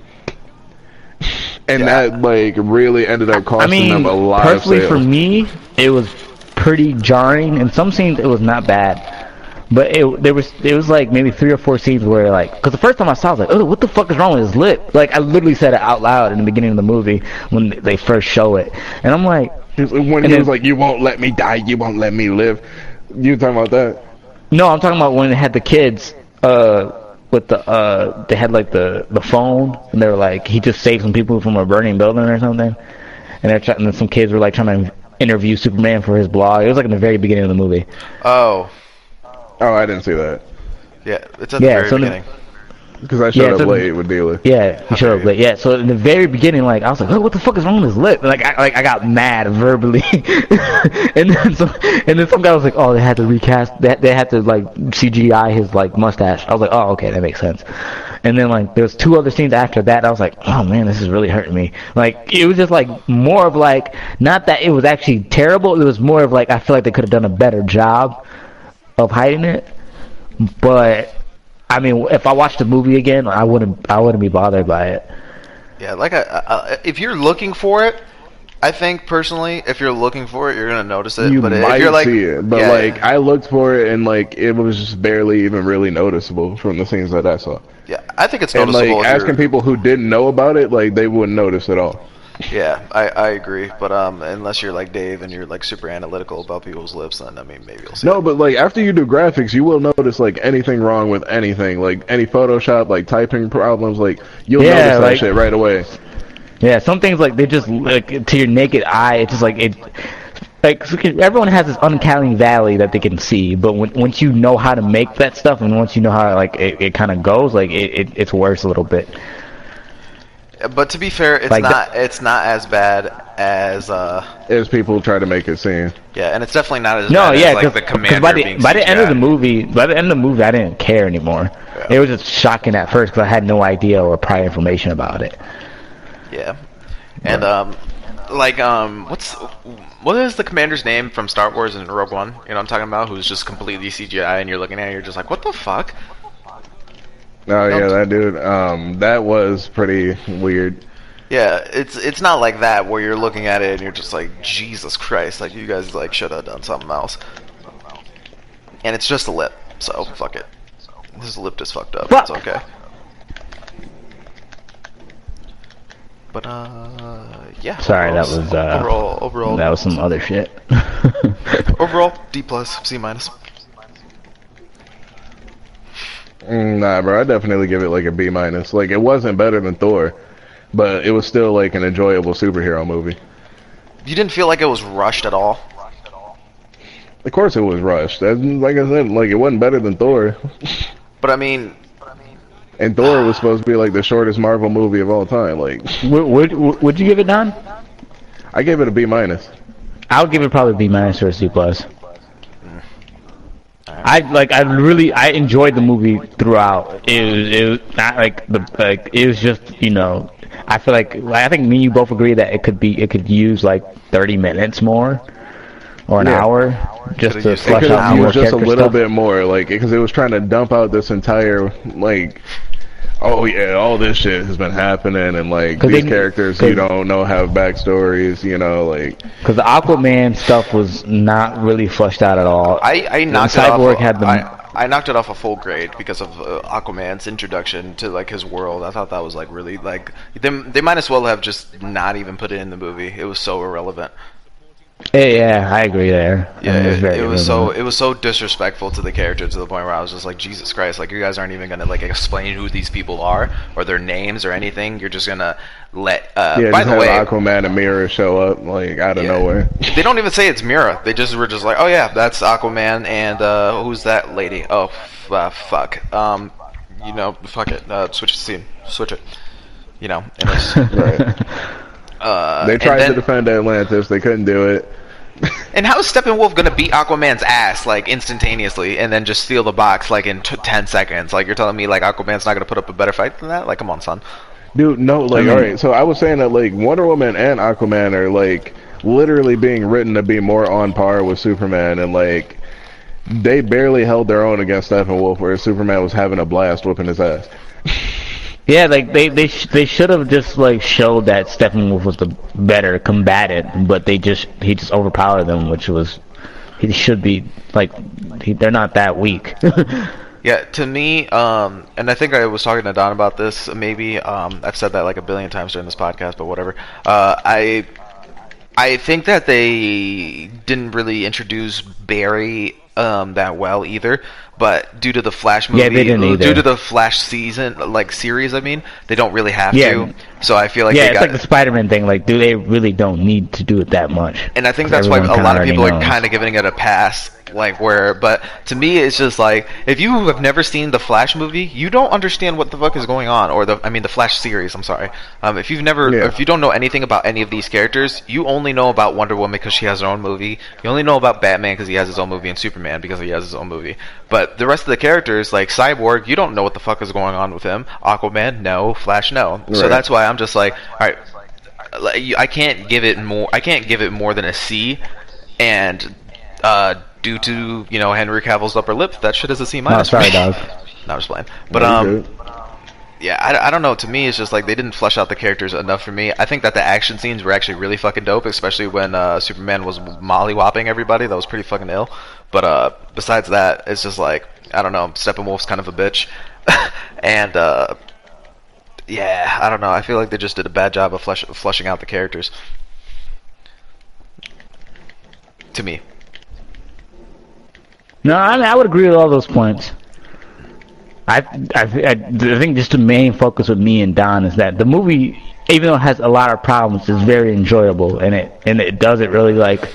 And Yeah. that like really ended up I costing them a lot personally of for me, it was pretty jarring. In some scenes, it was not bad, but it there was it was like maybe three or four scenes where like, because the first time I saw, it, I was like, oh, what the fuck is wrong with his lip? Like I literally said it out loud in the beginning of the movie when they first show it, and I'm like, He's- when and he then- was like, "You won't let me die. You won't let me live." You talking about that? No, I'm talking about when they had the kids uh with the uh they had like the the phone and they were like he just saved some people from a burning building or something. And they're trying and some kids were like trying to interview Superman for his blog. It was like in the very beginning of the movie. oh, Oh, I didn't see that yeah, it's at Yeah, the very so the- beginning. Because I showed Yeah, up so- late with Dealer. Yeah, he showed up late. Yeah, so in the very beginning, like I was like, "Oh, what the fuck is wrong with his lip?" Like, I like I got mad verbally, [LAUGHS] and then some, and then some guy was like, "Oh, they had to recast. They they had to like CGI his like mustache." I was like, "Oh, okay, that makes sense." And then like there was two other scenes after that. I was like, "Oh man, this is really hurting me." Like it was just like more of like not that it was actually terrible. It was more of like I feel like they could have done a better job of hiding it, but. I mean, if I watched the movie again, I wouldn't. I wouldn't be bothered by it. Yeah, like I, I, if you're looking for it, I think personally, if you're looking for it, you're gonna notice it. You but might if you're like, see it, but yeah, like I looked for it and like it was just barely even really noticeable from the scenes that I saw. yeah, I think it's noticeable. And noticeable. like asking people who didn't know about it, like they wouldn't notice at all. Yeah, I, I agree. But um, unless you're like Dave and you're like super analytical about people's lips, then I mean maybe you'll see. No, it. but like after you do graphics, you will notice like anything wrong with anything, like any Photoshop, like typing problems, like you'll Yeah, notice that shit right away. Yeah, some things like they just like to your naked eye, it's just like it. Like everyone has this uncanny valley that they can see, but when, once you know how to make that stuff, and once you know how like it, it kind of goes, like it, it it's worse a little bit. But to be fair, it's Like the- not it's not as bad as uh As people try to make it seem. yeah, and it's definitely not as No, bad yeah, as like because the commander by the being by the end of the movie, by the end of the movie, I didn't care anymore. Yeah. It was just shocking at first because I had no idea or prior information about it. Yeah, and um, like um, what's what is the commander's name from Star Wars and Rogue One? You know what I'm talking about? Who's just completely CGI, and you're looking at it, you're just like, what the fuck? Oh yeah, that dude. Um, that was pretty weird. Yeah, it's it's not like that where you're looking at it and you're just like, Jesus Christ, like you guys like should have done something else. And it's just a lip, so fuck it. This lip is fucked up. Fuck. It's okay. But uh, yeah. Sorry, that was uh, overall overall that was some other shit. [LAUGHS] overall D plus C minus. Mm, Nah, bro, I definitely give it like a B minus. Like it wasn't better than Thor, but it was still like an enjoyable superhero movie. You didn't feel like it was rushed at all. Of course, it was rushed. Like I said, like it wasn't better than Thor, [LAUGHS] But I mean, and Thor was supposed to be like the shortest Marvel movie of all time. Like [LAUGHS] would, would would you give it Don? I gave it a B minus. I would give it probably B minus or a C plus. I like I really I enjoyed the movie throughout. It was it was not like the like it was just you know I feel like I think me and you both agree that it could be it could use like thirty minutes more or an Yeah. hour just to flesh out more just a little stuff. bit more, like because it was trying to dump out this entire like. Oh yeah, all this shit has been happening, and like these they- characters 'cause- you don't know have backstories. You know, like Because the Aquaman stuff was not really fleshed out at all. I, I knocked it Cyborg off. had the I, I knocked it off a full grade because of uh, Aquaman's introduction to like his world. I thought that was like really like they they might as well have just not even put it in the movie. It was so irrelevant. Yeah, yeah, I agree there. I Yeah, mean, it, it was so it was so disrespectful to the character to the point where I was just like, Jesus Christ! Like you guys aren't even gonna like explain who these people are or their names or anything. You're just gonna let. Uh, yeah, by the way, Aquaman and Mera show up like out of Yeah. nowhere. they don't even say it's Mera. They just were just like, oh yeah, that's Aquaman, and uh, who's that lady? Oh, uh, fuck. Um, you know, fuck it. Uh, switch the scene. Switch it. You know, and it's, [LAUGHS] Right. Uh, They tried then- to defend Atlantis, they couldn't do it. [LAUGHS] And how is Steppenwolf gonna beat Aquaman's ass like instantaneously, and then just steal the box like in t- ten seconds? Like you're telling me like Aquaman's not gonna put up a better fight than that? Like come on, son. Dude, no, like, mean- all right. So I was saying that like Wonder Woman and Aquaman are like literally being written to be more on par with Superman, and like they barely held their own against Steppenwolf, where Superman was having a blast whooping his ass. [LAUGHS] Yeah, like they they sh- they should have just like showed that Steppenwolf was the better combatant, but they just he just overpowered them, which was he should be like he, they're not that weak. [LAUGHS] Yeah, to me, um, and I think I was talking to Don about this. Maybe um, I've said that like a billion times during this podcast, but whatever. Uh, I I think that they didn't really introduce Barry um, that well either. But due to the Flash movie, Yeah, they didn't either. due to the Flash season, like series, I mean, they don't really have Yeah. to. So I feel like yeah, they it's got. like the Spider-Man thing. Like, do they really don't need to do it that much? and I think that's why a lot of people are kind of giving it a pass. Like where, but to me, it's just like if you have never seen the Flash movie, you don't understand what the fuck is going on, or the I mean the Flash series. I'm sorry. Um, if you've never, Yeah. if you don't know anything about any of these characters, you only know about Wonder Woman because she has her own movie. You only know about Batman because he has his own movie, and Superman because he has his own movie. But the rest of the characters, like Cyborg, you don't know what the fuck is going on with him. Aquaman, no. Flash, no. So that's why I'm just like, all right, I can't give it more. I can't give it more than a C, and uh, due to you know Henry Cavill's upper lip, that shit is a C minus. for sorry, dog. [LAUGHS] no, I'm just playing. But No, um, good. yeah, I, I don't know. To me, it's just like they didn't flesh out the characters enough for me. I think that the action scenes were actually really fucking dope, especially when uh, Superman was mollywhopping everybody. That was pretty fucking ill. But uh, besides that, it's just like I don't know. Steppenwolf's kind of a bitch, [LAUGHS] and uh, yeah, I don't know. I feel like they just did a bad job of flesh, fleshing out the characters. To me, No, I, I would agree with all those points. I, I, I, I think just the main focus with me and Don is that the movie, even though it has a lot of problems, is very enjoyable, and it and it does it really like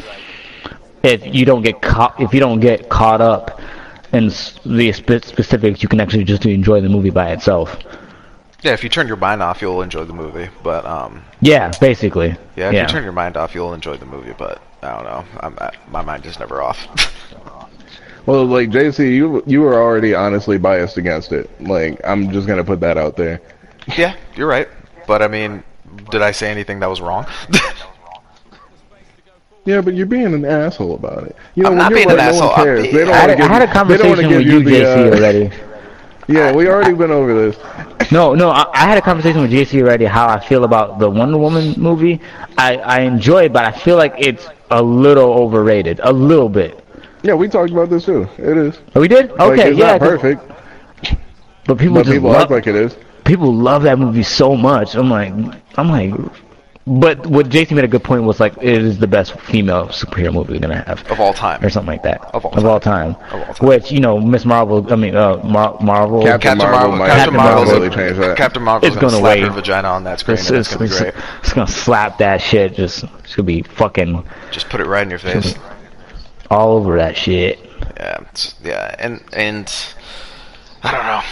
if you don't get caught if you don't get caught up in the spe- specifics, you can actually just enjoy the movie by itself. yeah. If you turn your mind off, you'll enjoy the movie. But um, Yeah, basically. yeah, if yeah. you turn your mind off, you'll enjoy the movie. But I don't know. I'm, I, my mind is never off. [LAUGHS] Well, like JC, you you were already honestly biased against it. Like I'm just gonna put that out there. yeah, you're right. But I mean, Did I say anything that was wrong? [LAUGHS] Yeah, but you're being an asshole about it. You know, I'm when not you're being an right, no asshole. I'm cares. They don't I had, wanna give had a you- they don't wanna conversation with you, the, JC, uh, already. [LAUGHS] Yeah, we already been over this. No, no, I, I had a conversation with JC already. How I feel about the Wonder Woman movie. I I enjoy it, but I feel like it's a little overrated, a little bit. Yeah, we talked about this too. It is. Oh, we did? Like, Okay, it's yeah. not 'cause- perfect, But people but just people love, act like it is. people love that movie so much. I'm like, I'm like, but what JC made a good point was like, it is the best female superhero movie we're gonna have. of all time. or something like that. Of all Of all time. Of all time. Which you know, Miss Marvel. I mean, uh, Mar- Marvel. Captain Captain Marvel Marvel. Captain Captain Marvel really change that. Captain Marvel's It's gonna, gonna slap wait. her vagina on that screen, It's, and it's it's, gonna be it's, great. it's gonna slap that shit. Just it's gonna be fucking Just put it right in your face. All over that shit. Yeah, it's- yeah, and and I don't know.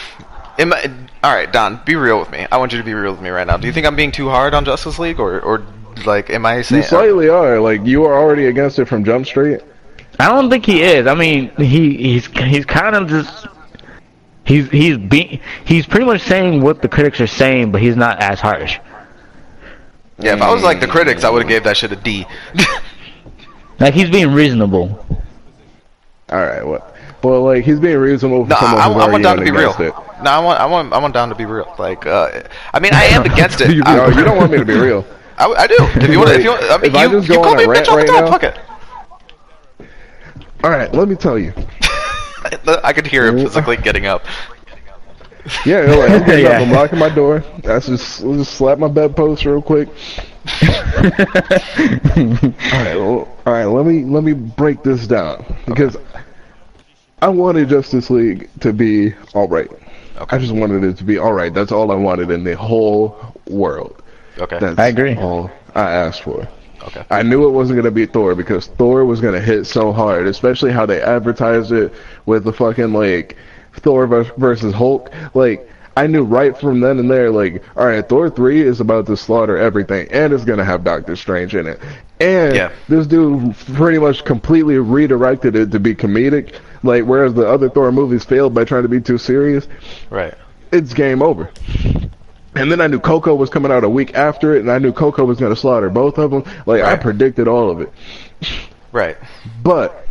Am I, all right, Don, be real with me. I want you to be real with me right now. Do you think I'm being too hard on Justice League, or or like am I You saying? slightly are. Like you are already against it from Jump Street. I don't think he is. I mean, he he's he's kind of just he's he's be he's pretty much saying what the critics are saying, but he's not as harsh. yeah, if I was like the critics, I would have gave that shit a D. [LAUGHS] Like he's being reasonable. All right, what? But like he's being reasonable for no, someone I, I already want Don to be real. against No, I want I want I want Don to be real. Like, uh, I mean, I am [LAUGHS] against it. it. I, No, you don't want me to be [LAUGHS] real. I, I do. If you want, if you want, I mean, If I you, just you go call me a a bitch rant all the time. now- Fuck it. All right, let me tell you. [LAUGHS] I could hear him physically getting up. Yeah, you're like, I'm getting Yeah. up, I'm locking my door. I just, let's just slap my bedpost real quick. [LAUGHS] All right, well, all right. Let me let me break this down because I wanted Justice League to be all right. Okay. I just wanted it to be all right. That's all I wanted in the whole world. Okay. That's I agree. all I asked for. Okay. I knew it wasn't gonna be Thor because Thor was gonna hit so hard, especially how they advertised it with the fucking like Thor versus Hulk. Like I knew right from then and there, like, all right, Thor three is about to slaughter everything, and it's gonna have Doctor Strange in it, and Yeah. this dude pretty much completely redirected it to be comedic. Like whereas the other Thor movies failed by trying to be too serious, Right. it's game over. And then I knew Coco was coming out a week after it, and I knew Coco was going to slaughter both of them. Like I predicted all of it, Right. but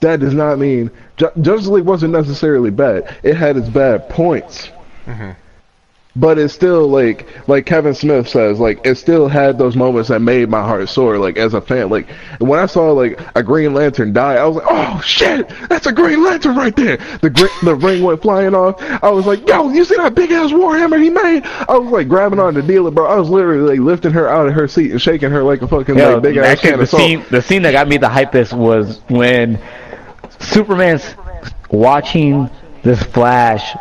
that does not mean Ju- Justice League wasn't necessarily bad. It had its bad points, Mm-hmm. but it's still like like Kevin Smith says, like it still had those moments that made my heart soar. Like as a fan, like when I saw like a Green Lantern die, I was like, oh shit, that's a Green Lantern right there. The gr- the ring went flying off. I was like, yo, you see that big ass Warhammer he made? I was like grabbing on the dealer, bro. I was literally like lifting her out of her seat and shaking her like a fucking Yo, like big ass can the salt. scene, the scene that got me the hypest was when Superman's watching this Flash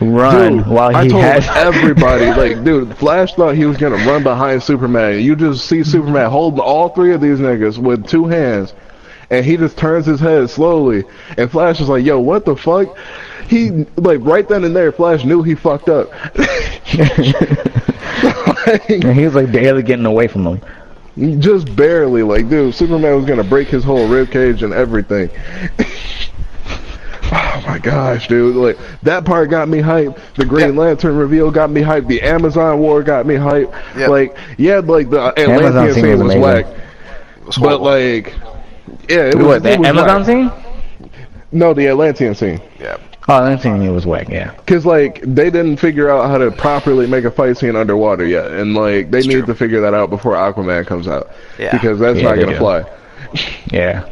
run Dude, while I he told has everybody, [LAUGHS] like, dude, Flash thought he was gonna run behind Superman. You just see Superman holding all three of these niggas with two hands, and he just turns his head slowly, and Flash is like, "Yo, what the fuck?" He like right then and there, Flash knew he fucked up. Like, [LAUGHS] [LAUGHS] and he was like barely getting away from him. Just barely, like, dude, Superman was gonna break his whole rib cage and everything. [LAUGHS] oh my gosh, dude! Like that part got me hyped. The Green Yeah. Lantern reveal got me hyped. The Amazon War got me hyped. Yeah. Like, yeah, like the Atlantean scene scene was was amazing. whack, but like, yeah, it was. What the it was Amazon whack. scene? No, the Atlantean scene. yeah. Oh, that scene was whack. Yeah. Cause like they didn't figure out how to properly make a fight scene underwater yet, and like they It's need true. to figure that out before Aquaman comes out. Yeah. Because that's Yeah, not gonna do. fly. Yeah.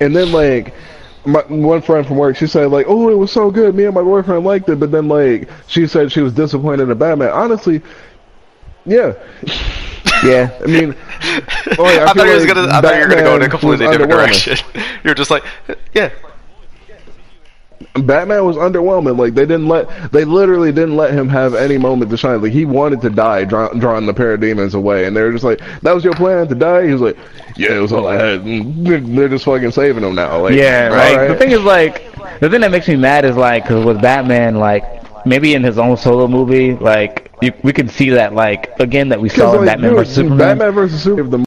And then like my one friend from work, she said like, "Oh, it was so good. Me and my boyfriend liked it." But then like she said she was disappointed in Batman. Honestly, yeah. [LAUGHS] Yeah. I mean, [LAUGHS] oh, yeah, I, thought you was like gonna. I thought you were gonna go in a completely different underwhelming. direction. [LAUGHS] You're just like, yeah, Batman was underwhelming. Like they didn't let, they literally didn't let him have any moment to shine. Like he wanted to die, draw, drawing the parademons away, and they were just like, "That was your plan to die." He was like, "Yeah, it was all I had." And they're, just fucking saving him now. Like, Yeah, like right. the thing is like the thing that makes me mad is like because with Batman like maybe in his own solo movie like you, we can see that like again that we saw 'Cause, in like, Batman vs Superman. Batman versus Superman, movie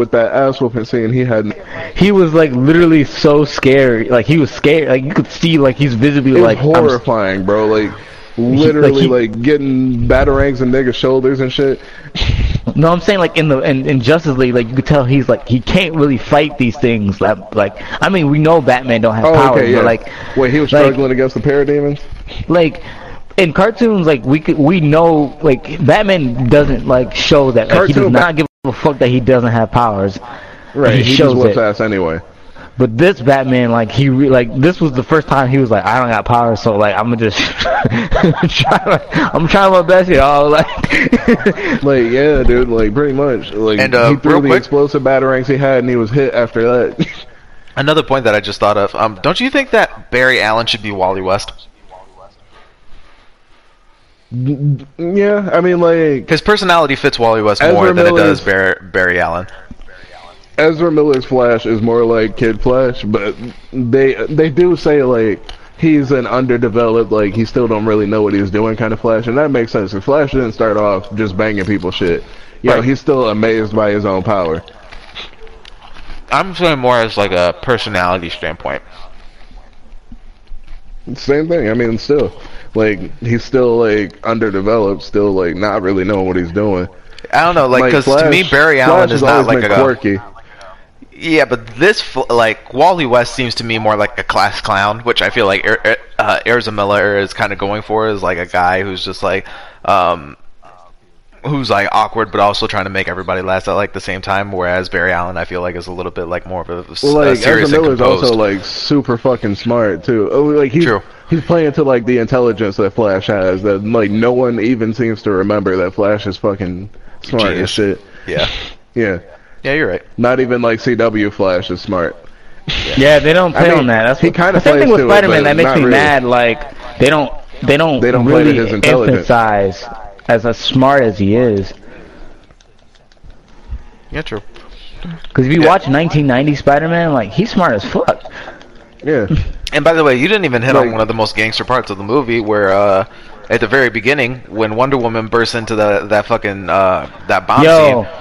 with that ass whooping scene he had. He was like literally so scary, like he was scared, like you could see like he's visibly It like horrifying, bro. Like literally like, [LAUGHS] like, getting batarangs and niggas' shoulders and shit. No, I'm saying like in the in, in Justice League, like you could tell he's like he can't really fight these things. Like, like I mean, we know Batman don't have Oh, powers, okay, yeah. but like, Wait, he was like- struggling against the parademons. like in cartoons, like we could we know like Batman doesn't like show that like, he does not give a fuck that he doesn't have powers. Right, he he, shows just whips it. ass anyway. But this Batman, like he re- like this was the first time he was like, I don't got powers, so like I'm gonna just [LAUGHS] try. I'm trying my best, y'all. [LAUGHS] Like, Like, yeah, dude, like pretty much. Like, And, uh, he threw real the quick- explosive batarangs he had, and he was hit after that. [LAUGHS] Another point that I just thought of. Um, don't you think that Barry Allen should be Wally West? Yeah, I mean, like His personality fits Wally West Ezra more than it does Barry, Barry Allen. Ezra Miller's Flash is more like Kid Flash, but they they do say like he's an underdeveloped, like he still don't really know what he's doing kind of Flash, and that makes sense. If Flash didn't start off just banging people shit, you know, he's still amazed by his own power. I'm saying more as like a personality standpoint. Same thing. I mean, still, like he's still like underdeveloped, still like not really knowing what he's doing. I don't know, like because to me Barry Allen Flash is has not like a quirky. yeah, but this like Wally West seems to me more like a class clown, which I feel like er- uh, Miller is kind of going for is like a guy who's just like um who's like awkward but also trying to make everybody laugh at like the same time. Whereas Barry Allen, I feel like is a little bit like more of a, Well, a like serious and Miller's composed. also like super fucking smart too. Oh, like he's True. He's playing to like the intelligence that Flash has. That like no one even seems to remember that Flash is fucking smart Genius. as shit. yeah, Yeah, yeah, you're right. not even like CW Flash is smart. yeah, they don't I play mean, on that. That's he what- kinda the same thing with Spider-Man that makes me really. mad. Like they don't they don't They don't play to really his intelligence. emphasize as as smart as he is. Yeah, true. Because if you Yeah. watch 1990 Spider-Man, like he's smart as fuck. Yeah, And by the way, you didn't even hit on one of the most gangster parts of the movie, where uh, at the very beginning, when Wonder Woman bursts into the that fucking uh, that bomb Yo, scene,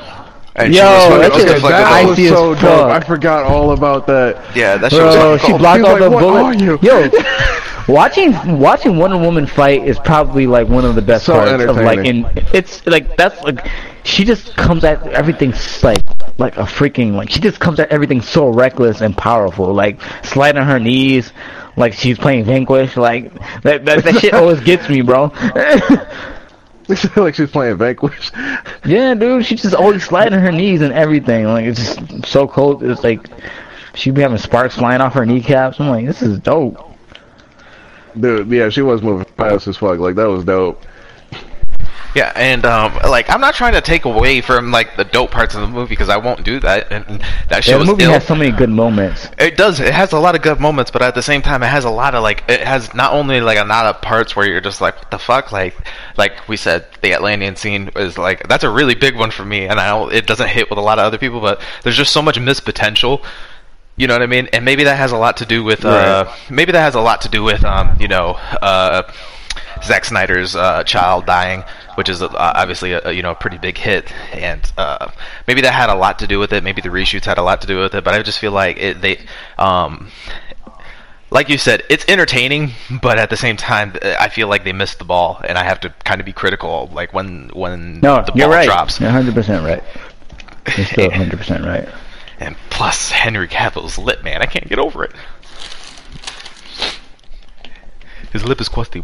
and Yo, she was that shit- stiff like a that that was icy as so dope. I forgot all about that. Yeah, that shit was bro, she cool. blocked He's all like, the bullets. Yo, watching watching Wonder Woman fight is probably like one of the best So parts of like in it's like that's like she just comes at everything like like a freaking like she just comes at everything so reckless and powerful like sliding her knees like she's playing Vanquish like that that, that shit always gets me bro [LAUGHS] like she's playing Vanquish. yeah dude she's just always sliding her knees and everything like it's just so cold it's like she'd be having sparks flying off her kneecaps I'm like this is dope Dude, yeah, she was moving fast as fuck. Like that was dope. Yeah, and um, like I'm not trying to take away from like the dope parts of the movie because I won't do that. And that shit yeah, the movie ill. has so many good moments It does. It has a lot of good moments, but at the same time, it has a lot of like. It has not only like a lot of parts where you're just like, what the fuck, like, like we said, the Atlantean scene is like that's a really big one for me, and I know it doesn't hit with a lot of other people, but there's just so much missed potential. You know what I mean? And maybe that has a lot to do with. Uh, maybe that has a lot to do with, um, you know, uh, Zack Snyder's uh, child dying, which is uh, obviously a, you know a pretty big hit, and uh, maybe that had a lot to do with it. Maybe the reshoots had a lot to do with it, but I just feel like it, they, um, like you said, it's entertaining, but at the same time, I feel like they missed the ball, and I have to kind of be critical, like when when No, the ball right. drops. You're 100 percent right. You're still [LAUGHS] 100 percent right. And plus, Henry Cavill's lip, man, I can't get over it. His lip is crusty,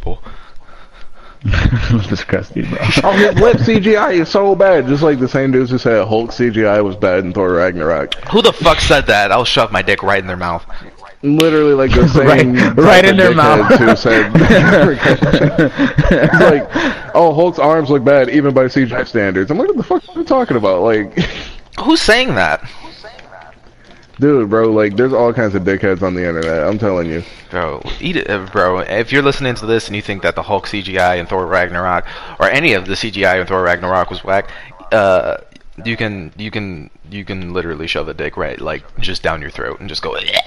bro. It's crusty, bro. Oh, his lip CGI is so bad. Just like the same dudes who said Hulk CGI was bad in Thor Ragnarok. Who the fuck said that? I'll shove my dick right in their mouth. Literally like the [LAUGHS] same [LAUGHS] Right- right in their mouth. Who said It's [LAUGHS] like, oh, Hulk's arms look bad even by CGI standards. I'm like, what the fuck are you talking about? Like, Who's saying that? Dude, bro, like, there's all kinds of dickheads on the internet. I'm telling you. Bro, eat it, bro. If you're listening to this and you think that the Hulk CGI and Thor Ragnarok, or any of the CGI and Thor Ragnarok was whack, uh, you can you can you can literally shove a dick right like just down your throat and just go. "Yeah."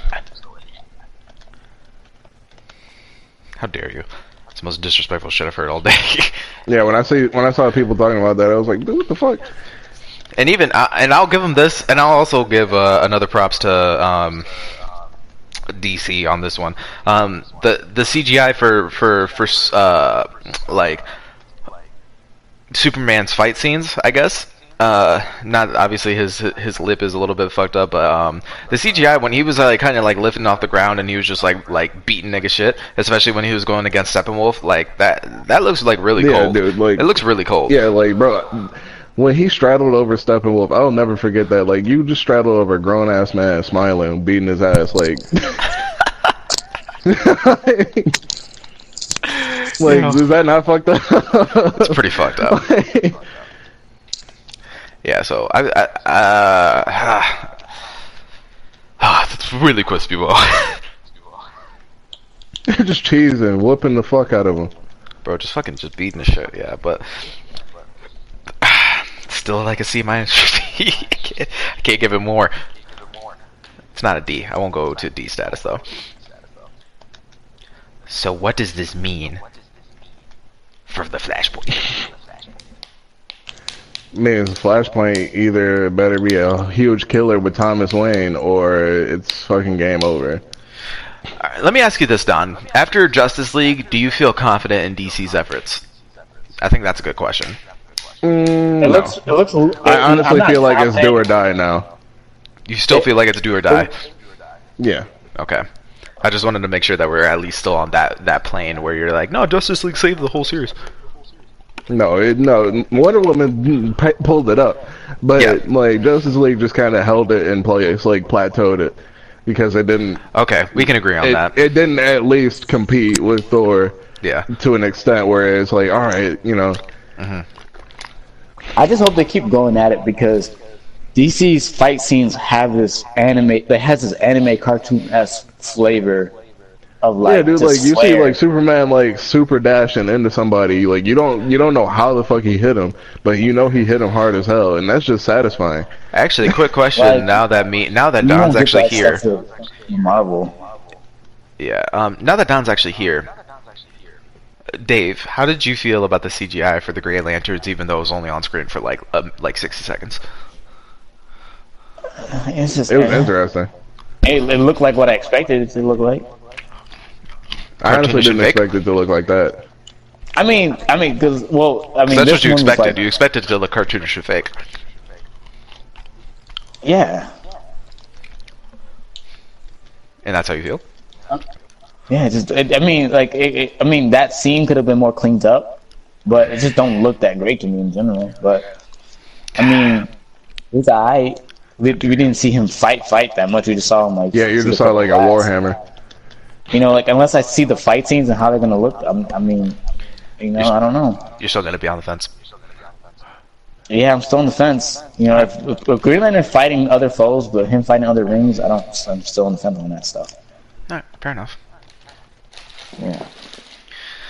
How dare you? It's the most disrespectful shit I've heard all day. [LAUGHS] Yeah, when I see when I saw people talking about that, I was like, dude, what the fuck? And even uh, and I'll give him this, and I'll also give uh, another props to um, DC on this one. Um, the the CGI for for for uh like Superman's fight scenes, I guess. Uh, not obviously his his lip is a little bit fucked up, but um, the CGI when he was uh, like kind of like lifting off the ground and he was just like like beating nigga shit, especially when he was going against Steppenwolf, like that that looks like really Yeah, cold. dude, like- it looks really cold. Yeah, like bro, when he straddled over Steppenwolf, I'll never forget that. Like you just straddled over a grown ass man smiling, beating his ass. Like, [LAUGHS] like Yeah. is that not fucked up? It's pretty fucked up. [LAUGHS] Yeah, so I, I uh, [SIGHS] ah, that's really crispy, bro. [LAUGHS] just cheesing, whooping the fuck out of him. bro, just fucking just beating the shit. Yeah, but still like a C minus. I can't [LAUGHS] I can't give it more. It's not a D. I won't go to D status though. So what does this mean for the Flashpoint? means Flashpoint either better be a huge killer with Thomas Wayne or it's fucking game over. Alright, let me ask you this, Don. After Justice League, do you feel confident in DC's efforts? I think that's a good question. Mm, It no. looks. It looks. I I'm honestly feel like it's do or die now. You still feel like it's do or die? Yeah. Okay. I just wanted to make sure that we're at least still on that that plane where you're like, no, Justice League saved the whole series. No, it, no. Wonder Woman p- pulled it up, but Yeah. like Justice League just kind of held it in place, like plateaued it because it didn't. Okay, we can agree on It, that. it didn't at least compete with Thor yeah. to an extent where it's like, all right, you know, I just hope they keep going at it because DC's fight scenes have this anime. That has this anime cartoon s flavor of like. yeah, dude. just Like you see, like Superman, like super dashing into somebody. Like you don't, you don't know how the fuck he hit him, but you know he hit him hard as hell, and that's just satisfying. Actually, quick [LAUGHS] question. Like- now that me, now that Don's actually that here, Marvel. yeah. Um, now that Don's actually here, Dave, how did you feel about the CGI for the Green Lanterns, even though it was only on screen for like um, like sixty seconds? It's just. It was interesting. It, it looked like what I expected it to look like. I honestly didn't fake? expect it to look like that. I mean, I mean, because well, I mean, that's this what you one was expected. like- you expected it to look cartoonish and fake. yeah, And that's how you feel? Yeah. it Just, it, I mean, like, it, it, I mean, that scene could have been more cleaned up, but it just don't look that great to me in general. But I mean, it's alright. We, we didn't see him fight, fight that much. We just saw him like. Yeah, you see just the saw like a warhammer. You know, like unless I see the fight scenes and how they're gonna look, I'm, I mean, you know, I don't know. You're still gonna be on the fence. Yeah, I'm still on the fence. You know, if, if, if Green Lantern fighting other foes, but him fighting other rings, I don't. I'm still on the fence on that stuff. Alright, fair enough. Yeah.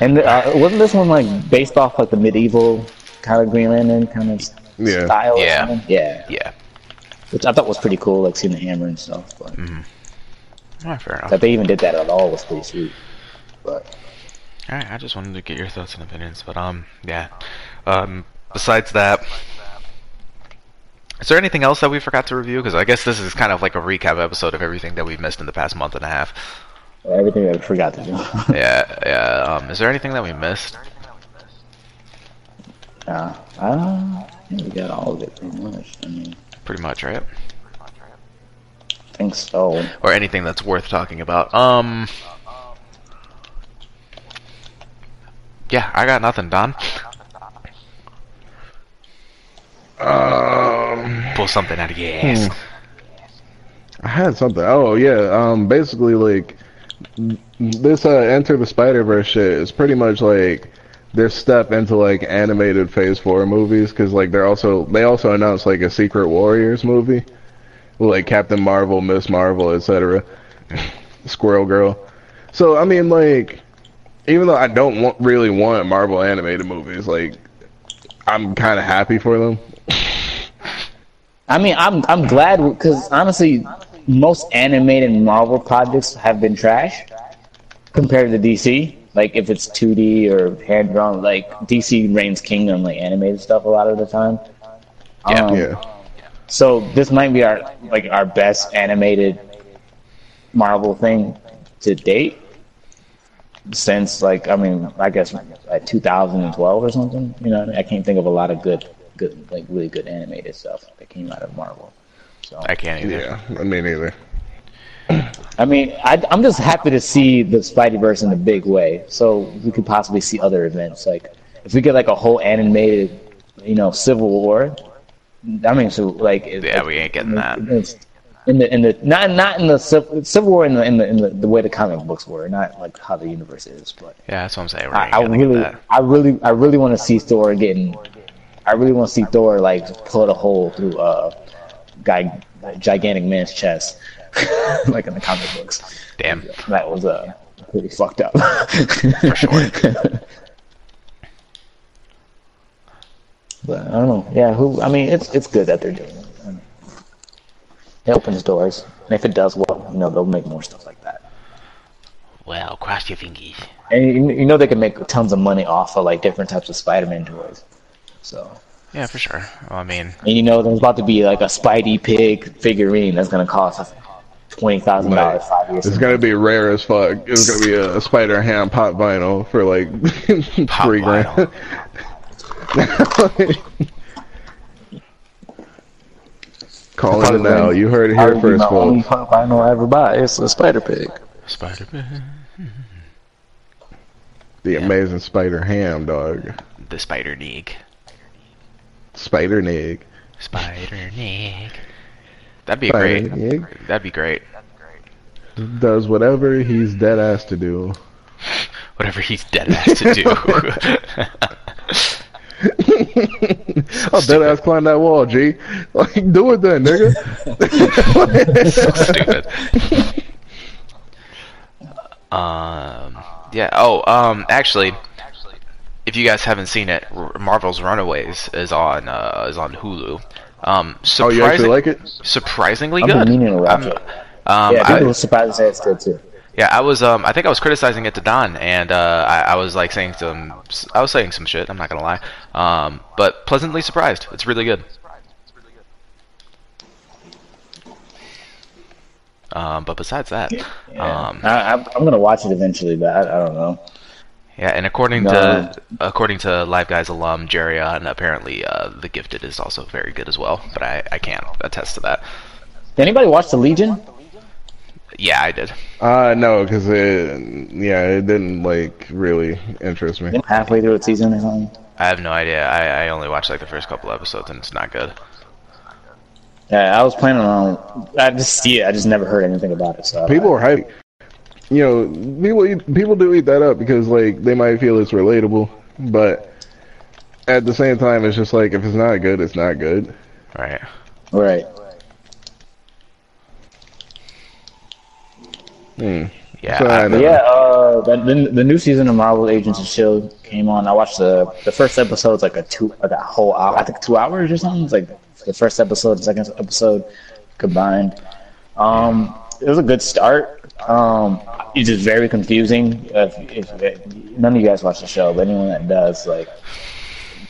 And uh, wasn't this one like based off like the medieval kind of Green Lantern kind of Yeah. style? Yeah. Yeah. Yeah. Which I thought was pretty cool, like seeing the hammer and stuff. But Alright, fair enough. that they even did that at all was pretty sweet. But Alright, I just wanted to get your thoughts and opinions, but um, yeah. Um, besides that, is there anything else that we forgot to review? Because I guess this is kind of like a recap episode of everything that we've missed in the past month and a half. Everything that I forgot to do. [LAUGHS] Yeah, yeah. Um, is there anything that we missed? uh, uh, yeah, we got all of it pretty much. I mean, Pretty much, right? I think so. Or anything that's worth talking about? Um, yeah, I got nothing, Don. Um, Pull something out of your ass. I had something. Oh yeah. Um, basically like this uh, Enter the Spider Verse shit is pretty much like their step into like animated Phase Four movies because like they're also they also announced like a Secret Warriors movie like Captain Marvel, Miss Marvel, etc. [LAUGHS] Squirrel Girl. So I mean like even though I don't want really want Marvel animated movies, like I'm kind of happy for them. [LAUGHS] I mean, I'm I'm glad because honestly, most animated Marvel projects have been trash compared to DC. Like if it's 2D or hand drawn, like DC reigns king on like animated stuff a lot of the time. Yeah. Um, Yeah. So this might be our like our best animated Marvel thing to date since like I mean I guess like 2012 or something. You know, I can't think of a lot of good, good like really good animated stuff that came out of Marvel. So I can't either. Yeah, I mean either. I mean, I, I'm just happy to see the Spideyverse in a big way. So we could possibly see other events. Like if we get like a whole animated, you know, Civil War. I mean, so like Yeah, we ain't getting that. It's- In the in the not not in the Civ- Civil War in the in the in the, the way the comic books were, not like how the universe is. But Yeah, that's what I'm saying. We're I, I really. I really, I really want to see Thor getting. I really want to see Thor like put a hole through uh, guy gigantic man's chest, [LAUGHS] like in the comic books. Damn. That was uh pretty fucked up. For sure. But I don't know. Yeah, who? I mean, it's it's good that they're doing it. I mean, It opens doors, and if it does well, you know they'll make more stuff like that. Well, cross your fingers. And you, you know they can make tons of money off of like different types of Spider-Man toys. So, Yeah, for sure. Well, I mean, and you know there's about to be like a Spidey pig figurine that's gonna cost us twenty thousand dollars five years. It's gonna be rare as fuck. It's gonna be a, Spider Ham pop vinyl for like [LAUGHS] Pop three grand. Calling it now. wouldn't- You heard it here would be first, my only pop vinyl I ever buy. It's a Spider Pig. Spider Man. The amazing Spider Ham dog. The Spider Nig. Spider Nig. Spider Nig. That'd be Spider great. Nig That'd be great. does whatever he's dead ass to do. [LAUGHS] Whatever he's dead ass to do. I'll [LAUGHS] dead ass climb that wall, G. Like, do it then, nigga. Stupid. [LAUGHS] um. Yeah. Oh. Um. Actually, if you guys haven't seen it, R- Marvel's Runaways is on uh, is on Hulu. Um. Oh, you actually like it? surprisingly been good. meaning to watch I'm- it. Um, yeah, I- people were surprised to say it's good too. Yeah, I was. Um, I think I was criticizing it to Don, and uh, I, I was like saying some. I was saying some shit. I'm not gonna lie. Um, but pleasantly surprised. It's really good. Um, but besides that, Yeah. um, I, I, I'm gonna watch it eventually, but I, I don't know. Yeah, and according No. to according to Live Guys alum Jerry, and apparently uh, The Gifted is also very good as well. But I, I can't attest to that. Did anybody watch the Legion? Yeah, I did. Uh, no, because it, yeah, it didn't like really interest me. Halfway through the season or something. I have no idea. I, I only watched like the first couple episodes, and it's not good. Yeah, I was planning on. I just see it. I just never heard anything about it. So People are hype. You know, people eat, people do eat that up because like they might feel it's relatable, but at the same time, it's just like if it's not good, it's not good. Right. right. Hmm. Yeah. So, I- I know. yeah, uh, the, the the new season of Marvel Agents of Shield came on. I watched the the first episode. It's like a two like a whole hour. I think two hours or something. It's like the first episode, and second episode combined. Um, it was a good start. Um, it's just very confusing. If, if, if none of you guys watch the show, but anyone that does, like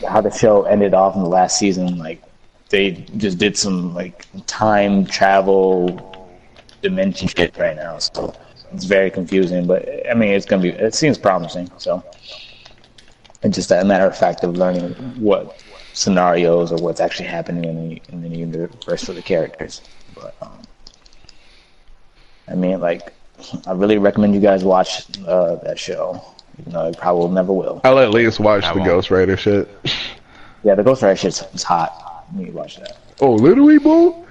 how the show ended off in the last season, like they just did some like time travel dimension shit right now. So it's very confusing, but I mean, it's gonna be. It seems promising. So it's just a matter of fact of learning what scenarios or what's actually happening in the in the universe for the characters. But um, I mean, like, I really recommend you guys watch uh, that show. You know, you probably never will. I'll at least watch I the won't. Ghost Rider shit. Yeah, the Ghost Rider shit's is hot. You need to watch that. Oh, literally, boo.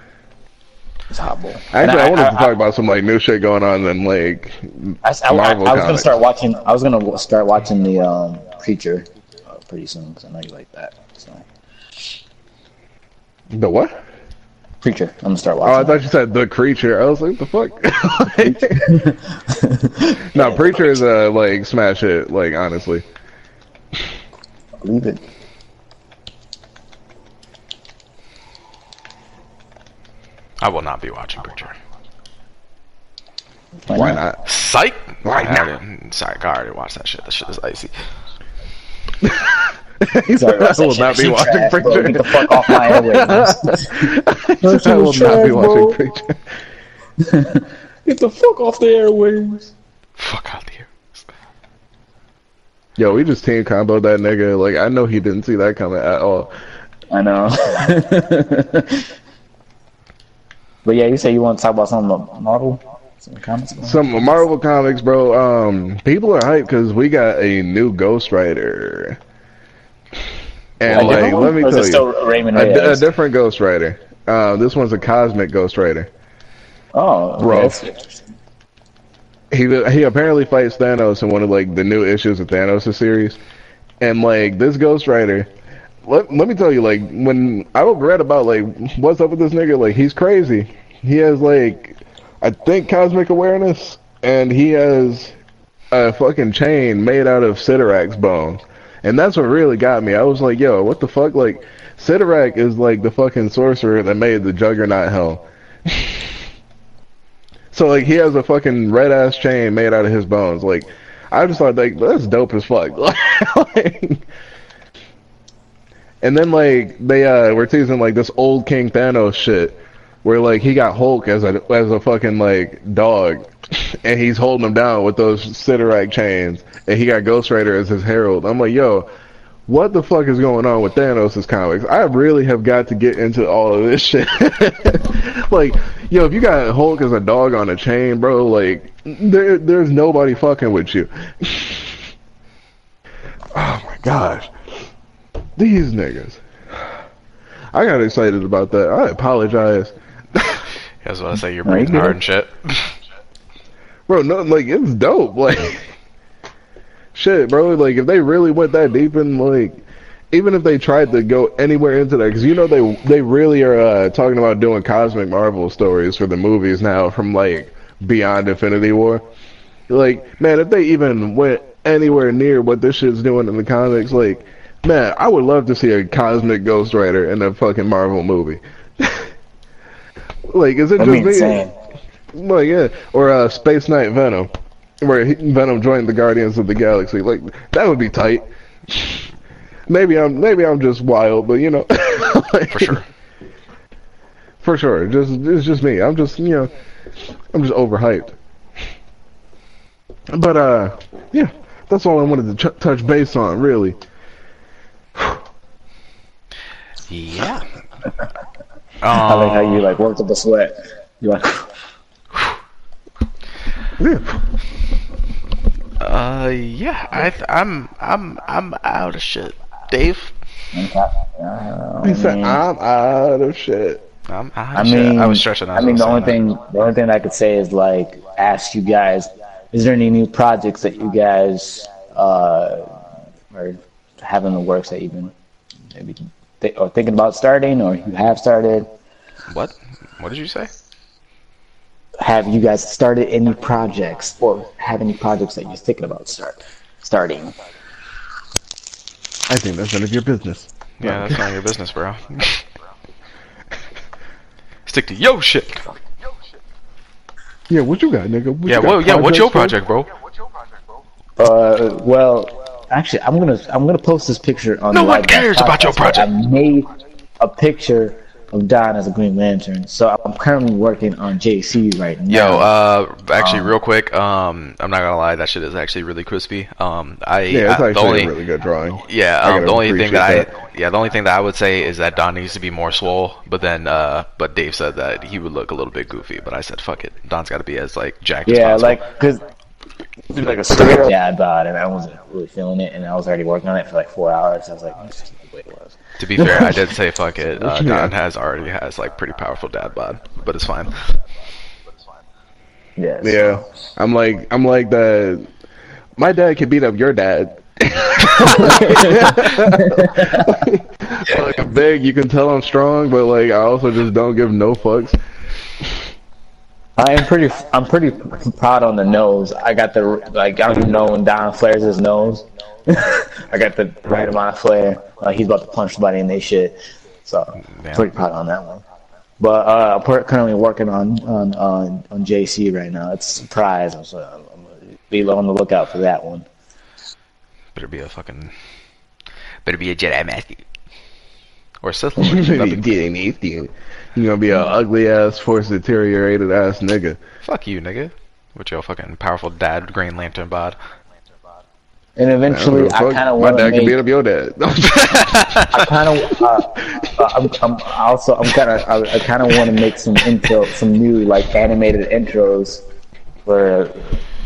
It's hot, boy. Actually, And I, wanted to talk about some like new shit going on than like I, I, I, Marvel I was gonna start watching. I was gonna start watching the um, Preacher uh, pretty soon because I know you like that. So the what? Preacher, I'm gonna start Oh, I watching. thought you said the creature. I was like, the fuck? [LAUGHS] no, preacher is a uh, like smash it. Like honestly, Leave it. I will not be watching Preacher. why not? Psych. Why I not? already- Sorry, I already watched that shit. That shit is icy. [LAUGHS] He said, Sorry, I will not be watching trash, bro. preacher. Get the fuck off my airwaves. I [LAUGHS] will not be watching preacher. Get the fuck off the airwaves. Fuck out here. Yo, we just team combo that nigga. Like I know he didn't see that coming at all. I know. [LAUGHS] but yeah, you say you want to talk about something about Marvel? Some comics? Some Marvel comics, bro. Um, people are hyped because we got a new Ghost Rider. And A like, let me one? Or is tell you, Raymond a, a different Ghost Rider. Uh, this one's a cosmic Ghost Rider. Oh, okay, Bro. He he apparently fights Thanos in one of like the new issues of Thanos' series, and like this Ghost Rider. Let, let me tell you, like when I read about like what's up with this nigga, like he's crazy. He has like I think cosmic awareness, and he has a fucking chain made out of Siderax bones, and that's what really got me. I was like, yo, what the fuck? Like Cyttorak is like the fucking sorcerer that made the Juggernaut hell. [LAUGHS] So like he has a fucking red ass chain made out of his bones. Like I just thought like that's dope as fuck. [LAUGHS] Like, and then like they uh were teasing like this old King Thanos shit where like he got Hulk as a as a fucking like dog and he's holding him down with those Cyttorak chains and he got Ghost Rider as his herald. I'm like, yo, what the fuck is going on with Thanos' comics? I really have got to get into all of this [LAUGHS] shit. like, yo, if you got Hulk as a dog on a chain, bro, like, there, there's nobody fucking with you. [SIGHS] oh my gosh. These niggas. I got excited about that. I apologize. I was about to say you're breathing hard and shit. Bro, no, like, it's dope. Like, [LAUGHS] shit, bro. Like, if they really went that deep in, like, even if they tried to go anywhere into that, because you know they they really are uh, talking about doing cosmic Marvel stories for the movies now from like beyond Infinity War. Like, man, if they even went anywhere near what this shit's doing in the comics, like, man, I would love to see a cosmic Ghost Rider in a fucking Marvel movie. Like, is it That'd just be me? insane. Well, yeah, or uh, Space Knight Venom, where he, Venom joined the Guardians of the Galaxy. Like that would be tight. Maybe I'm maybe I'm just wild, but you know, [LAUGHS] like, For sure. for sure. Just it's just me. I'm just you know, I'm just overhyped. But uh, yeah, that's all I wanted to ch- touch base on, really. Yeah. [LAUGHS] I like how you like worked up a sweat. You like, Yeah. Uh, yeah. I, th- I'm, I'm, I'm out of shit. Dave. uh, He said, "I'm out of shit." I'm out of I shit. mean, I was stretching. I mean, the only thing, the only thing I could say is like ask you guys: Is there any new projects that you guys uh, are having in the works that you've been maybe th- or thinking about starting, or you have started? What? What did you say? Have you guys started any projects, or have any projects that you're thinking about start starting? I think that's none of your business. Yeah, that's none of your business, bro. [LAUGHS] Stick to yo shit. Yeah, what you got, nigga? What you Yeah, got, well, yeah. What's your projects, project, bro? Uh, well, actually, I'm gonna I'm gonna post this picture on. The. No the one Live cares Back about your project. I made a picture of Don as a Green Lantern, so I'm currently working on JC right now. Yo, uh, actually, Um, real quick, um, I'm not gonna lie, that shit is actually really crispy. Um, I, Yeah, it's I- actually the only, a really good drawing. yeah, um, the only thing that I, yeah, the only thing that I would say is that Don needs to be more swole. But then, uh, but Dave said that he would look a little bit goofy. But I said, fuck it, Don's got to be as like jacked as yeah, possible. like because like a straight up dad bod, and I wasn't really feeling it, and I was already working on it for like four hours. I was like, let's just keep the way it was. To be fair, I did say fuck it. [LAUGHS] Uh, Yeah. Don has already has like pretty powerful dad bod, but it's fine. Yeah, Yeah, I'm like I'm like the My dad could beat up your dad. [LAUGHS] [LAUGHS] like I'm big, you can tell I'm strong, but like I also just don't give no fucks. I am pretty. I'm pretty proud on the nose. I got the like. I don't even know when Don flares his nose. [LAUGHS] I got the right amount of flare. Like he's about to punch somebody in their shit. So Damn. pretty proud on that one. But uh, I'm currently working on on on, on JC right now. It's a surprise. I'm, so, I'm gonna be on the lookout for that one. Better be a fucking, better be a Jedi Master or Sith [LAUGHS] Lord. That'd be- You're gonna be a ugly ass, force deteriorated ass nigga. Fuck you, nigga. With your fucking powerful dad, Green Lantern bod. And eventually, don't give a I fuck. kind of want to dad can beat make. up your dad. [LAUGHS] I kind of. Uh, uh, I'm, I'm also. I'm kind of. I, I kind of want to make some intro, some new like animated intros for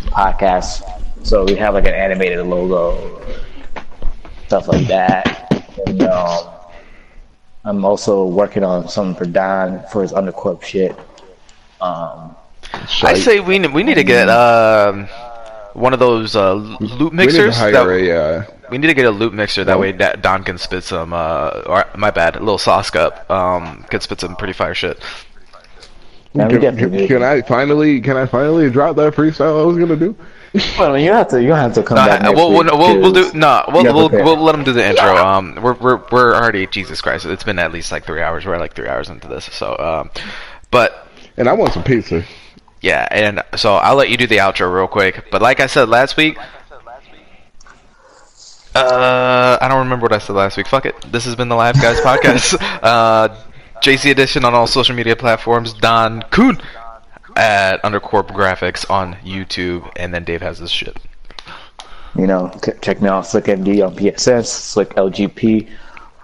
podcasts. So we have like an animated logo, stuff like that. And um, I'm also working on something for Don for his undercorp shit. Um, I say we ne- we need to get um one of those uh, loop we need to mixers. hire that- a. Uh, We need to get a loop mixer that way Da- Don can spit some. Uh, or my bad, a little sauce cup. Um, could spit some pretty fire shit. can, can, can I finally? Can I finally drop that freestyle I was gonna do? Well, you have to. You have to come No, back. we'll, we'll, week we'll, we'll do no. We'll we'll, we'll let him do the intro. Um, we're we're we're already Jesus Christ. It's been at least like three hours. We're like three hours into this. So um, but And I want some pizza. yeah, and so I'll let you do the outro real quick. But like I said last week. Uh, I don't remember what I said last week. Fuck it. This has been the Live Guys podcast. [LAUGHS] uh, JC Edition on all social media platforms. Don Kuhn at Undercorp Graphics on YouTube, and then Dave has this shit. You know, check me out, Slick MD on PSS, Slick LGP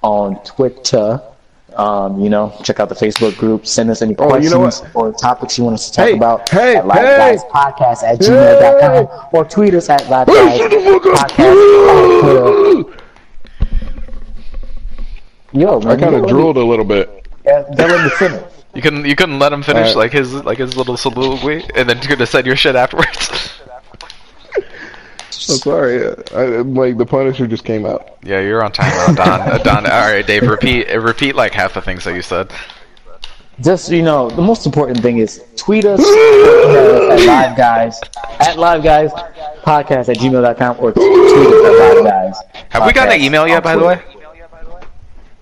on Twitter. Um, you know, check out the Facebook group. Send us any Oh, questions you know or topics you want us to talk Hey, about hey, at Live hey! Guys Podcast at gmail.com or tweet us at Live Guys Shut the fuck up! Podcast at Twitter. [LAUGHS] Yo, man, I kind of know, drooled a little bit. Yeah, Don't let me finish. You couldn't you couldn't let him finish Alright. like his like his little soliloquy, and then you could have said your shit afterwards. [LAUGHS] I'm sorry. I, like the Punisher just came out. yeah, you're on timeout, Don. Uh, [LAUGHS] Don. All right, Dave. Repeat uh, repeat like half the things that you said. Just you know, the most important thing is tweet us uh, [LAUGHS] at live guys at live guys podcast at gmail.com or tweet us at live guys. Have we gotten an email yet, by the way? Twitter.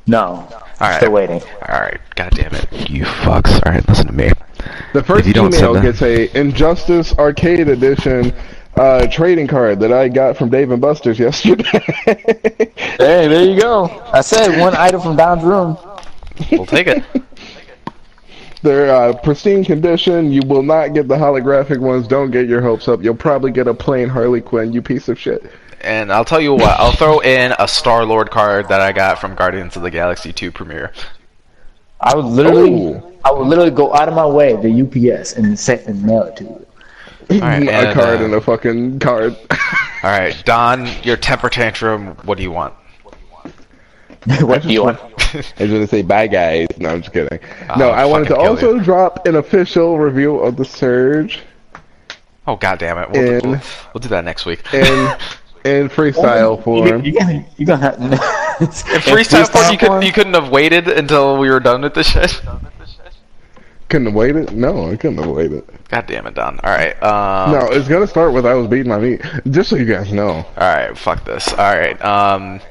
No. All right. Still waiting. All right. God damn it, you fucks. All right, listen to me. The first you don't email send gets a Injustice Arcade Edition uh, trading card that I got from Dave and Buster's yesterday. [LAUGHS] Hey, there you go. I said one item from Don's room. We'll take it. They're uh, pristine condition. You will not get the holographic ones. Don't get your hopes up. You'll probably get a plain Harley Quinn. You piece of shit. And I'll tell you what. I'll throw in a Star Lord card that I got from Guardians of the Galaxy 2 premiere. I would literally, Ooh. I would literally go out of my way to UPS and set and mail it to you. All right. [LAUGHS] a and, card uh, and a fucking card. All right, Don. Your temper tantrum. What do you want? [LAUGHS] what do you want? I was gonna say bye guys. No, I'm just kidding. no, I'll wanted to also you. drop an official review of the Surge Oh God damn it! We'll, In- we'll, we'll do that next week. in [LAUGHS] in freestyle form. You, you, gonna, you gonna have [LAUGHS] In freestyle form, you couldn't you couldn't have waited until we were done with this shit. Couldn't have waited. No, I couldn't have waited. God damn it, Don. All right. Um, No, it's gonna start with I was beating my meat. Just so you guys know. All right. Fuck this. All right. Um,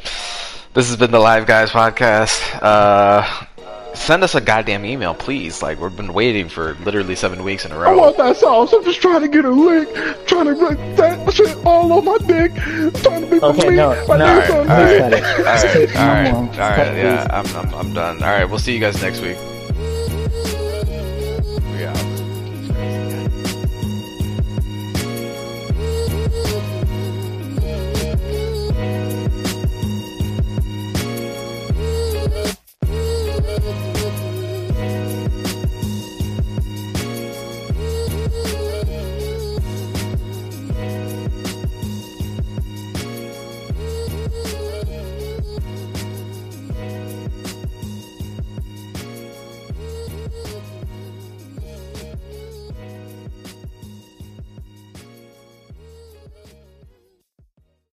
this has been the Live Guys podcast. Uh, send us a goddamn email, please. Like we've been waiting for literally seven weeks in a row. I want that sauce. I'm just trying to get a lick. Trying to get that shit all on my dick. Trying to be my Okay, meat. no, My no, dick's all on right, me. cut it. All right. All right. No All more. right. Cut it, Yeah. I'm, I'm I'm done. All right. We'll see you guys next week.